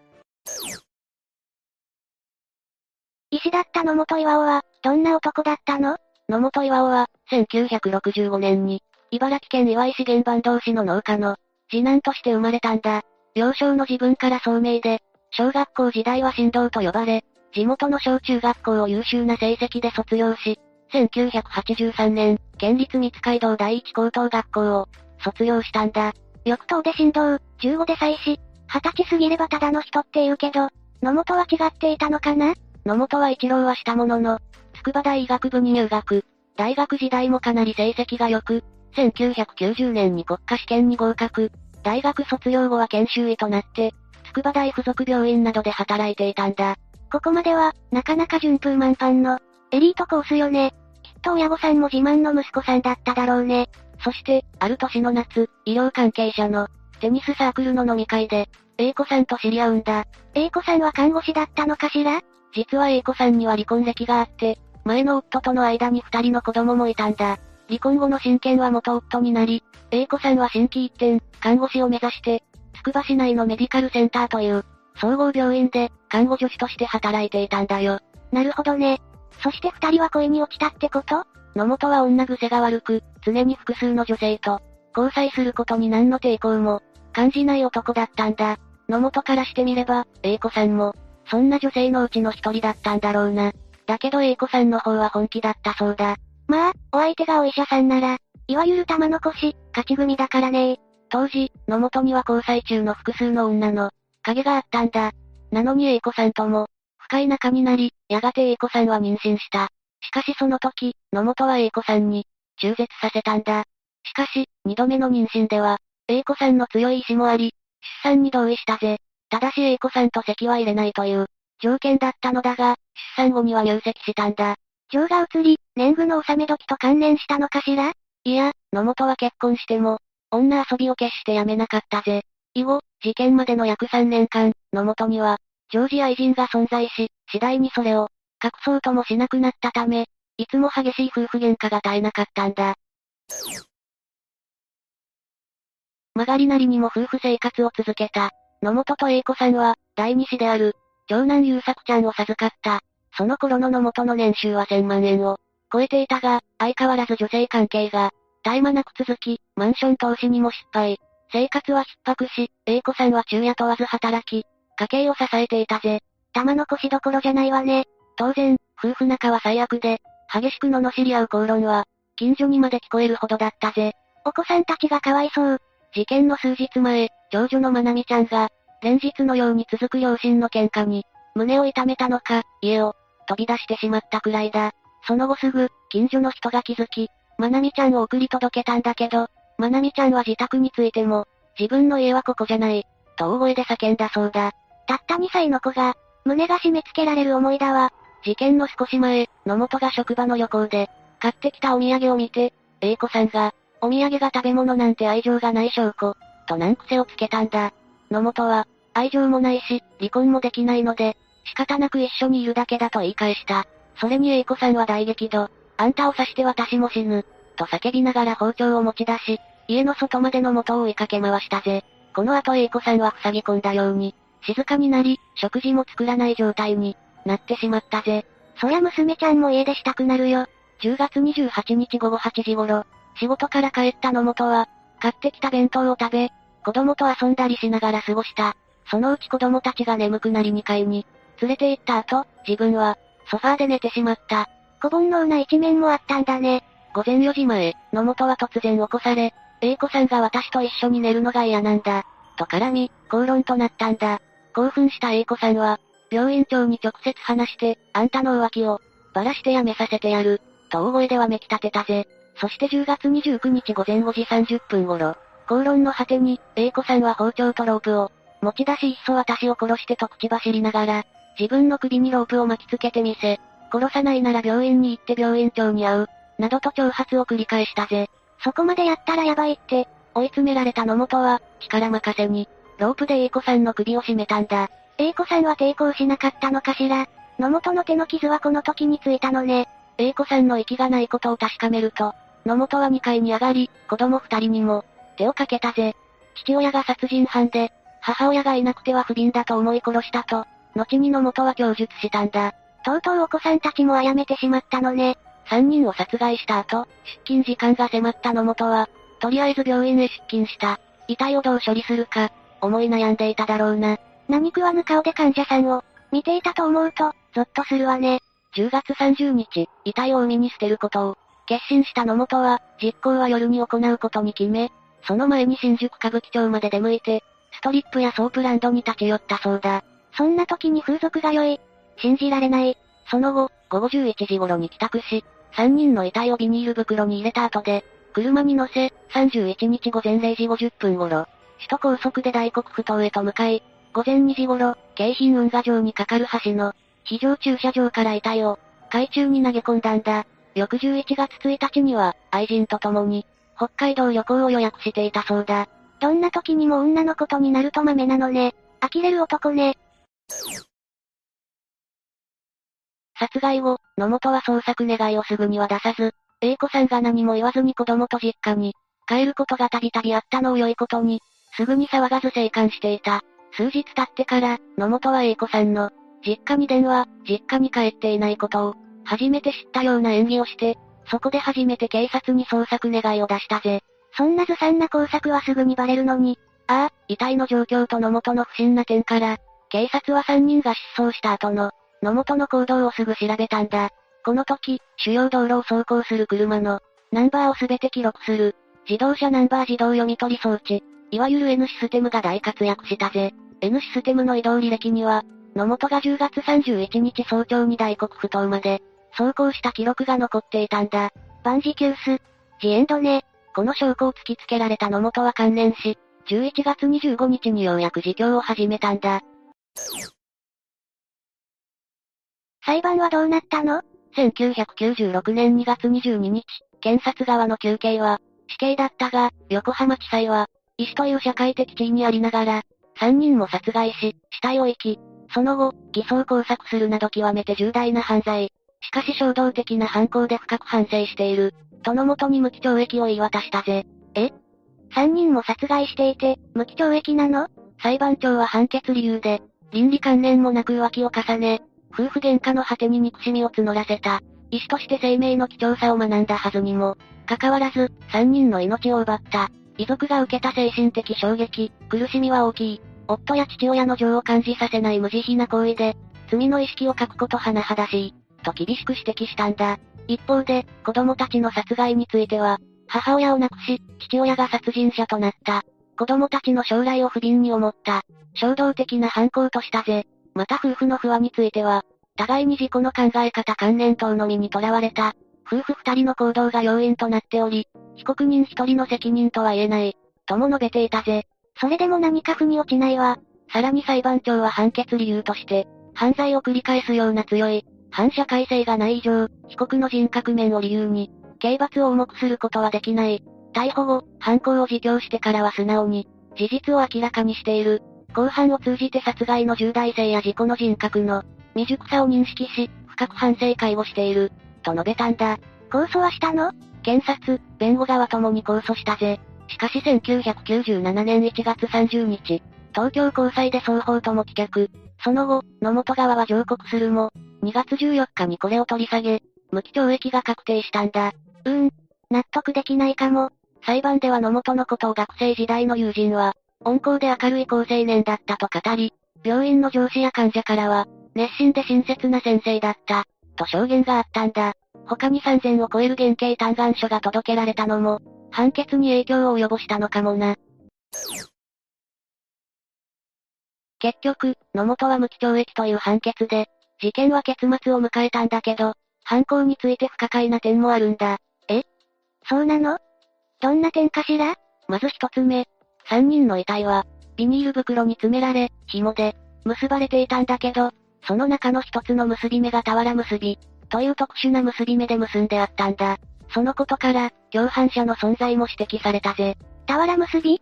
医師だった野本岩尾は、どんな男だったの？野本岩尾は、1965年に、茨城県岩井市原版同士の農家の、次男として生まれたんだ。幼少の自分から聡明で、小学校時代は神道と呼ばれ、地元の小中学校を優秀な成績で卒業し、1983年、県立三街道第一高等学校を卒業したんだ。翌頭で神道、15で祭祀、20歳過ぎればただの人って言うけど、野本は違っていたのかな？野本は一浪はしたものの、筑波大医学部に入学。大学時代もかなり成績が良く、1990年に国家試験に合格。大学卒業後は研修医となって、筑波大附属病院などで働いていたんだ。ここまでは、なかなか順風満帆の、エリートコースよね。きっと親御さんも自慢の息子さんだっただろうね。そして、ある年の夏、医療関係者の、テニスサークルの飲み会で、A 子さんと知り合うんだ。A 子さんは看護師だったのかしら？実は A 子さんには離婚歴があって、前の夫との間に二人の子供もいたんだ。離婚後の親権は元夫になり、A 子さんは心機一転、看護師を目指して、つくば市内のメディカルセンターという、総合病院で、看護助手として働いていたんだよ。なるほどね。そして二人は恋に落ちたってこと？野本は女癖が悪く、常に複数の女性と、交際することに何の抵抗も、感じない男だったんだ。野本からしてみれば、英子さんも、そんな女性のうちの一人だったんだろうな。だけど英子さんの方は本気だったそうだ。まあ、お相手がお医者さんなら、いわゆる玉の腰、勝ち組だからね当時、野本には交際中の複数の女の、影があったんだ。なのに英子さんとも、深い仲になり、やがて英子さんは妊娠した。しかしその時、野本は英子さんに、中絶させたんだ。しかし、二度目の妊娠では、英子さんの強い意志もあり、出産に同意したぜ。ただし英子さんと席は入れないという、条件だったのだが、出産後には入籍したんだ。情が移り、年貢の納め時と関連したのかしら？いや、野本は結婚しても、女遊びを決してやめなかったぜ。以後、事件までの約3年間、野本には、常時愛人が存在し、次第にそれを、隠そうともしなくなったため、いつも激しい夫婦喧嘩が絶えなかったんだ。曲がりなりにも夫婦生活を続けた。野本と英子さんは、第二子である、長男優作ちゃんを授かった。その頃の野本の年収は1000万円を超えていたが、相変わらず女性関係が、絶え間なく続き、マンション投資にも失敗。生活は逼迫し、英子さんは昼夜問わず働き、家計を支えていたぜ。玉の腰どころじゃないわね。当然、夫婦仲は最悪で、激しく罵り合う口論は、近所にまで聞こえるほどだったぜ。お子さんたちがかわいそう。事件の数日前、長女のまなみちゃんが、連日のように続く両親の喧嘩に、胸を痛めたのか、家を、飛び出してしまったくらいだ。その後すぐ、近所の人が気づき、まなみちゃんを送り届けたんだけど、まなみちゃんは自宅についても、自分の家はここじゃない、と大声で叫んだそうだ。たった2歳の子が、胸が締め付けられる思いだわ。事件の少し前、野本が職場の旅行で、買ってきたお土産を見て、英子さんが、お土産が食べ物なんて愛情がない証拠、と難癖をつけたんだ。野本は、愛情もないし、離婚もできないので、仕方なく一緒にいるだけだと言い返した。それに英子さんは大激怒。あんたを刺して私も死ぬ。と叫びながら包丁を持ち出し、家の外までの元を追いかけ回したぜ。この後英子さんは塞ぎ込んだように、静かになり、食事も作らない状態になってしまったぜ。そりゃ娘ちゃんも家出したくなるよ。10月28日午後8時頃、仕事から帰った野本は、買ってきた弁当を食べ、子供と遊んだりしながら過ごした。そのうち子供たちが眠くなり2階に、連れて行った後、自分は、ソファーで寝てしまった。小煩悩な一面もあったんだね。午前4時前、野本は突然起こされ、英子さんが私と一緒に寝るのが嫌なんだ。と絡み、口論となったんだ。興奮した英子さんは、病院長に直接話して、あんたの浮気を、ばらしてやめさせてやる、と大声ではめき立てたぜ。そして10月29日午前5時30分頃、口論の果てに、英子さんは包丁とロープを、持ち出しいっそ私を殺してと口走りながら、自分の首にロープを巻きつけてみせ、殺さないなら病院に行って病院長に会う、などと挑発を繰り返したぜ。そこまでやったらやばいって、追い詰められた野本は、力任せに、ロープで英子さんの首を絞めたんだ。英子さんは抵抗しなかったのかしら？野本の手の傷はこの時についたのね。英子さんの息がないことを確かめると、野本は2階に上がり、子供2人にも、手をかけたぜ。父親が殺人犯で、母親がいなくては不憫だと思い殺したと、後に野本は供述したんだ。とうとうお子さんたちも殺めてしまったのね。3人を殺害した後、出勤時間が迫った野本は、とりあえず病院へ出勤した。遺体をどう処理するか、思い悩んでいただろうな。何食わぬ顔で患者さんを、見ていたと思うと、ゾッとするわね。10月30日、遺体を海に捨てることを、決心した野本は、実行は夜に行うことに決め、その前に新宿歌舞伎町まで出向いて、ストリップやソープランドに立ち寄ったそうだ。そんな時に風俗通い。信じられない。その後、午後11時頃に帰宅し、3人の遺体をビニール袋に入れた後で、車に乗せ、31日午前0時50分頃、首都高速で大黒ふ頭へと向かい、午前2時頃、京浜運河上に架かる橋の、非常駐車場から遺体を、海中に投げ込んだんだ。翌11月1日には、愛人と共に、北海道旅行を予約していたそうだ。どんな時にも女のことになると豆なのね。呆れる男ね。殺害後、野本は捜索願いをすぐには出さず、英子さんが何も言わずに子供と実家に、帰ることがたびたびあったのを良いことに、すぐに騒がず生還していた。数日経ってから、野本は英子さんの、実家に電話、実家に帰っていないことを、初めて知ったような演技をして、そこで初めて警察に捜索願いを出したぜ。そんなずさんな工作はすぐにバレるのに。ああ、遺体の状況と野本の不審な点から、警察は3人が失踪した後の、野本の行動をすぐ調べたんだ。この時、主要道路を走行する車の、ナンバーをすべて記録する、自動車ナンバー自動読み取り装置、いわゆる N システムが大活躍したぜ。N システムの移動履歴には、野本が10月31日早朝に大黒不当まで、走行した記録が残っていたんだ。万事休す。ジエンドね。この証拠を突きつけられた野本は関連し、11月25日にようやく自供を始めたんだ。裁判はどうなったの ?1996 年2月22日、検察側の求刑は、死刑だったが、横浜地裁は、医師という社会的地位にありながら、3人も殺害し、死体を遺棄。その後、偽装工作するなど極めて重大な犯罪。しかし衝動的な犯行で深く反省している。とのもとに無期懲役を言い渡したぜ。え ?3 人も殺害していて、無期懲役なの？裁判長は判決理由で、倫理観念もなく浮気を重ね、夫婦喧嘩の果てに憎しみを募らせた。医師として生命の貴重さを学んだはずにも、かかわらず、3人の命を奪った。遺族が受けた精神的衝撃、苦しみは大きい。夫や父親の情を感じさせない無慈悲な行為で、罪の意識を書くこと甚だしい、と厳しく指摘したんだ。一方で、子供たちの殺害については、母親を亡くし、父親が殺人者となった。子供たちの将来を不憫に思った。衝動的な犯行としたぜ。また夫婦の不和については、互いに自己の考え方観念等のみにとらわれた。夫婦二人の行動が要因となっており、被告人一人の責任とは言えない、とも述べていたぜ。それでも何か腑に落ちないわ。さらに裁判長は判決理由として、犯罪を繰り返すような強い、反社会性がない以上、被告の人格面を理由に、刑罰を重くすることはできない。逮捕後、犯行を自供してからは素直に、事実を明らかにしている。公判を通じて殺害の重大性や事故の人格の未熟さを認識し、深く反省会をしている、と述べたんだ。控訴はしたの？検察、弁護側ともに控訴したぜ。しかし1997年1月30日、東京高裁で双方とも棄却。その後、野本側は上告するも、2月14日にこれを取り下げ、無期懲役が確定したんだ。うーん、納得できないかも。裁判では野本のことを学生時代の友人は、温厚で明るい高青年だったと語り、病院の上司や患者からは、熱心で親切な先生だった、と証言があったんだ。他に3000を超える減刑嘆願書が届けられたのも、判決に影響を及ぼしたのかもな。結局、野本は無期懲役という判決で、事件は結末を迎えたんだけど、犯行について不可解な点もあるんだ。え？そうなの？どんな点かしら？まず一つ目。三人の遺体は、ビニール袋に詰められ、紐で、結ばれていたんだけど、その中の一つの結び目が俵結び、という特殊な結び目で結んであったんだ。そのことから、共犯者の存在も指摘されたぜ。俵結び？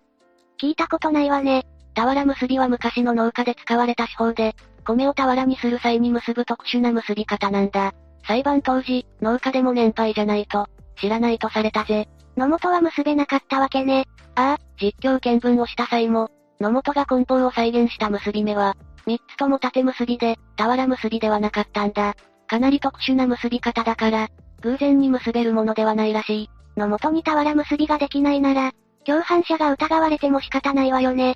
聞いたことないわね。俵結びは昔の農家で使われた手法で、米を俵にする際に結ぶ特殊な結び方なんだ。裁判当時、農家でも年配じゃないと、知らないとされたぜ。野本は結べなかったわけね。ああ、実況見分をした際も、野本が梱包を再現した結び目は、三つとも縦結びで、俵結びではなかったんだ。かなり特殊な結び方だから、偶然に結べるものではないらしい。の元に俵結びができないなら、共犯者が疑われても仕方ないわよね。ん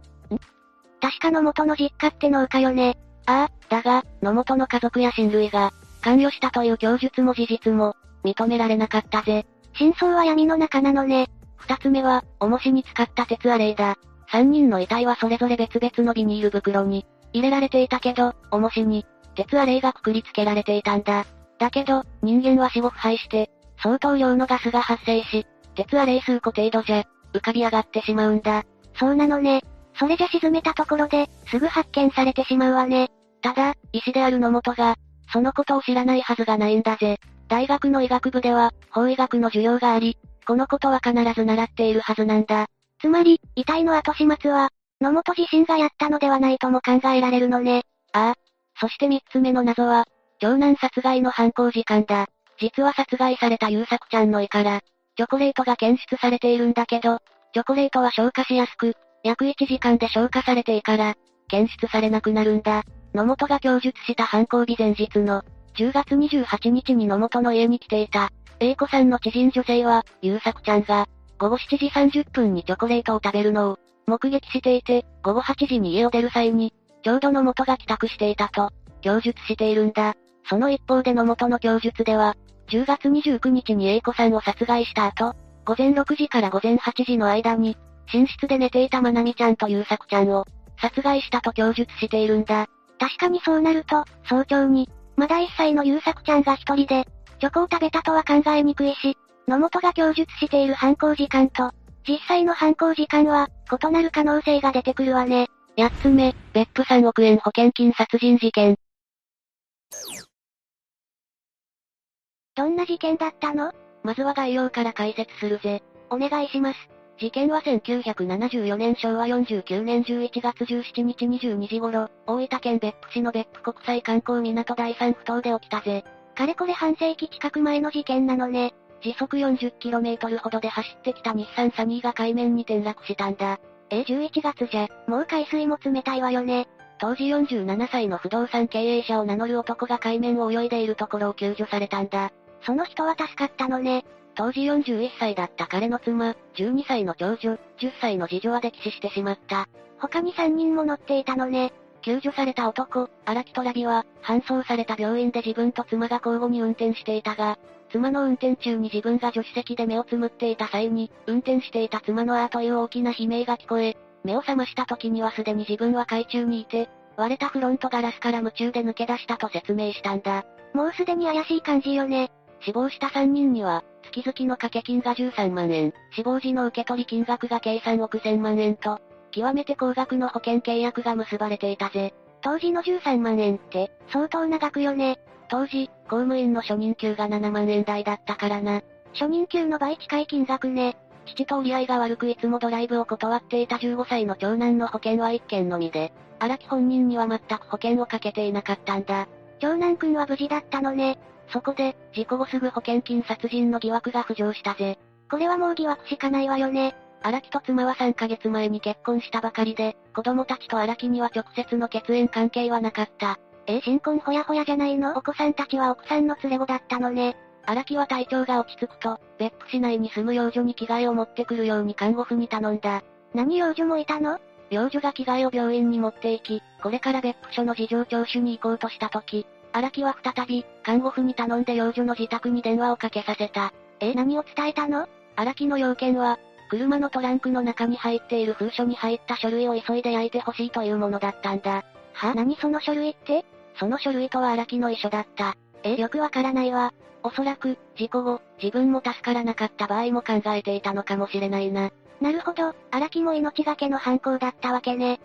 確かの元の実家って農家よね。ああ、だが、野本の家族や親類が、関与したという供述も事実も、認められなかったぜ。真相は闇の中なのね。二つ目は、重しに使った鉄アレイだ。三人の遺体はそれぞれ別々のビニール袋に、入れられていたけど、重しに、鉄アレイがくくりつけられていたんだ。だけど、人間は死後腐敗して、相当量のガスが発生し、鉄アレイ数個程度じゃ、浮かび上がってしまうんだ。そうなのね。それじゃ沈めたところで、すぐ発見されてしまうわね。ただ、医師である野本が、そのことを知らないはずがないんだぜ。大学の医学部では、法医学の授業があり、このことは必ず習っているはずなんだ。つまり、遺体の後始末は、野本自身がやったのではないとも考えられるのね。ああ。そして三つ目の謎は、長男殺害の犯行時間だ。実は殺害された優作ちゃんの胃から、チョコレートが検出されているんだけど、チョコレートは消化しやすく、約1時間で消化されていから、検出されなくなるんだ。野本が供述した犯行日前日の、10月28日に野本の家に来ていた、A 子さんの知人女性は、ゆうさくちゃんが、午後7時30分にチョコレートを食べるのを、目撃していて、午後8時に家を出る際に、ちょうど野本が帰宅していたと、供述しているんだ。その一方で野本の供述では、10月29日に A 子さんを殺害した後、午前6時から午前8時の間に、寝室で寝ていたまなみちゃんとゆうさくちゃんを、殺害したと供述しているんだ。確かにそうなると、早朝に、まだ1歳のゆうさくちゃんが一人で、チョコを食べたとは考えにくいし、野本が供述している犯行時間と、実際の犯行時間は、異なる可能性が出てくるわね。八つ目、別府3億円保険金殺人事件。どんな事件だったの？まずは概要から解説するぜ。お願いします。事件は1974年昭和49年11月17日22時頃、大分県別府市の別府国際観光港第三不島で起きたぜ。かれこれ半世紀近く前の事件なのね。時速 40km ほどで走ってきた日産サニーが海面に転落したんだ。え、11月じゃ、もう海水も冷たいわよね。当時47歳の不動産経営者を名乗る男が海面を泳いでいるところを救助されたんだ。その人は助かったのね。当時41歳だった彼の妻、12歳の長女、10歳の次女は溺死してしまった。他に3人も乗っていたのね。救助された男、荒木トラビは、搬送された病院で自分と妻が交互に運転していたが、妻の運転中に自分が助手席で目をつむっていた際に、運転していた妻のあーという大きな悲鳴が聞こえ、目を覚ました時にはすでに自分は海中にいて、割れたフロントガラスから夢中で抜け出したと説明したんだ。もうすでに怪しい感じよね。死亡した3人には、月々の掛け金が13万円、死亡時の受け取り金額が計3億1000万円と、極めて高額の保険契約が結ばれていたぜ。当時の13万円って、相当な額よね。当時、公務員の初任給が7万円台だったからな。初任給の倍近い金額ね。父と折り合いが悪くいつもドライブを断っていた15歳の長男の保険は1件のみで、荒木本人には全く保険をかけていなかったんだ。長男くんは無事だったのね。そこで、事故後すぐ保険金殺人の疑惑が浮上したぜ。これはもう疑惑しかないわよね。荒木と妻は3ヶ月前に結婚したばかりで、子供たちと荒木には直接の血縁関係はなかった。え新婚ほやほやじゃないの？お子さんたちは奥さんの連れ子だったのね。荒木は体調が落ち着くと、別府市内に住む幼女に着替えを持ってくるように看護婦に頼んだ。何幼女もいたの？幼女が着替えを病院に持って行き、これから別府署の事情聴取に行こうとした時、荒木は再び、看護婦に頼んで幼女の自宅に電話をかけさせた。え、何を伝えたの？荒木の要件は、車のトランクの中に入っている封書に入った書類を急いで焼いてほしいというものだったんだ。は何その書類って？その書類とは荒木の遺書だった。え、よくわからないわ。おそらく、事故後、自分も助からなかった場合も考えていたのかもしれないな。なるほど、荒木も命がけの犯行だったわけね。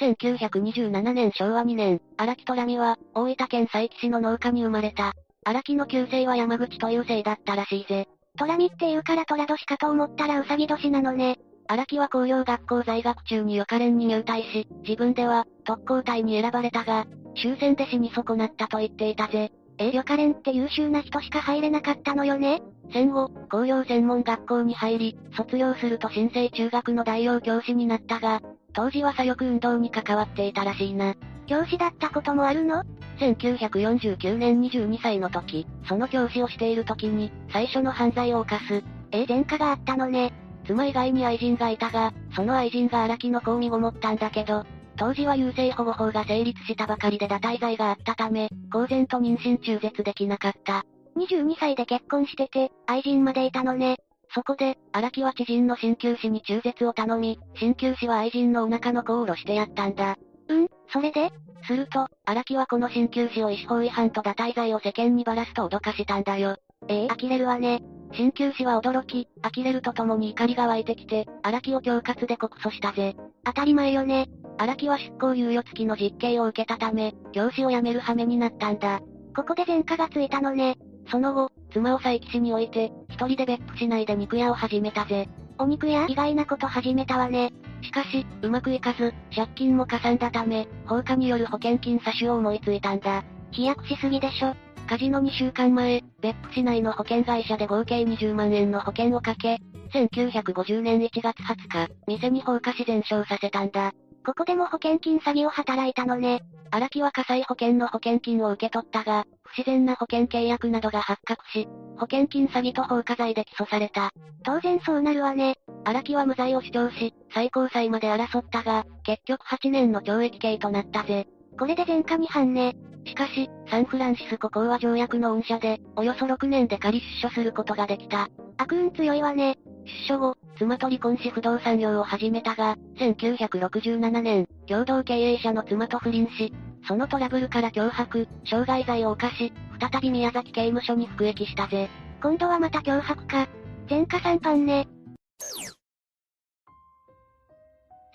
1927年昭和2年、荒木虎美は、大分県佐伯市の農家に生まれた。荒木の旧姓は山口という姓だったらしいぜ。虎美って言うから虎年かと思ったらうさぎ年なのね。荒木は工業学校在学中に予科連に入隊し、自分では、特攻隊に選ばれたが、終戦で死に損なったと言っていたぜ。え、予科連って優秀な人しか入れなかったのよね？戦後、工業専門学校に入り、卒業すると新生中学の代用教師になったが、当時は左翼運動に関わっていたらしいな。教師だったこともあるの ?1949 年22歳の時、その教師をしている時に、最初の犯罪を犯す。え、前科があったのね。妻以外に愛人がいたが、その愛人が荒木の子を身ごもったんだけど、当時は優生保護法が成立したばかりで堕胎罪があったため、公然と妊娠中絶できなかった。22歳で結婚してて、愛人までいたのね。そこで、荒木は知人の鍼灸師に中絶を頼み、鍼灸師は愛人のお腹の子を下ろしてやったんだ。うん、それで？すると、荒木はこの鍼灸師を医師法違反と堕胎罪を世間にばらすと脅かしたんだよ。ええ？ー、呆れるわね。鍼灸師は驚き、呆れるとともに怒りが湧いてきて、荒木を恐喝で告訴したぜ。当たり前よね。荒木は執行猶予付きの実刑を受けたため、教師を辞める羽目になったんだ。ここで前科がついたのね。その後、妻を佐伯市に置いて、一人で別府市内で肉屋を始めたぜ。お肉屋意外なこと始めたわね。しかし、うまくいかず、借金もかさんだため、放火による保険金詐取を思いついたんだ。飛躍しすぎでしょ。カジノ2週間前、別府市内の保険会社で合計20万円の保険をかけ、1950年1月20日、店に放火し全焼させたんだ。ここでも保険金詐欺を働いたのね。荒木は火災保険の保険金を受け取ったが、不自然な保険契約などが発覚し、保険金詐欺と放火罪で起訴された。当然そうなるわね。荒木は無罪を主張し、最高裁まで争ったが、結局8年の懲役刑となったぜ。これで前科2犯ね。しかし、サンフランシスコ講和条約の恩赦で、およそ6年で仮出所することができた。悪運強いわね。出所後、妻と離婚し不動産業を始めたが、1967年、共同経営者の妻と不倫し、そのトラブルから脅迫、傷害罪を犯し、再び宮崎刑務所に服役したぜ。今度はまた脅迫か。前科3犯ね。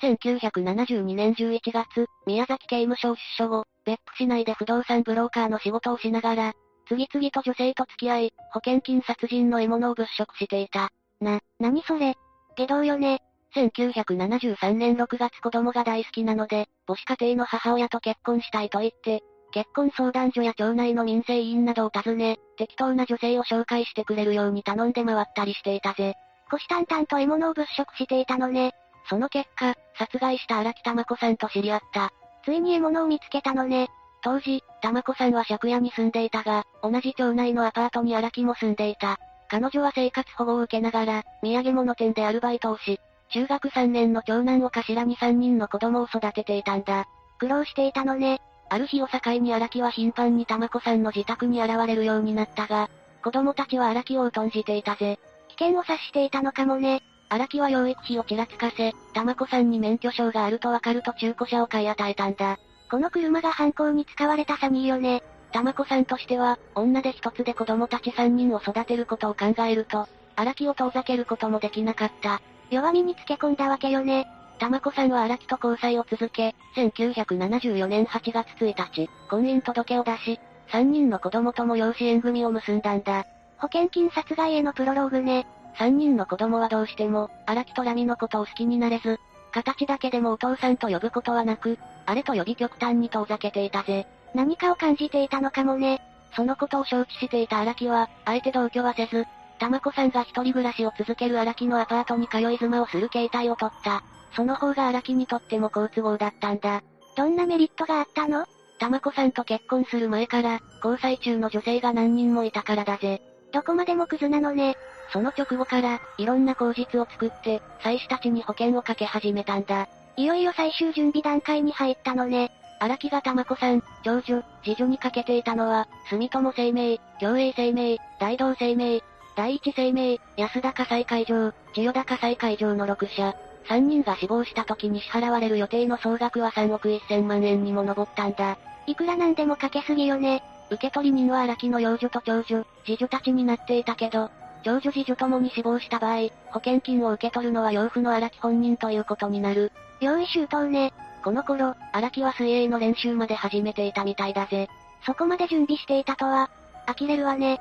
1972年11月、宮崎刑務所を出所後、別府市内で不動産ブローカーの仕事をしながら、次々と女性と付き合い、保険金殺人の獲物を物色していた。な、なにそれ？下道よね。1973年6月子供が大好きなので、母子家庭の母親と結婚したいと言って、結婚相談所や町内の民生委員などを訪ね、適当な女性を紹介してくれるように頼んで回ったりしていたぜ。虎視眈々と獲物を物色していたのね。その結果、殺害した荒木玉子さんと知り合った。ついに獲物を見つけたのね。当時、玉子さんは借家に住んでいたが、同じ町内のアパートに荒木も住んでいた。彼女は生活保護を受けながら、土産物店でアルバイトをし、中学3年の長男を頭に3人の子供を育てていたんだ。苦労していたのね。ある日を境に荒木は頻繁に玉子さんの自宅に現れるようになったが、子供たちは荒木を疎んじていたぜ。危険を察していたのかもね。荒木は養育費をちらつかせ、玉子さんに免許証があるとわかると中古車を買い与えたんだ。この車が犯行に使われたサニーよね。玉子さんとしては、女で一つで子供たち三人を育てることを考えると、荒木を遠ざけることもできなかった。弱みにつけ込んだわけよね。玉子さんは荒木と交際を続け、1974年8月1日、婚姻届を出し、3人の子供とも養子縁組を結んだんだ。保険金殺害へのプロローグね。3人の子供はどうしても、荒木とラミのことを好きになれず、形だけでもお父さんと呼ぶことはなく、あれと呼び極端に遠ざけていたぜ。何かを感じていたのかもね。そのことを承知していた荒木は、あえて同居はせず、玉子さんが一人暮らしを続ける荒木のアパートに通い妻をする形態を取った。その方が荒木にとっても好都合だったんだ。どんなメリットがあったの？玉子さんと結婚する前から、交際中の女性が何人もいたからだぜ。どこまでもクズなのね。その直後から、いろんな口実を作って、妻子たちに保険をかけ始めたんだ。いよいよ最終準備段階に入ったのね。荒木が玉子さん、長女、次女にかけていたのは、住友生命、共栄生命、大道生命、第一生命、安田火災会場、千代田火災会場の6社。3人が死亡した時に支払われる予定の総額は3億1000万円にも上ったんだ。いくらなんでもかけすぎよね。受取人は荒木の養女と長女、次女たちになっていたけど、長女次女ともに死亡した場合、保険金を受け取るのは養父の荒木本人ということになる。用意周到ね。この頃、荒木は水泳の練習まで始めていたみたいだぜ。そこまで準備していたとは、呆れるわね。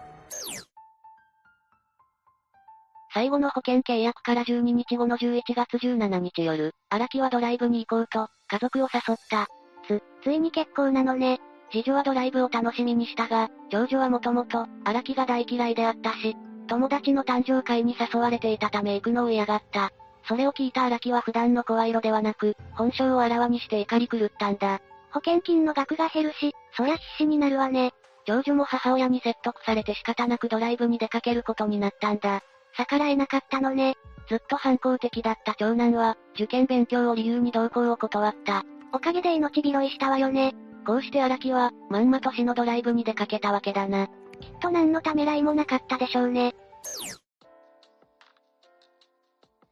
最後の保険契約から12日後の11月17日夜、荒木はドライブに行こうと、家族を誘った。つ、ついに結構なのね。次女はドライブを楽しみにしたが、長女はもともと、荒木が大嫌いであったし、友達の誕生会に誘われていたため行くのを嫌がった。それを聞いた荒木は普段の声色ではなく、本性をあらわにして怒り狂ったんだ。保険金の額が減るし、そりゃ必死になるわね。長女も母親に説得されて仕方なくドライブに出かけることになったんだ。逆らえなかったのね。ずっと反抗的だった長男は、受験勉強を理由に同行を断った。おかげで命拾いしたわよね。こうして荒木は、まんまと死のドライブに出かけたわけだな。きっと何のためらいもなかったでしょうね。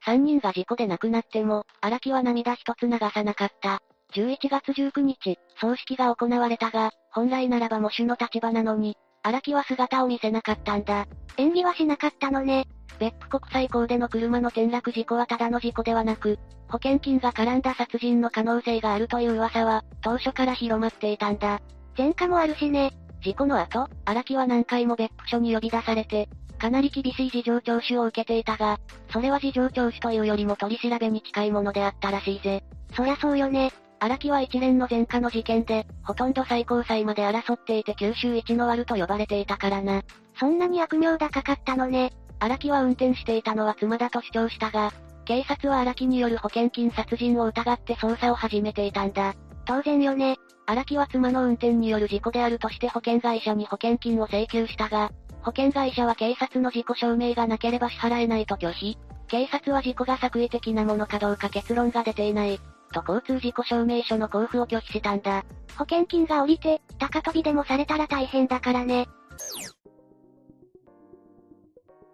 三人が事故で亡くなっても、荒木は涙一つ流さなかった。11月19日、葬式が行われたが、本来ならば喪主の立場なのに、荒木は姿を見せなかったんだ。演技はしなかったのね。別府国際港での車の転落事故はただの事故ではなく、保険金が絡んだ殺人の可能性があるという噂は、当初から広まっていたんだ。前科もあるしね。事故の後、荒木は何回も別府署に呼び出されて、かなり厳しい事情聴取を受けていたが、それは事情聴取というよりも取り調べに近いものであったらしいぜ。そりゃそうよね。荒木は一連の前科の事件で、ほとんど最高裁まで争っていて九州一の悪と呼ばれていたからな。そんなに悪名高かったのね。荒木は運転していたのは妻だと主張したが、警察は荒木による保険金殺人を疑って捜査を始めていたんだ。当然よね。荒木は妻の運転による事故であるとして保険会社に保険金を請求したが、保険会社は警察の事故証明がなければ支払えないと拒否。警察は事故が作為的なものかどうか結論が出ていない。と交通事故証明書の交付を拒否したんだ。保険金が降りて、高飛びでもされたら大変だからね。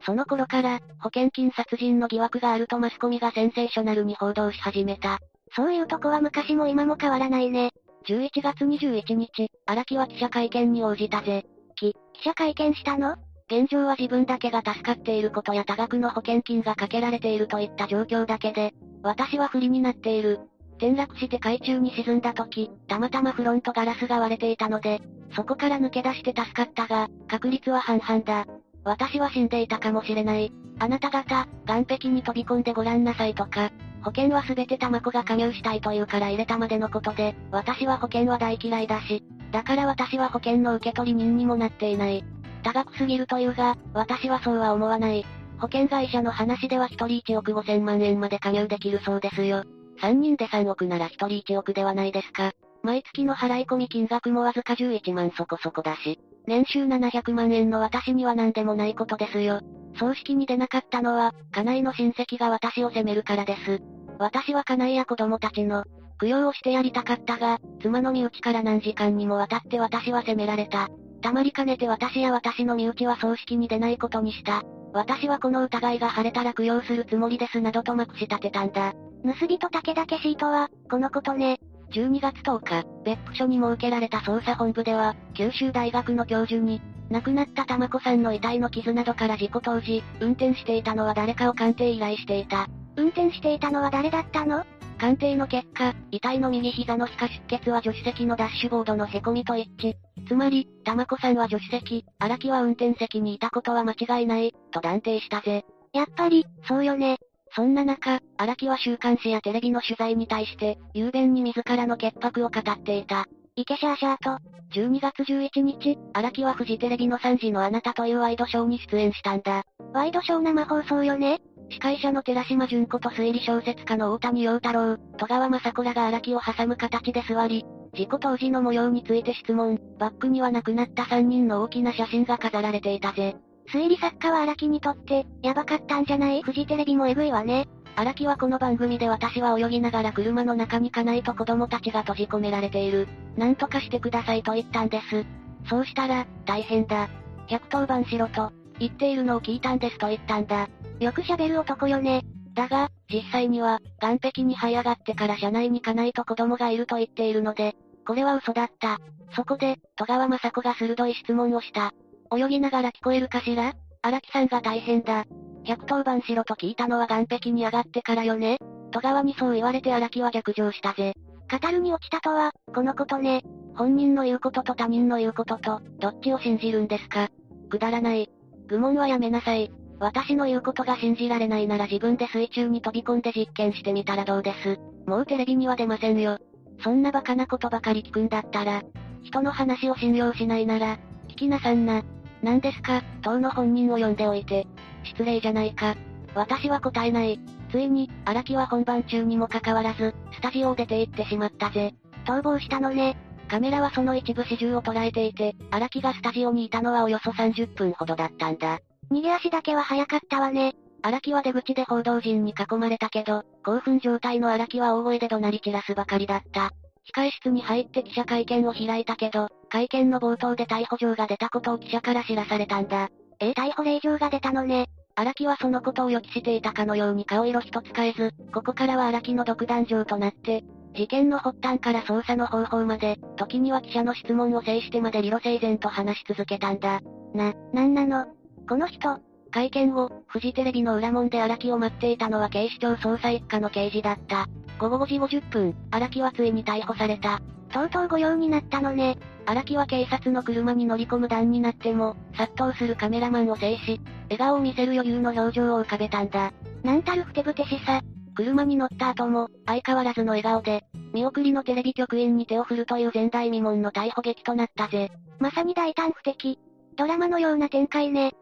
その頃から、保険金殺人の疑惑があるとマスコミがセンセーショナルに報道し始めた。そういうとこは昔も今も変わらないね。11月21日、荒木は記者会見に応じたぜ。き、記者会見したの？現状は自分だけが助かっていることや多額の保険金がかけられているといった状況だけで、私は不利になっている。転落して海中に沈んだ時、たまたまフロントガラスが割れていたので、そこから抜け出して助かったが、確率は半々だ。私は死んでいたかもしれない。あなた方、岸壁に飛び込んでごらんなさいとか、保険はすべて玉子が加入したいというから入れたまでのことで、私は保険は大嫌いだし、だから私は保険の受取人にもなっていない。高額すぎるというが、私はそうは思わない。保険会社の話では1人1億5千万円まで加入できるそうですよ。3人で3億なら1人1億ではないですか。毎月の払い込み金額もわずか11万そこそこだし、年収700万円の私には何でもないことですよ。葬式に出なかったのは、家内の親戚が私を責めるからです。私は家内や子供たちの、供養をしてやりたかったが、妻の身内から何時間にもわたって私は責められた。たまりかねて私や私の身内は葬式に出ないことにした。私はこの疑いが晴れたら供養するつもりですなどとまくし立てたんだ。盗人武田シートは、このことね。12月10日、別府署に設けられた捜査本部では、九州大学の教授に、亡くなった玉子さんの遺体の傷などから事故当時、運転していたのは誰かを鑑定依頼していた。運転していたのは誰だったの？鑑定の結果、遺体の右膝の皮下出血は助手席のダッシュボードの凹みと一致。つまり、玉子さんは助手席、荒木は運転席にいたことは間違いない、と断定したぜ。やっぱり、そうよね。そんな中、荒木は週刊誌やテレビの取材に対して、雄弁に自らの潔白を語っていた。イケシャーシャーと、12月11日、荒木はフジテレビの3時のあなたというワイドショーに出演したんだ。ワイドショー生放送よね司会者の寺島純子と推理小説家の大谷陽太郎、戸川雅子らが荒木を挟む形で座り、事故当時の模様について質問、バックには亡くなった3人の大きな写真が飾られていたぜ。推理作家は荒木にとって、やばかったんじゃない？フジテレビもエグいわね。荒木はこの番組で私は泳ぎながら車の中に家内と子供たちが閉じ込められている。なんとかしてくださいと言ったんです。そうしたら、大変だ。110番しろと、言っているのを聞いたんですと言ったんだ。よく喋る男よね。だが、実際には、岸壁に這い上がってから車内に家内と子供がいると言っているので、これは嘘だった。そこで、戸川雅子が鋭い質問をした。泳ぎながら聞こえるかしら？荒木さんが大変だ。110番しろと聞いたのは岸壁に上がってからよね。戸川にそう言われて荒木は逆上したぜ。語るに落ちたとは、このことね。本人の言うことと他人の言うことと、どっちを信じるんですか？くだらない。愚問はやめなさい。私の言うことが信じられないなら自分で水中に飛び込んで実験してみたらどうです？もうテレビには出ませんよ。そんなバカなことばかり聞くんだったら、人の話を信用しないなら、聞きなさんな。何ですか、当の本人を呼んでおいて。失礼じゃないか。私は答えない。ついに、荒木は本番中にもかかわらず、スタジオを出て行ってしまったぜ。逃亡したのね。カメラはその一部始終を捉えていて、荒木がスタジオにいたのはおよそ30分ほどだったんだ。逃げ足だけは早かったわね。荒木は出口で報道陣に囲まれたけど、興奮状態の荒木は大声で怒鳴り散らすばかりだった。控室に入って記者会見を開いたけど、会見の冒頭で逮捕状が出たことを記者から知らされたんだ。えー、逮捕令状が出たのね。荒木はそのことを予期していたかのように顔色一つ変えず、ここからは荒木の独壇場となって、事件の発端から捜査の方法まで、時には記者の質問を制してまで理路整然と話し続けたんだ。な、なんなの？この人、会見後、フジテレビの裏門で荒木を待っていたのは警視庁捜査一課の刑事だった。午後5時50分、荒木はついに逮捕された。とうとう御用になったのね。荒木は警察の車に乗り込む段になっても、殺到するカメラマンを制し、笑顔を見せる余裕の表情を浮かべたんだ。なんたるふてぶてしさ。車に乗った後も、相変わらずの笑顔で、見送りのテレビ局員に手を振るという前代未聞の逮捕劇となったぜ。まさに大胆不敵。ドラマのような展開ね。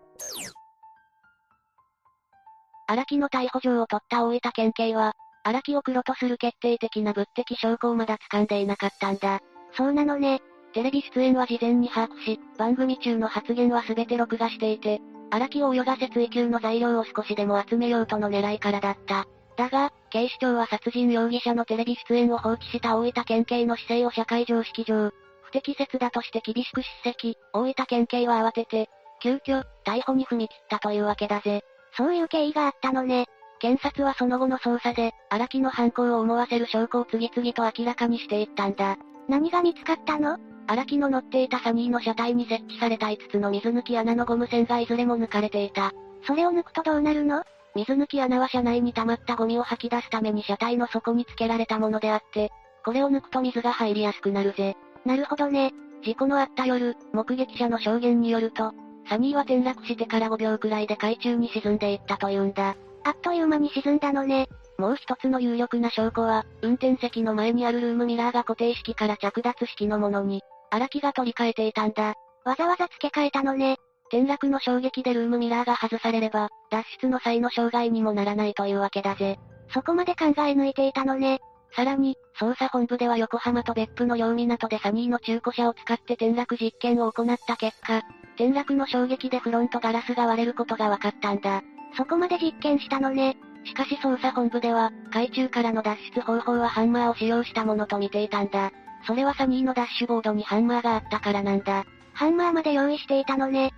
荒木の逮捕状を取った大分県警は、荒木を黒とする決定的な物的証拠をまだ掴んでいなかったんだ。そうなのね。テレビ出演は事前に把握し、番組中の発言は全て録画していて、荒木を泳がせ追及の材料を少しでも集めようとの狙いからだった。だが、警視庁は殺人容疑者のテレビ出演を放棄した大分県警の姿勢を社会常識上、不適切だとして厳しく叱責、大分県警は慌てて、急遽、逮捕に踏み切ったというわけだぜ。そういう経緯があったのね。検察はその後の捜査で、荒木の犯行を思わせる証拠を次々と明らかにしていったんだ。何が見つかったの？荒木の乗っていたサニーの車体に設置された5つの水抜き穴のゴム栓がいずれも抜かれていた。それを抜くとどうなるの？水抜き穴は車内に溜まったゴミを吐き出すために車体の底につけられたものであって、これを抜くと水が入りやすくなるぜ。なるほどね。事故のあった夜、目撃者の証言によると、サニーは転落してから5秒くらいで海中に沈んでいったというんだ。あっという間に沈んだのね。もう一つの有力な証拠は、運転席の前にあるルームミラーが固定式から着脱式のものに、荒木が取り替えていたんだ。わざわざ付け替えたのね。転落の衝撃でルームミラーが外されれば、脱出の際の障害にもならないというわけだぜ。そこまで考え抜いていたのね。さらに、捜査本部では横浜と別府の両港でサニーの中古車を使って転落実験を行った結果、転落の衝撃でフロントガラスが割れることが分かったんだ。そこまで実験したのね。しかし捜査本部では、海中からの脱出方法はハンマーを使用したものと見ていたんだ。それはサニーのダッシュボードにハンマーがあったからなんだ。ハンマーまで用意していたのね。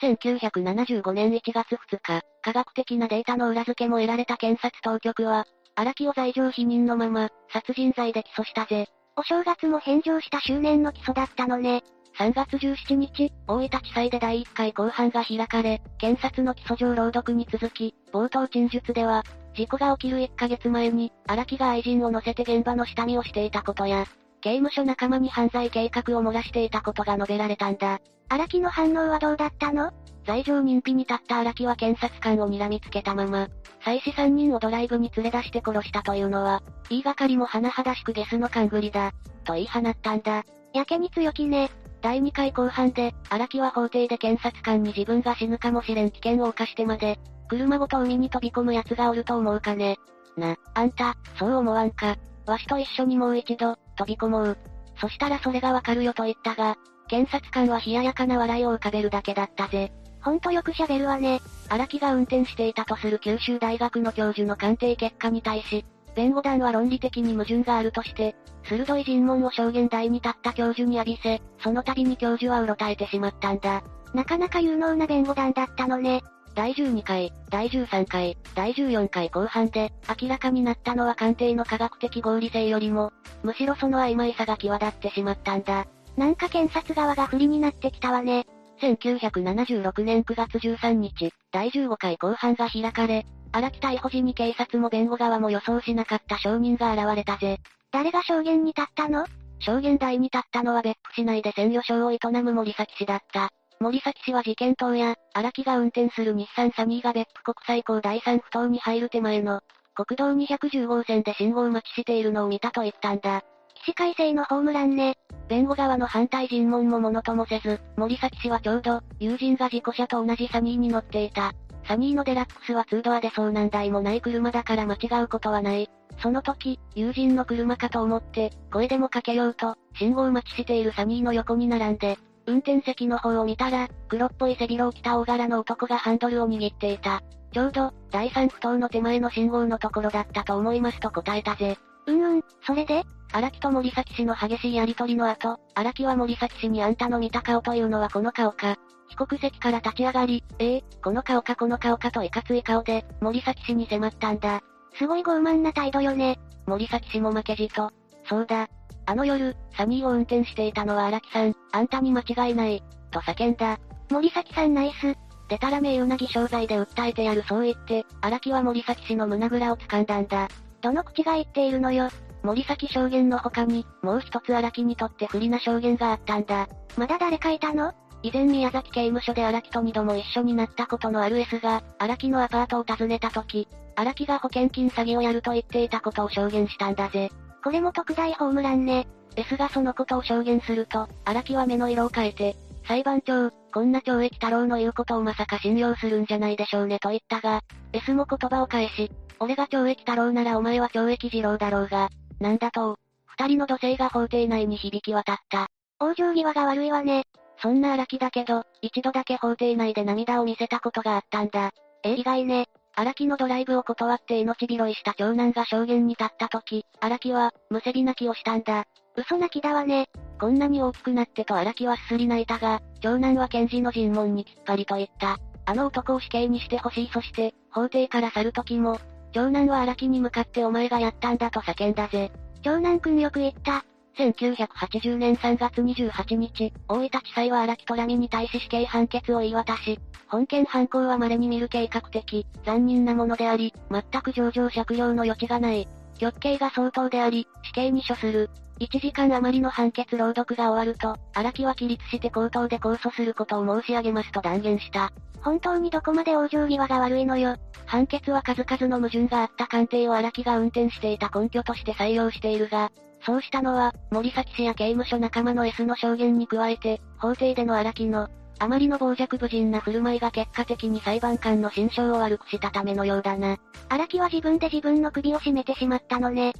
1975年1月2日、科学的なデータの裏付けも得られた検察当局は、荒木を罪状否認のまま、殺人罪で起訴したぜ。お正月も返上した周年の起訴だったのね。3月17日、大分地裁で第1回公判が開かれ、検察の起訴状朗読に続き、冒頭陳述では、事故が起きる1ヶ月前に、荒木が愛人を乗せて現場の下見をしていたことや、刑務所仲間に犯罪計画を漏らしていたことが述べられたんだ。荒木の反応はどうだったの？罪状認否に立った荒木は検察官を睨みつけたまま、妻子3人をドライブに連れ出して殺したというのは、言いがかりも甚だしくゲスの勘繰りだ、と言い放ったんだ。やけに強気ね。第2回後半で、荒木は法廷で検察官に自分が死ぬかもしれん危険を冒してまで、車ごと海に飛び込む奴がおると思うかね。な、あんた、そう思わんか。わしと一緒にもう一度、飛び込もう。そしたらそれがわかるよと言ったが、検察官は冷ややかな笑いを浮かべるだけだったぜ。ほんとよく喋るわね。荒木が運転していたとする九州大学の教授の鑑定結果に対し、弁護団は論理的に矛盾があるとして、鋭い尋問を証言台に立った教授に浴びせ、その度に教授はうろたえてしまったんだ。なかなか有能な弁護団だったのね。第12回、第13回、第14回後半で、明らかになったのは鑑定の科学的合理性よりも、むしろその曖昧さが際立ってしまったんだ。なんか検察側が不利になってきたわね。1976年9月13日、第15回後半が開かれ、荒木逮捕時に警察も弁護側も予想しなかった証人が現れたぜ。誰が証言に立ったの？証言台に立ったのは別府市内で鮮魚商を営む森崎氏だった。森崎氏は事件当夜、荒木が運転する日産サニーが別府国際港第3不島に入る手前の、国道210号線で信号待ちしているのを見たと言ったんだ。起死回生のホームランね。弁護側の反対尋問もものともせず、森崎氏はちょうど、友人が事故車と同じサニーに乗っていた。サニーのデラックスは2ドアで遭難台もない車だから間違うことはない。その時、友人の車かと思って、声でもかけようと、信号待ちしているサニーの横に並んで、運転席の方を見たら、黒っぽい背広を着た大柄の男がハンドルを握っていた。ちょうど、第三不頭の手前の信号のところだったと思いますと答えたぜ。うんうん、それで？荒木と森崎氏の激しいやりとりの後、荒木は森崎氏にあんたの見た顔というのはこの顔か。被告席から立ち上がり、ええー、この顔かこの顔かといかつい顔で、森崎氏に迫ったんだ。すごい傲慢な態度よね。森崎氏も負けじと。そうだ、あの夜、サニーを運転していたのは荒木さん、あんたに間違いない、と叫んだ。森崎さんナイス。でたらめうなぎ商材で訴えてやるそう言って、荒木は森崎氏の胸ぐらを掴んだんだ。どの口が言っているのよ？森崎証言の他に、もう一つ荒木にとって不利な証言があったんだ。まだ誰かいたの？以前宮崎刑務所で荒木と二度も一緒になったことのある S が、荒木のアパートを訪ねた時、荒木が保険金詐欺をやると言っていたことを証言したんだぜ。これも特大ホームランね。S がそのことを証言すると、荒木は目の色を変えて、裁判長、こんな懲役太郎の言うことをまさか信用するんじゃないでしょうねと言ったが、S も言葉を返し、俺が懲役太郎ならお前は懲役二郎だろうが、なんだと二人の土星が法廷内に響き渡った。往生際が悪いわね。そんな荒木だけど、一度だけ法廷内で涙を見せたことがあったんだ。え、意外ね。荒木のドライブを断って命拾いした長男が証言に立った時、荒木は、むせび泣きをしたんだ。嘘泣きだわね。こんなに大きくなってと荒木はすすり泣いたが、長男は検事の尋問にきっぱりと言った。あの男を死刑にしてほしいそして、法廷から去る時も、長男は荒木に向かってお前がやったんだと叫んだぜ。長男くんよく言った。1980年3月28日、大分地裁は荒木とラミに対し死刑判決を言い渡し、本件犯行は稀に見る計画的、残忍なものであり、全く上場借用の余地がない。極刑が相当であり、死刑に処する。1時間余りの判決朗読が終わると、荒木は起立して口頭で控訴することを申し上げますと断言した。本当にどこまで往生際が悪いのよ。判決は数々の矛盾があった鑑定を荒木が運転していた根拠として採用しているが、そうしたのは、森崎氏や刑務所仲間の S の証言に加えて、法廷での荒木の、あまりの傍若無人な振る舞いが結果的に裁判官の心象を悪くしたためのようだな。荒木は自分で自分の首を絞めてしまったのね。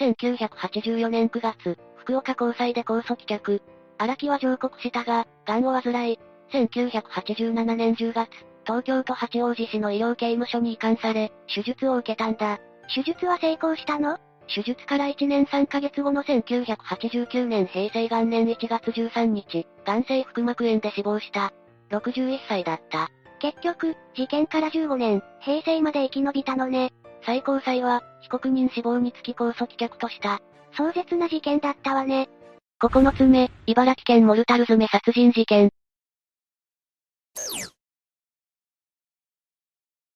1984年9月、福岡高裁で控訴棄却。荒木は上告したが、癌を患い、1987年10月、東京都八王子市の医療刑務所に移管され、手術を受けたんだ。手術は成功したの？手術から1年3ヶ月後の1989年平成元年1月13日、癌性腹膜炎で死亡した。61歳だった。結局、事件から15年、平成まで生き延びたのね。最高裁は、被告人死亡につき控訴棄却とした。壮絶な事件だったわね。9つ目、茨城県モルタル詰め殺人事件。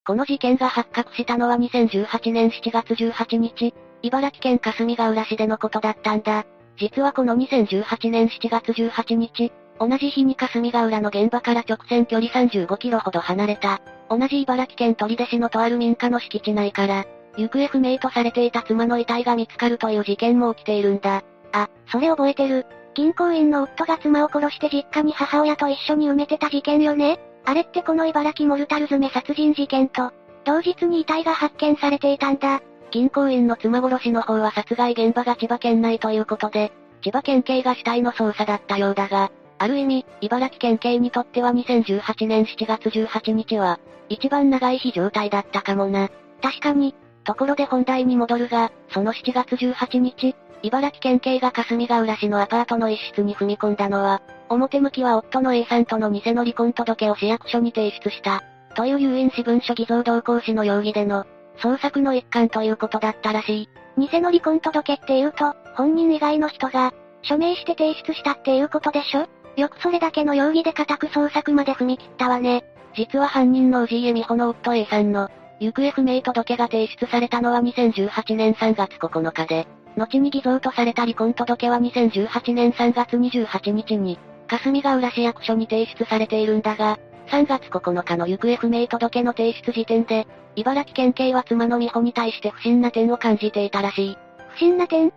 この事件が発覚したのは2018年7月18日、茨城県霞ヶ浦市でのことだったんだ。実はこの2018年7月18日、同じ日に霞ヶ浦の現場から直線距離35キロほど離れた、同じ茨城県取手市のとある民家の敷地内から、行方不明とされていた妻の遺体が見つかるという事件も起きているんだ。あ、それ覚えてる。銀行員の夫が妻を殺して実家に母親と一緒に埋めてた事件よねあれってこの茨城モルタル詰め殺人事件と、同日に遺体が発見されていたんだ。銀行員の妻殺しの方は殺害現場が千葉県内ということで、千葉県警が死体の捜査だったようだが、ある意味、茨城県警にとっては2018年7月18日は、一番長い日状態だったかもな。確かに。ところで本題に戻るが、その7月18日、茨城県警が霞ヶ浦市のアパートの一室に踏み込んだのは、表向きは夫の A さんとの偽の離婚届を市役所に提出した。という有印私文書偽造同行使の容疑での、捜索の一環ということだったらしい。偽の離婚届って言うと、本人以外の人が、署名して提出したっていうことでしょ？よくそれだけの容疑で家宅捜索まで踏み切ったわね。実は犯人の氏家美穂の夫 A さんの、行方不明届が提出されたのは2018年3月9日で、後に偽造とされた離婚届は2018年3月28日に、霞ヶ浦市役所に提出されているんだが、3月9日の行方不明届の提出時点で、茨城県警は妻の美穂に対して不審な点を感じていたらしい。不審な点？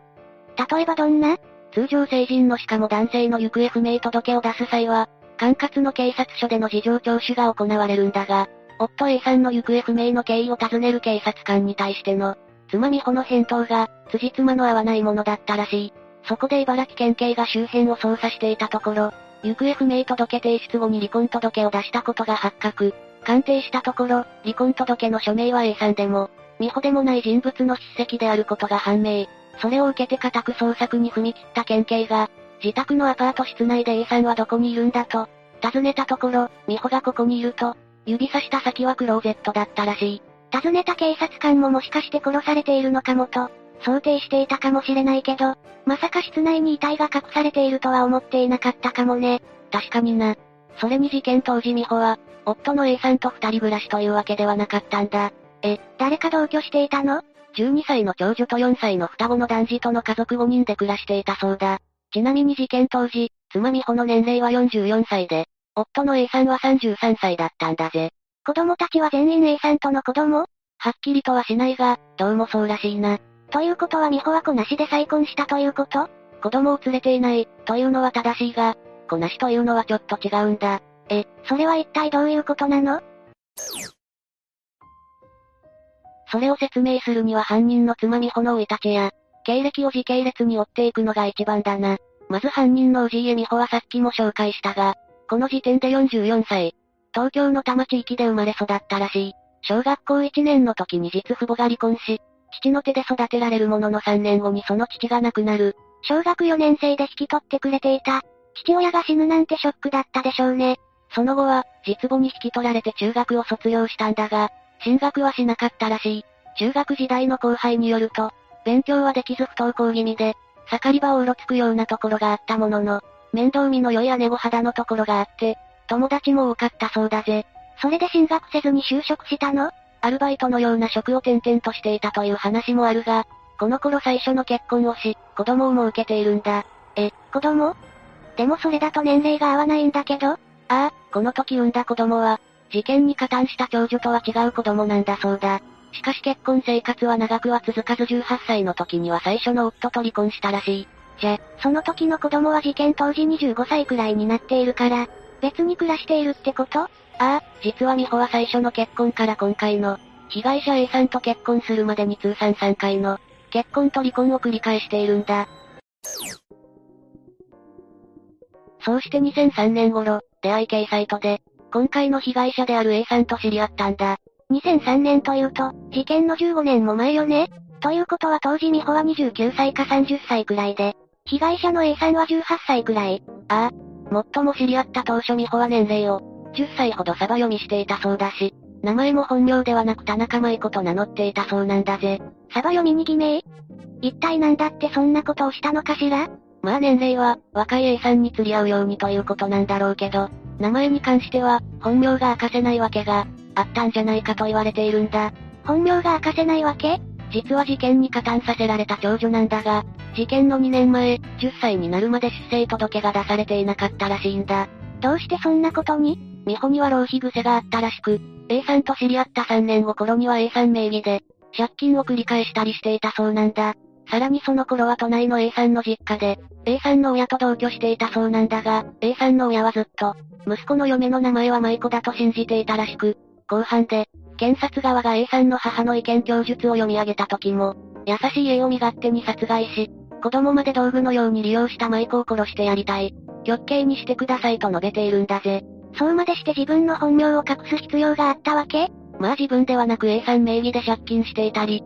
例えばどんな？通常成人のしかも男性の行方不明届を出す際は、管轄の警察署での事情聴取が行われるんだが、夫 A さんの行方不明の経緯を尋ねる警察官に対しての、妻美穂の返答が、辻妻の合わないものだったらしい。そこで茨城県警が周辺を捜査していたところ、行方不明届提出後に離婚届を出したことが発覚。鑑定したところ、離婚届の署名は A さんでも、美穂でもない人物の筆跡であることが判明。それを受けて家宅捜索に踏み切った県警が、自宅のアパート室内で A さんはどこにいるんだと、尋ねたところ、美穂がここにいると、指さした先はクローゼットだったらしい。尋ねた警察官ももしかして殺されているのかもと、想定していたかもしれないけど、まさか室内に遺体が隠されているとは思っていなかったかもね。確かにな。それに事件当時美穂は、夫の A さんと二人暮らしというわけではなかったんだ。え、誰か同居していたの？?12 歳の長女と4歳の双子の男児との家族5人で暮らしていたそうだ。ちなみに事件当時、妻美穂の年齢は44歳で、夫の A さんは33歳だったんだぜ。子供たちは全員 A さんとの子供？はっきりとはしないが、どうもそうらしいな。ということは美穂は子なしで再婚したということ？子供を連れていない、というのは正しいが、子なしというのはちょっと違うんだ。え、それは一体どういうことなの？それを説明するには犯人の妻美穂の生い立ちや、経歴を時系列に追っていくのが一番だな。まず犯人のおじいえ美穂はさっきも紹介したが、この時点で44歳。東京の多摩地域で生まれ育ったらしい。小学校1年の時に実父母が離婚し、父の手で育てられるものの3年後にその父が亡くなる。小学4年生で引き取ってくれていた。父親が死ぬなんてショックだったでしょうね。その後は、実母に引き取られて中学を卒業したんだが、進学はしなかったらしい。中学時代の後輩によると、勉強はできず不登校気味で、盛り場をうろつくようなところがあったものの、面倒見の良い姉御肌のところがあって、友達も多かったそうだぜ。それで進学せずに就職したの？アルバイトのような職を転々としていたという話もあるが、この頃最初の結婚をし、子供をも受けているんだ。え、子供？でもそれだと年齢が合わないんだけど？ああ、この時産んだ子供は、事件に加担した長女とは違う子供なんだそうだ。しかし結婚生活は長くは続かず18歳の時には最初の夫と離婚したらしい。じゃ、その時の子供は事件当時25歳くらいになっているから、別に暮らしているってこと？ああ、実は美穂は最初の結婚から今回の、被害者 A さんと結婚するまでに通算3回の、結婚と離婚を繰り返しているんだ。そうして2003年頃、出会い系サイトで、今回の被害者である A さんと知り合ったんだ。2003年というと、事件の15年も前よね？ということは当時美穂は29歳か30歳くらいで、被害者の A さんは18歳くらい。ああ。最も知り合った当初美穂は年齢を、10歳ほどサバ読みしていたそうだし、名前も本名ではなく田中舞子と名乗っていたそうなんだぜ。サバ読みに偽名？一体なんだってそんなことをしたのかしら？まあ年齢は、若い A さんに釣り合うようにということなんだろうけど、名前に関しては、本名が明かせないわけが、あったんじゃないかと言われているんだ。本名が明かせないわけ？実は事件に加担させられた長女なんだが、事件の2年前、10歳になるまで出生届が出されていなかったらしいんだ。どうしてそんなことに？美穂には浪費癖があったらしく、A さんと知り合った3年後頃には A さん名義で、借金を繰り返したりしていたそうなんだ。さらにその頃は都内の A さんの実家で、A さんの親と同居していたそうなんだが、A さんの親はずっと、息子の嫁の名前は舞子だと信じていたらしく、後半で、検察側が A さんの母の意見供述を読み上げた時も、優しい A を身勝手に殺害し、子供まで道具のように利用した舞子を殺してやりたい。極刑にしてくださいと述べているんだぜ。そうまでして自分の本名を隠す必要があったわけ？まあ自分ではなく A さん名義で借金していたり、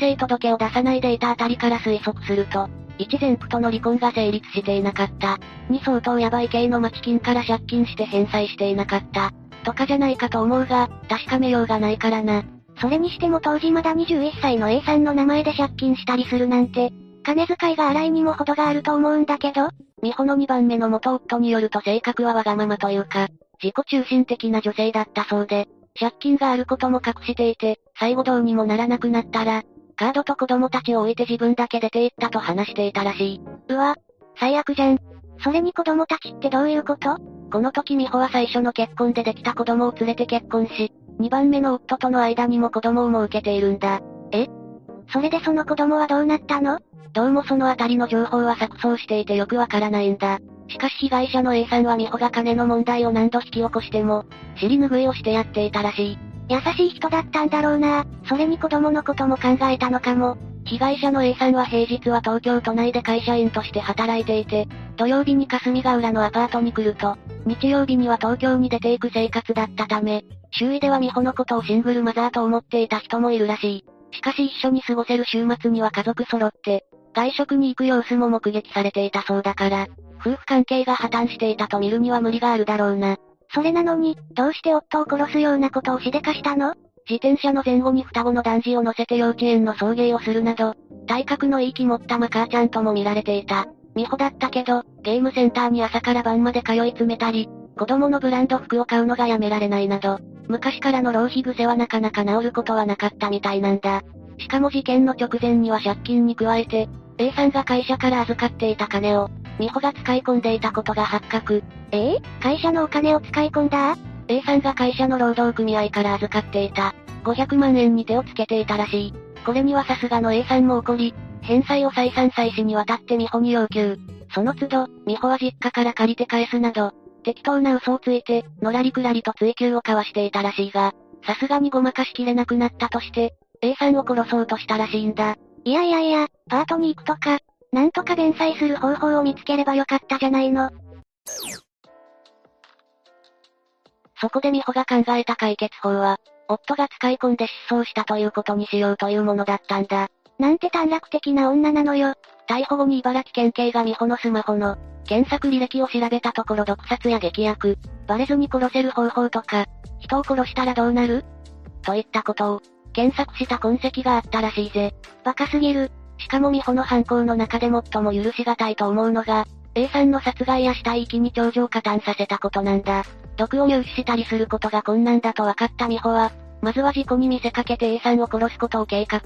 出生届を出さないでいたあたりから推測すると、1前夫との離婚が成立していなかった。2相当ヤバい系の町金から借金して返済していなかった。とかじゃないかと思うが、確かめようがないからな。それにしても当時まだ21歳の A さんの名前で借金したりするなんて、金遣いが荒いにも程があると思うんだけど、美穂の2番目の元夫によると性格はわがままというか、自己中心的な女性だったそうで、借金があることも隠していて、最後どうにもならなくなったら、カードと子供たちを置いて自分だけ出て行ったと話していたらしい。うわ、最悪じゃん。それに子供たちってどういうこと？この時美穂は最初の結婚でできた子供を連れて結婚し、2番目の夫との間にも子供をも受けているんだ。え？それでその子供はどうなったの？どうもそのあたりの情報は錯綜していてよくわからないんだ。しかし被害者の A さんは美穂が金の問題を何度引き起こしても、尻拭いをしてやっていたらしい。優しい人だったんだろうなそれに子供のことも考えたのかも。被害者の A さんは平日は東京都内で会社員として働いていて、土曜日に霞ヶ浦のアパートに来ると、日曜日には東京に出ていく生活だったため、周囲では美穂のことをシングルマザーと思っていた人もいるらしい。しかし一緒に過ごせる週末には家族揃って、外食に行く様子も目撃されていたそうだから、夫婦関係が破綻していたと見るには無理があるだろうな。それなのに、どうして夫を殺すようなことをしでかしたの？自転車の前後に双子の男児を乗せて幼稚園の送迎をするなど、体格のいい気持ったマ母ちゃんとも見られていた。美穂だったけど、ゲームセンターに朝から晩まで通い詰めたり、子供のブランド服を買うのがやめられないなど、昔からの浪費癖はなかなか治ることはなかったみたいなんだ。しかも事件の直前には借金に加えて、A さんが会社から預かっていた金を、美穂が使い込んでいたことが発覚。え？え会社のお金を使い込んだ ?A さんが会社の労働組合から預かっていた。500万円に手をつけていたらしい。これにはさすがの A さんも怒り、返済を再三再四にわたって美穂に要求。その都度、美穂は実家から借りて返すなど、適当な嘘をついて、のらりくらりと追及を交わしていたらしいが、さすがにごまかしきれなくなったとして、A さんを殺そうとしたらしいんだ。いやいやいや、パートに行くとか、なんとか弁済する方法を見つければよかったじゃないの。そこで美穂が考えた解決法は、夫が使い込んで失踪したということにしようというものだったんだ。なんて短絡的な女なのよ。逮捕後に茨城県警が美穂のスマホの、検索履歴を調べたところ毒殺や劇薬、バレずに殺せる方法とか、人を殺したらどうなる？といったことを、検索した痕跡があったらしいぜ。バカすぎる。しかも美穂の犯行の中で最も許し難いと思うのが、A さんの殺害や死体遺棄に長女を加担させたことなんだ。毒を入手したりすることが困難だと分かった美穂は、まずは事故に見せかけて A さんを殺すことを計画。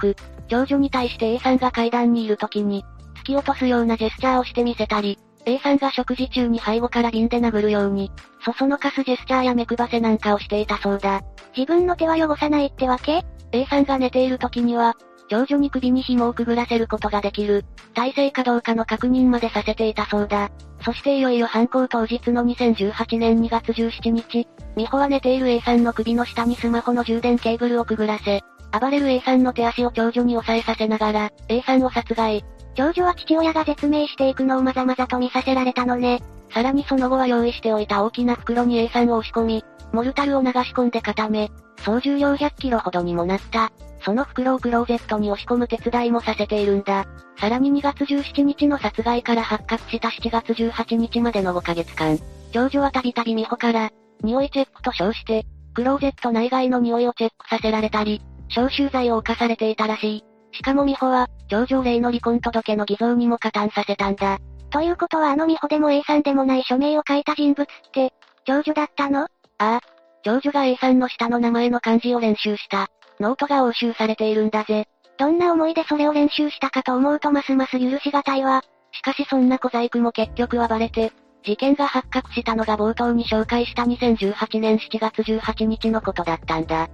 長女に対して A さんが階段にいる時に、突き落とすようなジェスチャーをしてみせたり、A さんが食事中に背後から瓶で殴るように、そそのかすジェスチャーや目配せなんかをしていたそうだ。自分の手は汚さないってわけ ?A さんが寝ている時には、長女に首に紐をくぐらせることができる、体制かどうかの確認までさせていたそうだ。そしていよいよ犯行当日の2018年2月17日、美穂は寝ている A さんの首の下にスマホの充電ケーブルをくぐらせ、暴れる A さんの手足を長女に押さえさせながら、A さんを殺害。長女は父親が絶命していくのをまざまざと見させられたのね。さらにその後は用意しておいた大きな袋に A さんを押し込み、モルタルを流し込んで固め、総重量100キロほどにもなった。その袋をクローゼットに押し込む手伝いもさせているんだ。さらに2月17日の殺害から発覚した7月18日までの5ヶ月間、長女はたびたび美穂から、匂いチェックと称して、クローゼット内外の匂いをチェックさせられたり、消臭剤を犯されていたらしい。しかも美穂は、長女霊の離婚届の偽造にも加担させたんだ。ということはあの美穂でも A さんでもない署名を書いた人物って、長女だったの？ああ。長女が A さんの下の名前の漢字を練習した。ノートが押収されているんだぜ。どんな思いでそれを練習したかと思うとますます許しがたいわ。しかしそんな小細工も結局はバレて、事件が発覚したのが冒頭に紹介した2018年7月18日のことだったんだ。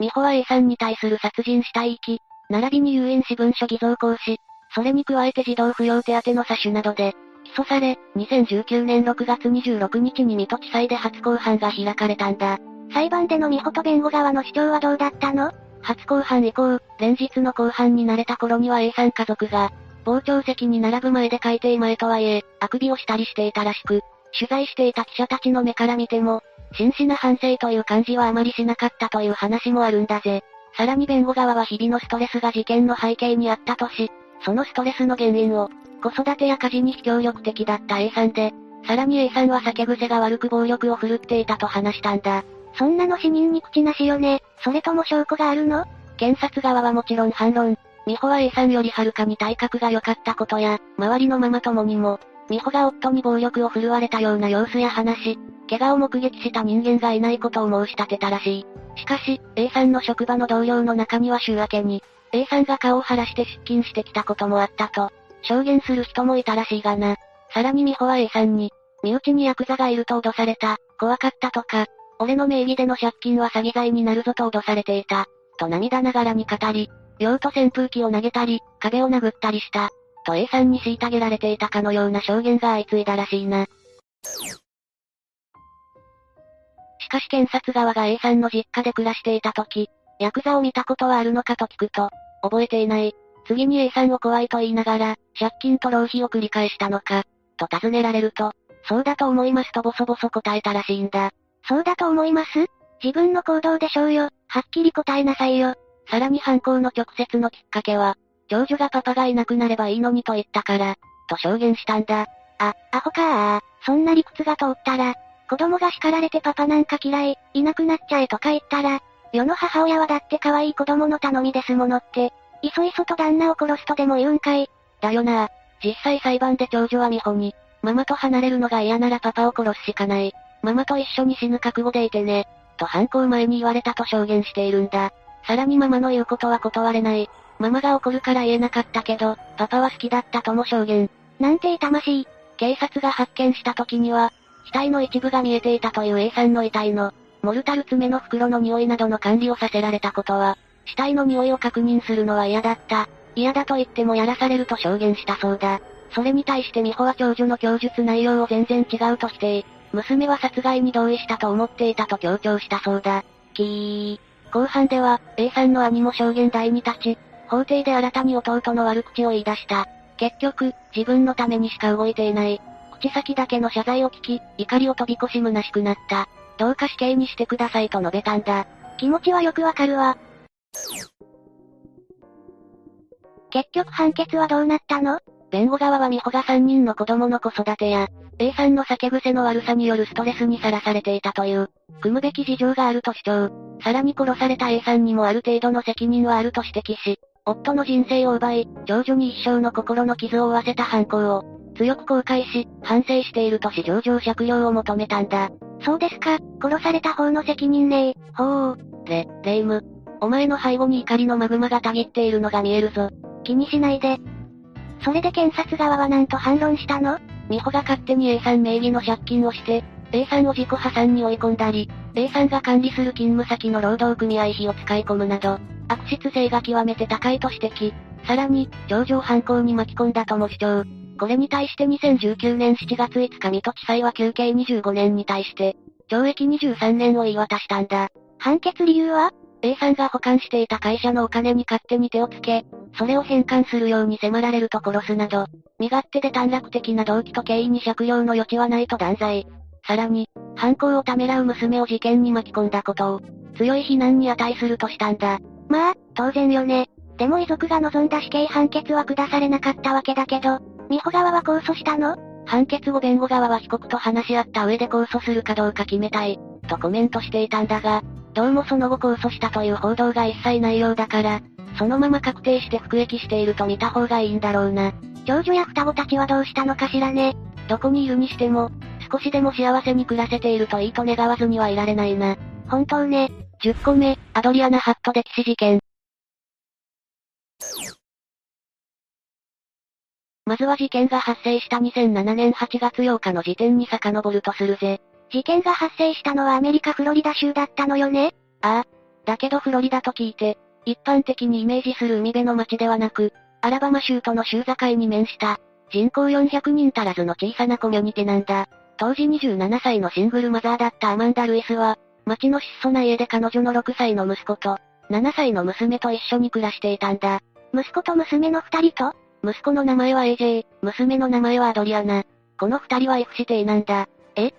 美穂は A さんに対する殺人死体遺棄、並びに有印私文書偽造行使、それに加えて児童扶養手当の詐取などで、起訴され、2019年6月26日に水戸地裁で初公判が開かれたんだ。裁判での美穂と弁護側の主張はどうだったの？初公判以降、連日の公判に慣れた頃には A さん家族が、傍聴席に並ぶ前で海底前とはいえ、あくびをしたりしていたらしく、取材していた記者たちの目から見ても、真摯な反省という感じはあまりしなかったという話もあるんだぜ。さらに弁護側は日々のストレスが事件の背景にあったとし、そのストレスの原因を、子育てや家事に非協力的だった A さんで、さらに A さんは酒癖が悪く暴力を振るっていたと話したんだ。そんなの死人に口なしよね。それとも証拠があるの？検察側はもちろん反論。美穂は A さんよりはるかに体格が良かったことや、周りのママ友にも、美穂が夫に暴力を振るわれたような様子や話、怪我を目撃した人間がいないことを申し立てたらしい。しかし、A さんの職場の同僚の中には週明けに、A さんが顔を晴らして出勤してきたこともあったと、証言する人もいたらしいがな。さらに美穂は A さんに、身内にヤクザがいると脅された、怖かったとか、俺の名義での借金は詐欺罪になるぞと脅されていた、と涙ながらに語り、用途扇風機を投げたり、壁を殴ったりした、と A さんに虐げられていたかのような証言が相次いだらしいな。しかし検察側が A さんの実家で暮らしていた時、ヤクザを見たことはあるのかと聞くと、覚えていない。次に A さんを怖いと言いながら、借金と浪費を繰り返したのか、と尋ねられると、そうだと思いますとボソボソ答えたらしいんだ。そうだと思います？自分の行動でしょうよ。はっきり答えなさいよ。さらに犯行の直接のきっかけは、長女がパパがいなくなればいいのにと言ったから、と証言したんだ。あ、アホかー。そんな理屈が通ったら、子供が叱られてパパなんか嫌い、いなくなっちゃえとか言ったら、世の母親はだって可愛い子供の頼みですものって、いそいそと旦那を殺すとでも言うんかい。だよな実際裁判で長女は美穂に、ママと離れるのが嫌ならパパを殺すしかない。ママと一緒に死ぬ覚悟でいてね。と犯行前に言われたと証言しているんだ。さらにママの言うことは断れない。ママが怒るから言えなかったけど、パパは好きだったとも証言。なんて痛ましい。警察が発見した時には、死体の一部が見えていたという A さんの遺体の、モルタル爪の袋の匂いなどの管理をさせられたことは、死体の匂いを確認するのは嫌だった。嫌だと言ってもやらされると証言したそうだ。それに対して美穂は長女の供述内容を全然違うと否定。娘は殺害に同意したと思っていたと強調したそうだ。キー。後半では、A さんの兄も証言台に立ち、法廷で新たに弟の悪口を言い出した。結局、自分のためにしか動いていない。口先だけの謝罪を聞き、怒りを飛び越し虚しくなった。どうか死刑にしてくださいと述べたんだ。気持ちはよくわかるわ。結局判決はどうなったの？弁護側は美穂が3人の子供の子育てや、A さんの酒癖の悪さによるストレスにさらされていたという、組むべき事情があると主張。さらに殺された A さんにもある程度の責任はあると指摘し、夫の人生を奪い、長女に一生の心の傷を負わせた犯行を、強く後悔し、反省しているとし上場借用を求めたんだ。そうですか、殺された方の責任ねほう。レ、レイム。お前の背後に怒りのマグマがたぎっているのが見えるぞ。気にしないで。それで検察側は何と反論したの？美穂が勝手に A さん名義の借金をして、A さんを自己破産に追い込んだり、A さんが管理する勤務先の労働組合費を使い込むなど、悪質性が極めて高いと指摘。さらに、上場犯行に巻き込んだとも主張。これに対して2019年7月5日水戸地裁は休刑25年に対して、懲役23年を言い渡したんだ。判決理由は？A さんが保管していた会社のお金に勝手に手をつけ、それを返還するように迫られると殺すなど、身勝手で短絡的な動機と経緯に借用の余地はないと断罪。さらに、犯行をためらう娘を事件に巻き込んだことを、強い非難に値するとしたんだ。まあ、当然よね。でも遺族が望んだ死刑判決は下されなかったわけだけど、美穂側は控訴したの？判決後弁護側は被告と話し合った上で控訴するかどうか決めたい、とコメントしていたんだが、どうもその後控訴したという報道が一切ないようだから、そのまま確定して服役していると見た方がいいんだろうな。長女や双子たちはどうしたのかしらね。どこにいるにしても、少しでも幸せに暮らせているといいと願わずにはいられないな。本当ね。10個目、アドリアナ・ハット歴史事件。まずは事件が発生した2007年8月8日の時点に遡るとするぜ。事件が発生したのはアメリカ・フロリダ州だったのよね？ああ。だけどフロリダと聞いて、一般的にイメージする海辺の町ではなく、アラバマ州との州境に面した、人口400人足らずの小さなコミュニティなんだ。当時27歳のシングルマザーだったアマンダ・ルイスは、町の質素な家で彼女の6歳の息子と、7歳の娘と一緒に暮らしていたんだ。息子と娘の二人と息子の名前は AJ、娘の名前はアドリアナ。この二人は F 指定なんだ。え？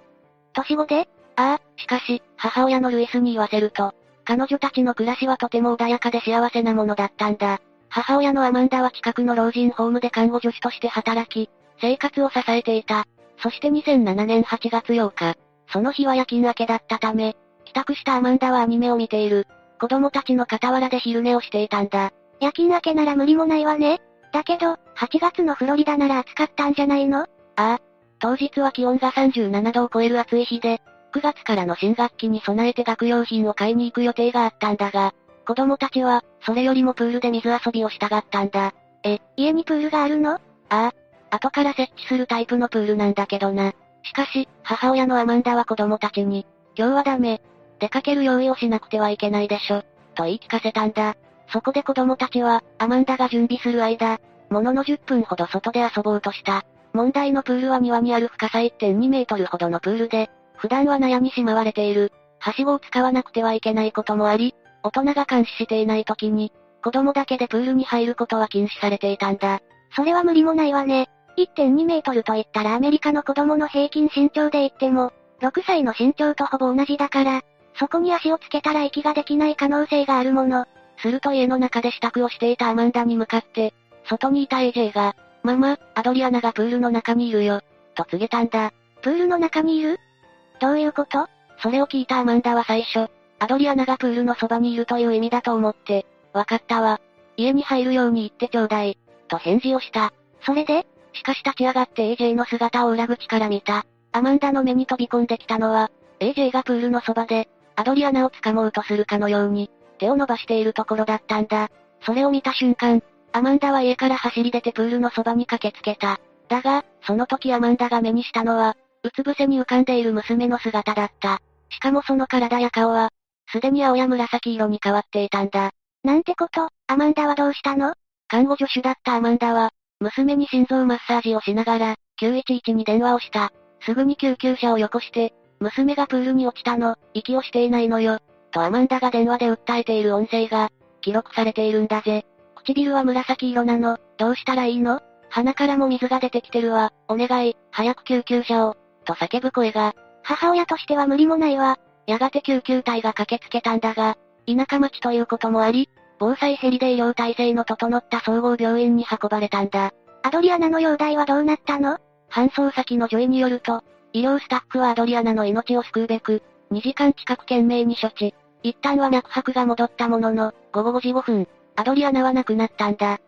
年子で？ああ、しかし、母親のルイスに言わせると、彼女たちの暮らしはとても穏やかで幸せなものだったんだ。母親のアマンダは近くの老人ホームで看護助手として働き、生活を支えていた。そして2007年8月8日、その日は夜勤明けだったため、帰宅したアマンダはアニメを見ている。子供たちの傍らで昼寝をしていたんだ。夜勤明けなら無理もないわね。だけど、8月のフロリダなら暑かったんじゃないの？ああ。当日は気温が37度を超える暑い日で、9月からの新学期に備えて学用品を買いに行く予定があったんだが、子供たちは、それよりもプールで水遊びをしたがったんだ。え、家にプールがあるの？ああ。後から設置するタイプのプールなんだけどな。しかし、母親のアマンダは子供たちに、今日はダメ。出かける用意をしなくてはいけないでしょ。と言い聞かせたんだ。そこで子供たちは、アマンダが準備する間、ものの10分ほど外で遊ぼうとした。問題のプールは庭にある深さ1.2メートルほどのプールで、普段は納屋にしまわれている。はしごを使わなくてはいけないこともあり、大人が監視していない時に、子供だけでプールに入ることは禁止されていたんだ。それは無理もないわね。1.2メートルと言ったらアメリカの子供の平均身長で言っても、6歳の身長とほぼ同じだから、そこに足をつけたら息ができない可能性があるもの。すると家の中で支度をしていたアマンダに向かって、外にいた AJ が、ママ、アドリアナがプールの中にいるよ、と告げたんだ。プールの中にいる？どういうこと？それを聞いたアマンダは最初、アドリアナがプールのそばにいるという意味だと思って、わかったわ。家に入るように言ってちょうだい、と返事をした。それで？しかし立ち上がって AJ の姿を裏口から見た。アマンダの目に飛び込んできたのは、AJ がプールのそばで、アドリアナを掴もうとするかのように、手を伸ばしているところだったんだ。それを見た瞬間、アマンダは家から走り出てプールのそばに駆けつけた。だが、その時アマンダが目にしたのは、うつ伏せに浮かんでいる娘の姿だった。しかもその体や顔は、すでに青や紫色に変わっていたんだ。なんてこと、アマンダはどうしたの？看護助手だったアマンダは、娘に心臓マッサージをしながら、911に電話をした。すぐに救急車をよこして、娘がプールに落ちたの、息をしていないのよ。とアマンダが電話で訴えている音声が、記録されているんだぜ。唇は紫色なの、どうしたらいいの？鼻からも水が出てきてるわ、お願い、早く救急車を、と叫ぶ声が。母親としては無理もないわ。やがて救急隊が駆けつけたんだが、田舎町ということもあり、防災ヘリで医療体制の整った総合病院に運ばれたんだ。アドリアナの容体はどうなったの？搬送先の女医によると、医療スタッフはアドリアナの命を救うべく、2時間近く懸命に処置。一旦は脈拍が戻ったものの、午後5時5分、アドリアナは亡くなったんだ。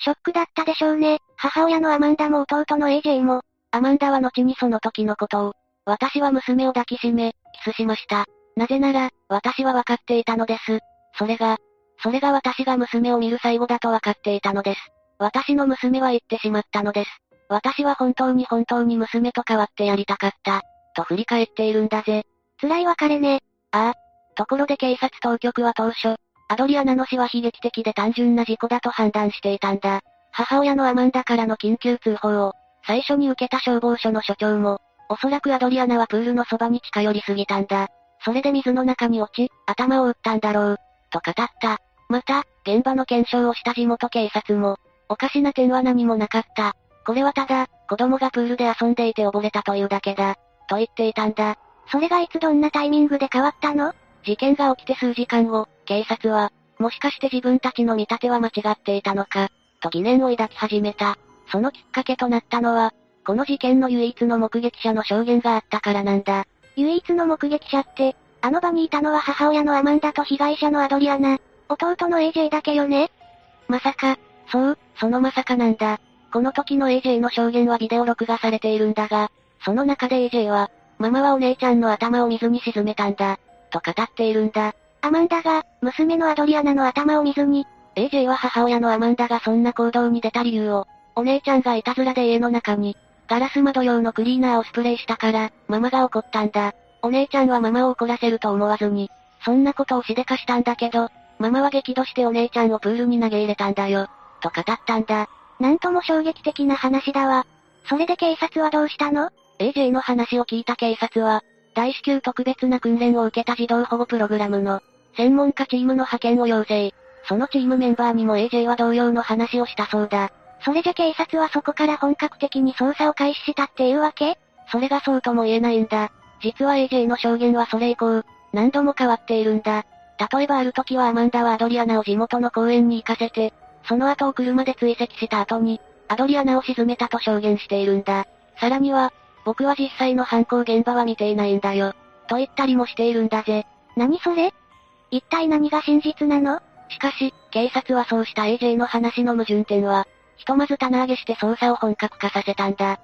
ショックだったでしょうね。母親のアマンダも弟の AJ も。アマンダは後にその時のことを、私は娘を抱きしめ、キスしました。なぜなら、私は分かっていたのです。それが、それが私が娘を見る最後だと分かっていたのです。私の娘は言ってしまったのです。私は本当に本当に娘と変わってやりたかった。と振り返っているんだぜ。辛い別れね。ああ。ところで警察当局は当初、アドリアナの死は悲劇的で単純な事故だと判断していたんだ。母親のアマンダからの緊急通報を、最初に受けた消防署の所長も、おそらくアドリアナはプールのそばに近寄りすぎたんだ。それで水の中に落ち、頭を打ったんだろう。と語った。また、現場の検証をした地元警察も、おかしな点は何もなかった。これはただ、子供がプールで遊んでいて溺れたというだけだ。と言っていたんだ。それがいつどんなタイミングで変わったの？事件が起きて数時間後、警察は、もしかして自分たちの見立ては間違っていたのか、と疑念を抱き始めた。そのきっかけとなったのは、この事件の唯一の目撃者の証言があったからなんだ。唯一の目撃者って、あの場にいたのは母親のアマンダと被害者のアドリアナ、弟の AJ だけよね？まさか、そう、そのまさかなんだ。この時の AJ の証言はビデオ録画されているんだが、その中で AJ は、ママはお姉ちゃんの頭を水に沈めたんだ、と語っているんだ。アマンダが、娘のアドリアナの頭を水に。AJ は母親のアマンダがそんな行動に出た理由を、お姉ちゃんがいたずらで家の中に、ガラス窓用のクリーナーをスプレーしたから、ママが怒ったんだ。お姉ちゃんはママを怒らせると思わずに、そんなことをしでかしたんだけど、ママは激怒してお姉ちゃんをプールに投げ入れたんだよ。と語ったんだ。なんとも衝撃的な話だわ。それで警察はどうしたの ?AJ の話を聞いた警察は、大至急特別な訓練を受けた児童保護プログラムの、専門家チームの派遣を要請。そのチームメンバーにも AJ は同様の話をしたそうだ。それじゃ警察はそこから本格的に捜査を開始したっていうわけ？それがそうとも言えないんだ。実は AJ の証言はそれ以降、何度も変わっているんだ。例えばある時はアマンダはアドリアナを地元の公園に行かせて、その後を車で追跡した後に、アドリアナを沈めたと証言しているんだ。さらには、僕は実際の犯行現場は見ていないんだよ。と言ったりもしているんだぜ。何それ？一体何が真実なの？しかし、警察はそうした AJ の話の矛盾点は、ひとまず棚上げして捜査を本格化させたんだ。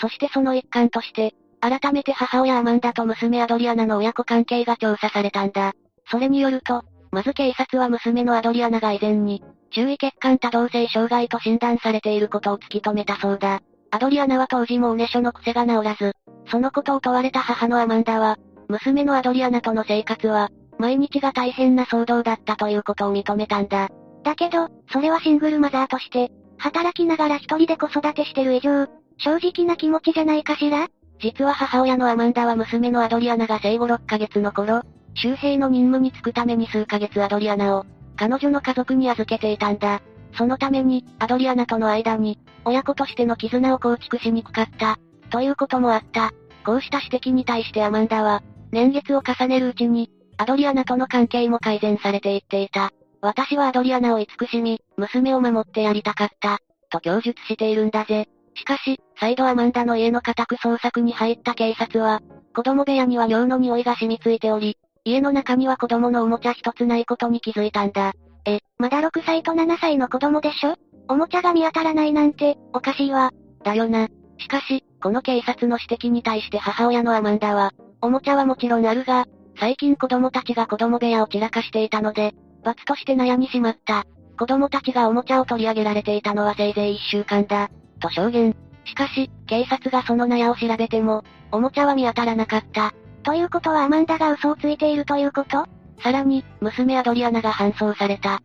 そしてその一環として、改めて母親アマンダと娘アドリアナの親子関係が調査されたんだ。それによると、まず警察は娘のアドリアナが以前に、注意欠陥多動性障害と診断されていることを突き止めたそうだ。アドリアナは当時もうね書の癖が治らず、そのことを問われた母のアマンダは、娘のアドリアナとの生活は、毎日が大変な騒動だったということを認めたんだ。だけど、それはシングルマザーとして、働きながら一人で子育てしてる以上、正直な気持ちじゃないかしら？実は母親のアマンダは娘のアドリアナが生後6ヶ月の頃、周平の任務に就くために数ヶ月アドリアナを、彼女の家族に預けていたんだ。そのために、アドリアナとの間に、親子としての絆を構築しにくかった、ということもあった。こうした指摘に対してアマンダは、年月を重ねるうちに、アドリアナとの関係も改善されていっていた。私はアドリアナを慈しみ、娘を守ってやりたかった、と供述しているんだぜ。しかし、再度アマンダの家の家宅捜索に入った警察は、子供部屋には尿の匂いが染みついており、家の中には子供のおもちゃ一つないことに気づいたんだ。え、まだ6歳と7歳の子供でしょ？おもちゃが見当たらないなんて、おかしいわ。だよな。しかし、この警察の指摘に対して母親のアマンダは、おもちゃはもちろんあるが、最近子供たちが子供部屋を散らかしていたので、罰として悩みしまった。子供たちがおもちゃを取り上げられていたのはせいぜい一週間だ。と証言。しかし、警察がその納屋を調べても、おもちゃは見当たらなかった。ということはアマンダが嘘をついているということ？さらに、娘アドリアナが搬送された。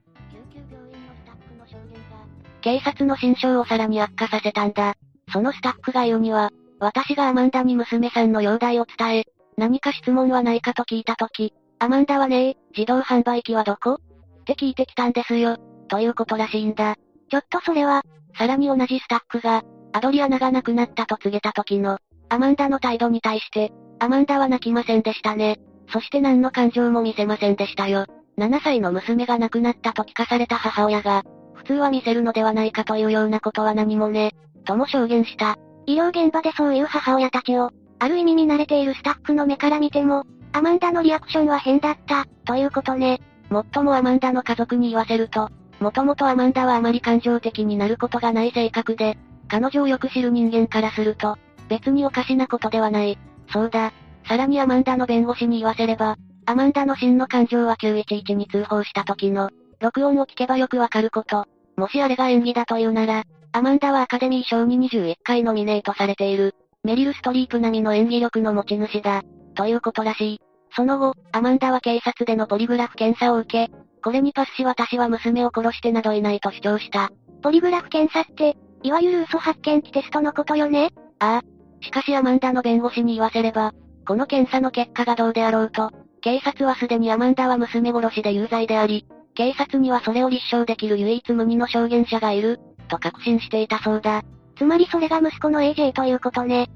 警察の心象をさらに悪化させたんだ。そのスタッフが言うには、私がアマンダに娘さんの容体を伝え、何か質問はないかと聞いたとき、アマンダはねえ、自動販売機はどこ？って聞いてきたんですよ。ということらしいんだ。ちょっとそれは、さらに同じスタッフが、アドリアナが亡くなったと告げた時の、アマンダの態度に対して、アマンダは泣きませんでしたね。そして何の感情も見せませんでしたよ。7歳の娘が亡くなったと聞かされた母親が、普通は見せるのではないかというようなことは何もね、とも証言した。医療現場でそういう母親たちを、ある意味見慣れているスタッフの目から見ても、アマンダのリアクションは変だった、ということね。もっともアマンダの家族に言わせると、もともとアマンダはあまり感情的になることがない性格で、彼女をよく知る人間からすると、別におかしなことではない。そうだ。さらにアマンダの弁護士に言わせれば、アマンダの真の感情は911に通報した時の、録音を聞けばよくわかること。もしあれが演技だというなら、アマンダはアカデミー賞に21回ノミネートされている、メリル・ストリープ並みの演技力の持ち主だ、ということらしい。その後、アマンダは警察でのポリグラフ検査を受け、これにパスし私は娘を殺してなどいないと主張した。ポリグラフ検査って、いわゆる嘘発見器テストのことよね？ああ。しかしアマンダの弁護士に言わせれば、この検査の結果がどうであろうと、警察はすでにアマンダは娘殺しで有罪であり、警察にはそれを立証できる唯一無二の証言者がいる、と確信していたそうだ。つまりそれが息子の AJ ということね。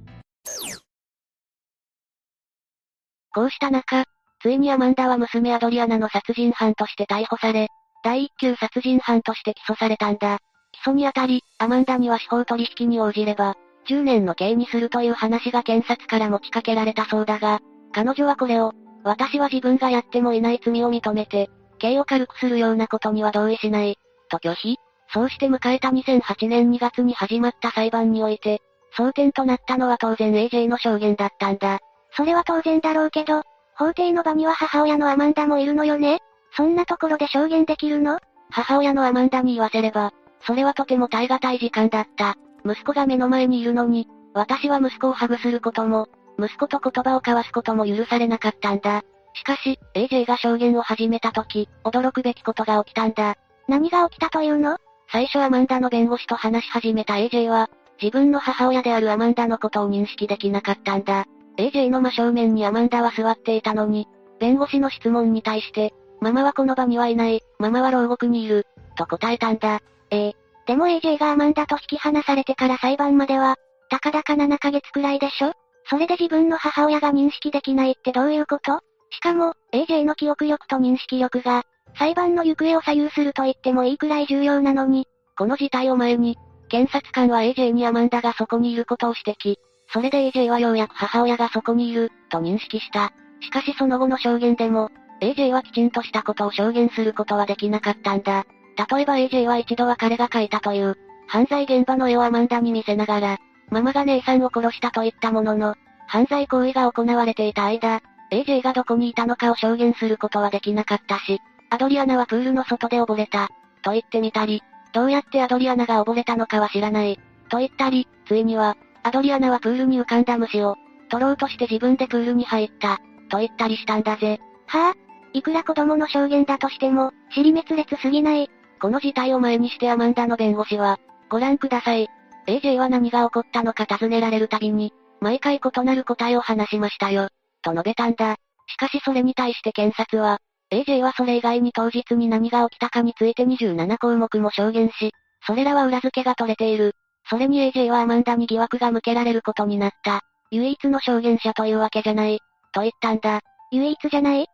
こうした中、ついにアマンダは娘アドリアナの殺人犯として逮捕され、第一級殺人犯として起訴されたんだ。起訴にあたり、アマンダには司法取引に応じれば、10年の刑にするという話が検察から持ちかけられたそうだが、彼女はこれを、私は自分がやってもいない罪を認めて、刑を軽くするようなことには同意しない、と拒否。そうして迎えた2008年2月に始まった裁判において、争点となったのは当然 AJ の証言だったんだ。それは当然だろうけど、法廷の場には母親のアマンダもいるのよねそんなところで証言できるの？母親のアマンダに言わせれば、それはとても耐え難い時間だった。息子が目の前にいるのに、私は息子をハグすることも、息子と言葉を交わすことも許されなかったんだ。しかし、AJ が証言を始めた時、驚くべきことが起きたんだ。何が起きたというの？最初アマンダの弁護士と話し始めた AJ は、自分の母親であるアマンダのことを認識できなかったんだ。AJ の真正面にアマンダは座っていたのに、弁護士の質問に対して、ママはこの場にはいない、ママは牢獄にいる、と答えたんだ。ええ。でも AJ がアマンダと引き離されてから裁判までは、たかだか7ヶ月くらいでしょ？それで自分の母親が認識できないってどういうこと？しかも、AJ の記憶力と認識力が、裁判の行方を左右すると言ってもいいくらい重要なのに、この事態を前に、検察官は AJ にアマンダがそこにいることを指摘。それで AJ はようやく母親がそこにいる、と認識した。しかしその後の証言でも、AJ はきちんとしたことを証言することはできなかったんだ。例えば AJ は一度は彼が描いたという、犯罪現場の絵をアマンダに見せながら、ママが姉さんを殺したと言ったものの、犯罪行為が行われていた間、AJ がどこにいたのかを証言することはできなかったし、アドリアナはプールの外で溺れた、と言ってみたり、どうやってアドリアナが溺れたのかは知らない、と言ったり、ついには、アドリアナはプールに浮かんだ虫を、取ろうとして自分でプールに入った、と言ったりしたんだぜ。はぁ、あ、いくら子供の証言だとしても、尻滅裂すぎない。この事態を前にしてアマンダの弁護士は、ご覧ください。AJ は何が起こったのか尋ねられるたびに、毎回異なる答えを話しましたよ。と述べたんだ。しかしそれに対して検察は、AJ はそれ以外に当日に何が起きたかについて27項目も証言し、それらは裏付けが取れている。それに AJ はアマンダに疑惑が向けられることになった。唯一の証言者というわけじゃない。と言ったんだ。唯一じゃない？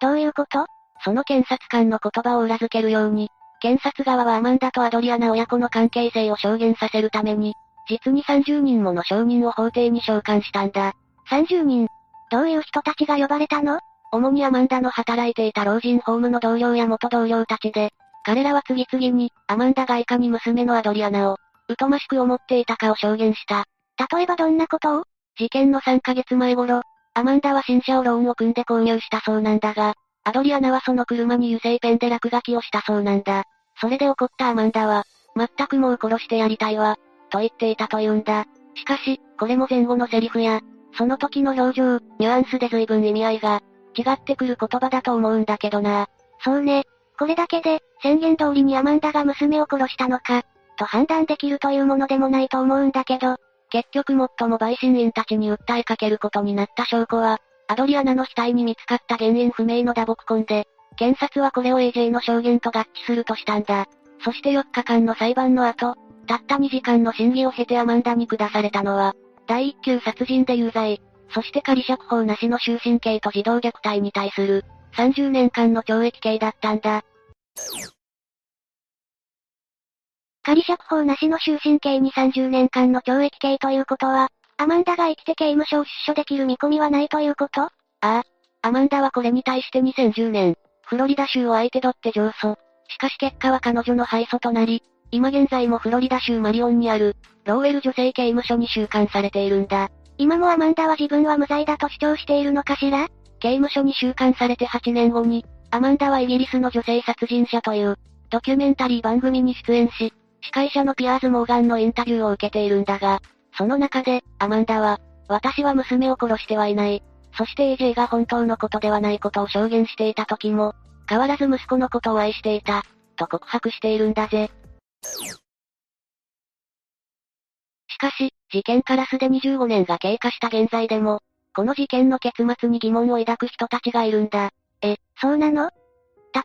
どういうこと？その検察官の言葉を裏付けるように、検察側はアマンダとアドリアナ親子の関係性を証言させるために、実に30人もの証人を法廷に召喚したんだ。30人どういう人たちが呼ばれたの？主にアマンダの働いていた老人ホームの同僚や元同僚たちで、彼らは次々に、アマンダがいかに娘のアドリアナを、疎ましく思っていたかを証言した。例えばどんなことを？事件の3ヶ月前頃、アマンダは新車をローンを組んで購入したそうなんだが、アドリアナはその車に油性ペンで落書きをしたそうなんだ。それで怒ったアマンダは、全くもう殺してやりたいわ、と言っていたというんだ。しかし、これも前後のセリフや、その時の表情、ニュアンスで随分意味合いが、違ってくる言葉だと思うんだけどな。そうね。これだけで、宣言通りにアマンダが娘を殺したのか、と判断できるというものでもないと思うんだけど、結局最も陪審員たちに訴えかけることになった証拠は、アドリアナの額に見つかった原因不明の打撲痕で、検察はこれを AJ の証言と合致するとしたんだ。そして4日間の裁判の後、たった2時間の審議を経てアマンダに下されたのは、第一級殺人で有罪、そして仮釈放なしの終身刑と児童虐待に対する、30年間の懲役刑だったんだ。仮釈放なしの終身刑に30年間の懲役刑ということは、アマンダが生きて刑務所を出所できる見込みはないということ？ああ。アマンダはこれに対して2010年、フロリダ州を相手取って上訴。しかし結果は彼女の敗訴となり、今現在もフロリダ州マリオンにある、ローウェル女性刑務所に収監されているんだ。今もアマンダは自分は無罪だと主張しているのかしら？刑務所に収監されて8年後に、アマンダはイギリスの女性殺人者という、ドキュメンタリー番組に出演し、司会者のピアーズ・モーガンのインタビューを受けているんだが、その中で、アマンダは、私は娘を殺してはいない。そして AJ が本当のことではないことを証言していた時も、変わらず息子のことを愛していた、と告白しているんだぜ。しかし、事件からすでに15年が経過した現在でも、この事件の結末に疑問を抱く人たちがいるんだ。え、そうなの？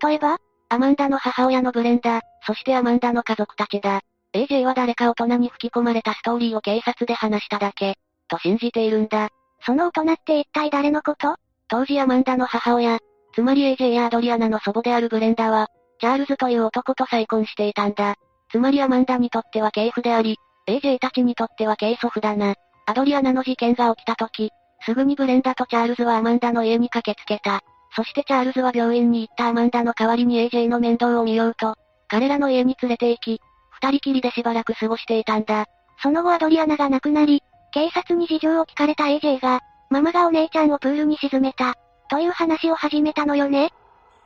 例えばアマンダの母親のブレンダ、そしてアマンダの家族たちだ。AJ は誰か大人に吹き込まれたストーリーを警察で話しただけ、と信じているんだ。その大人って一体誰のこと？当時アマンダの母親、つまり AJ やアドリアナの祖母であるブレンダは、チャールズという男と再婚していたんだ。つまりアマンダにとっては継父であり、AJ たちにとっては継祖父だな。アドリアナの事件が起きた時、すぐにブレンダとチャールズはアマンダの家に駆けつけた。そしてチャールズは病院に行ったアマンダの代わりに AJ の面倒を見ようと、彼らの家に連れて行き、二人きりでしばらく過ごしていたんだ。その後アドリアナが亡くなり、警察に事情を聞かれた AJ が、ママがお姉ちゃんをプールに沈めた、という話を始めたのよね。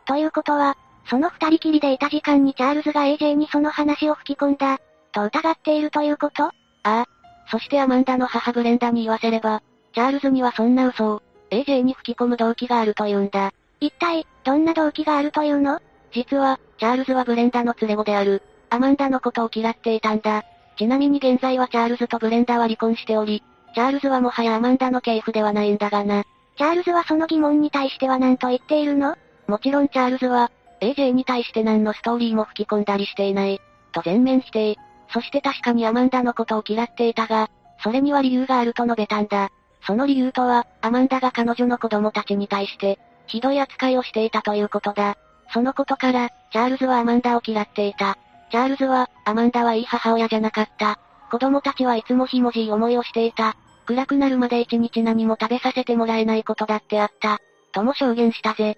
ということは、その二人きりでいた時間にチャールズが AJ にその話を吹き込んだ、と疑っているということ？ああ。そしてアマンダの母ブレンダに言わせれば、チャールズにはそんな嘘を、AJ に吹き込む動機があるというんだ。一体、どんな動機があるというの？実は、チャールズはブレンダの連れ子である、アマンダのことを嫌っていたんだ。ちなみに現在はチャールズとブレンダは離婚しており、チャールズはもはやアマンダの継父ではないんだがな。チャールズはその疑問に対しては何と言っているの？もちろんチャールズは、AJ に対して何のストーリーも吹き込んだりしていない。と全面否定。そして確かにアマンダのことを嫌っていたが、それには理由があると述べたんだ。その理由とは、アマンダが彼女の子供たちに対して、ひどい扱いをしていたということだ。そのことから、チャールズはアマンダを嫌っていた。チャールズは、アマンダはいい母親じゃなかった。子供たちはいつもひもじい思いをしていた。暗くなるまで一日何も食べさせてもらえないことだってあった。とも証言したぜ。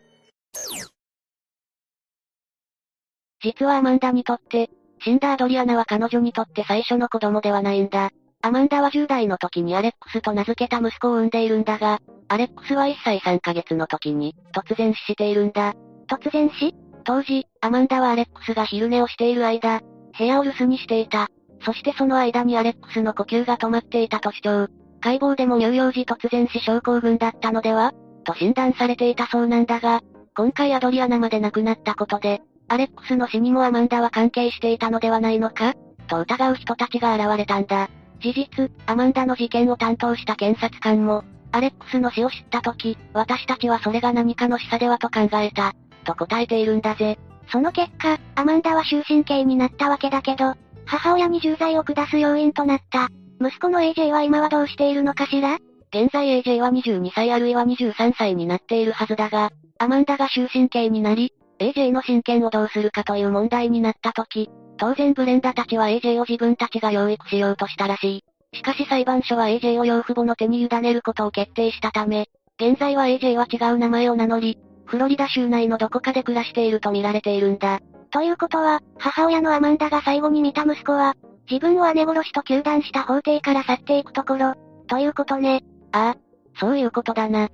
実はアマンダにとって、死んだアドリアナは彼女にとって最初の子供ではないんだ。アマンダは10代の時にアレックスと名付けた息子を産んでいるんだが、アレックスは1歳3ヶ月の時に、突然死しているんだ。突然死？当時、アマンダはアレックスが昼寝をしている間、部屋を留守にしていた。そしてその間にアレックスの呼吸が止まっていたと主張。解剖でも乳幼児突然死症候群だったのでは？と診断されていたそうなんだが、今回アドリアナまで亡くなったことで、アレックスの死にもアマンダは関係していたのではないのか？と疑う人たちが現れたんだ。事実、アマンダの事件を担当した検察官も、アレックスの死を知った時、私たちはそれが何かの示唆ではと考えた。と答えているんだぜ。その結果、アマンダは終身刑になったわけだけど、母親に重罪を下す要因となった。息子の AJ は今はどうしているのかしら？現在 AJ は22歳あるいは23歳になっているはずだが、アマンダが終身刑になり、AJ の親権をどうするかという問題になった時、当然ブレンダたちは AJ を自分たちが養育しようとしたらしい。しかし裁判所は AJ を養父母の手に委ねることを決定したため、現在は AJ は違う名前を名乗り、フロリダ州内のどこかで暮らしていると見られているんだ。ということは、母親のアマンダが最後に見た息子は、自分を姉殺しと糾弾した法廷から去っていくところ、ということね。ああ、そういうことだな。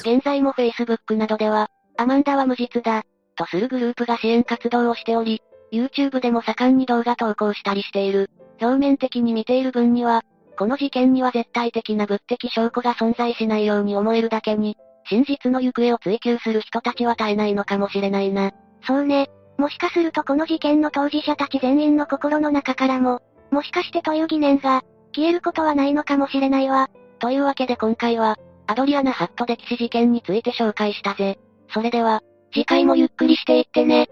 現在も Facebook などでは、アマンダは無実だ、とするグループが支援活動をしており、YouTube でも盛んに動画投稿したりしている。表面的に見ている分には、この事件には絶対的な物的証拠が存在しないように思えるだけに、真実の行方を追求する人たちは絶えないのかもしれないな。そうね。もしかするとこの事件の当事者たち全員の心の中からも、もしかしてという疑念が、消えることはないのかもしれないわ。というわけで今回は、アドリアナ・ハット歴史事件について紹介したぜ。それでは、次回もゆっくりしていってね。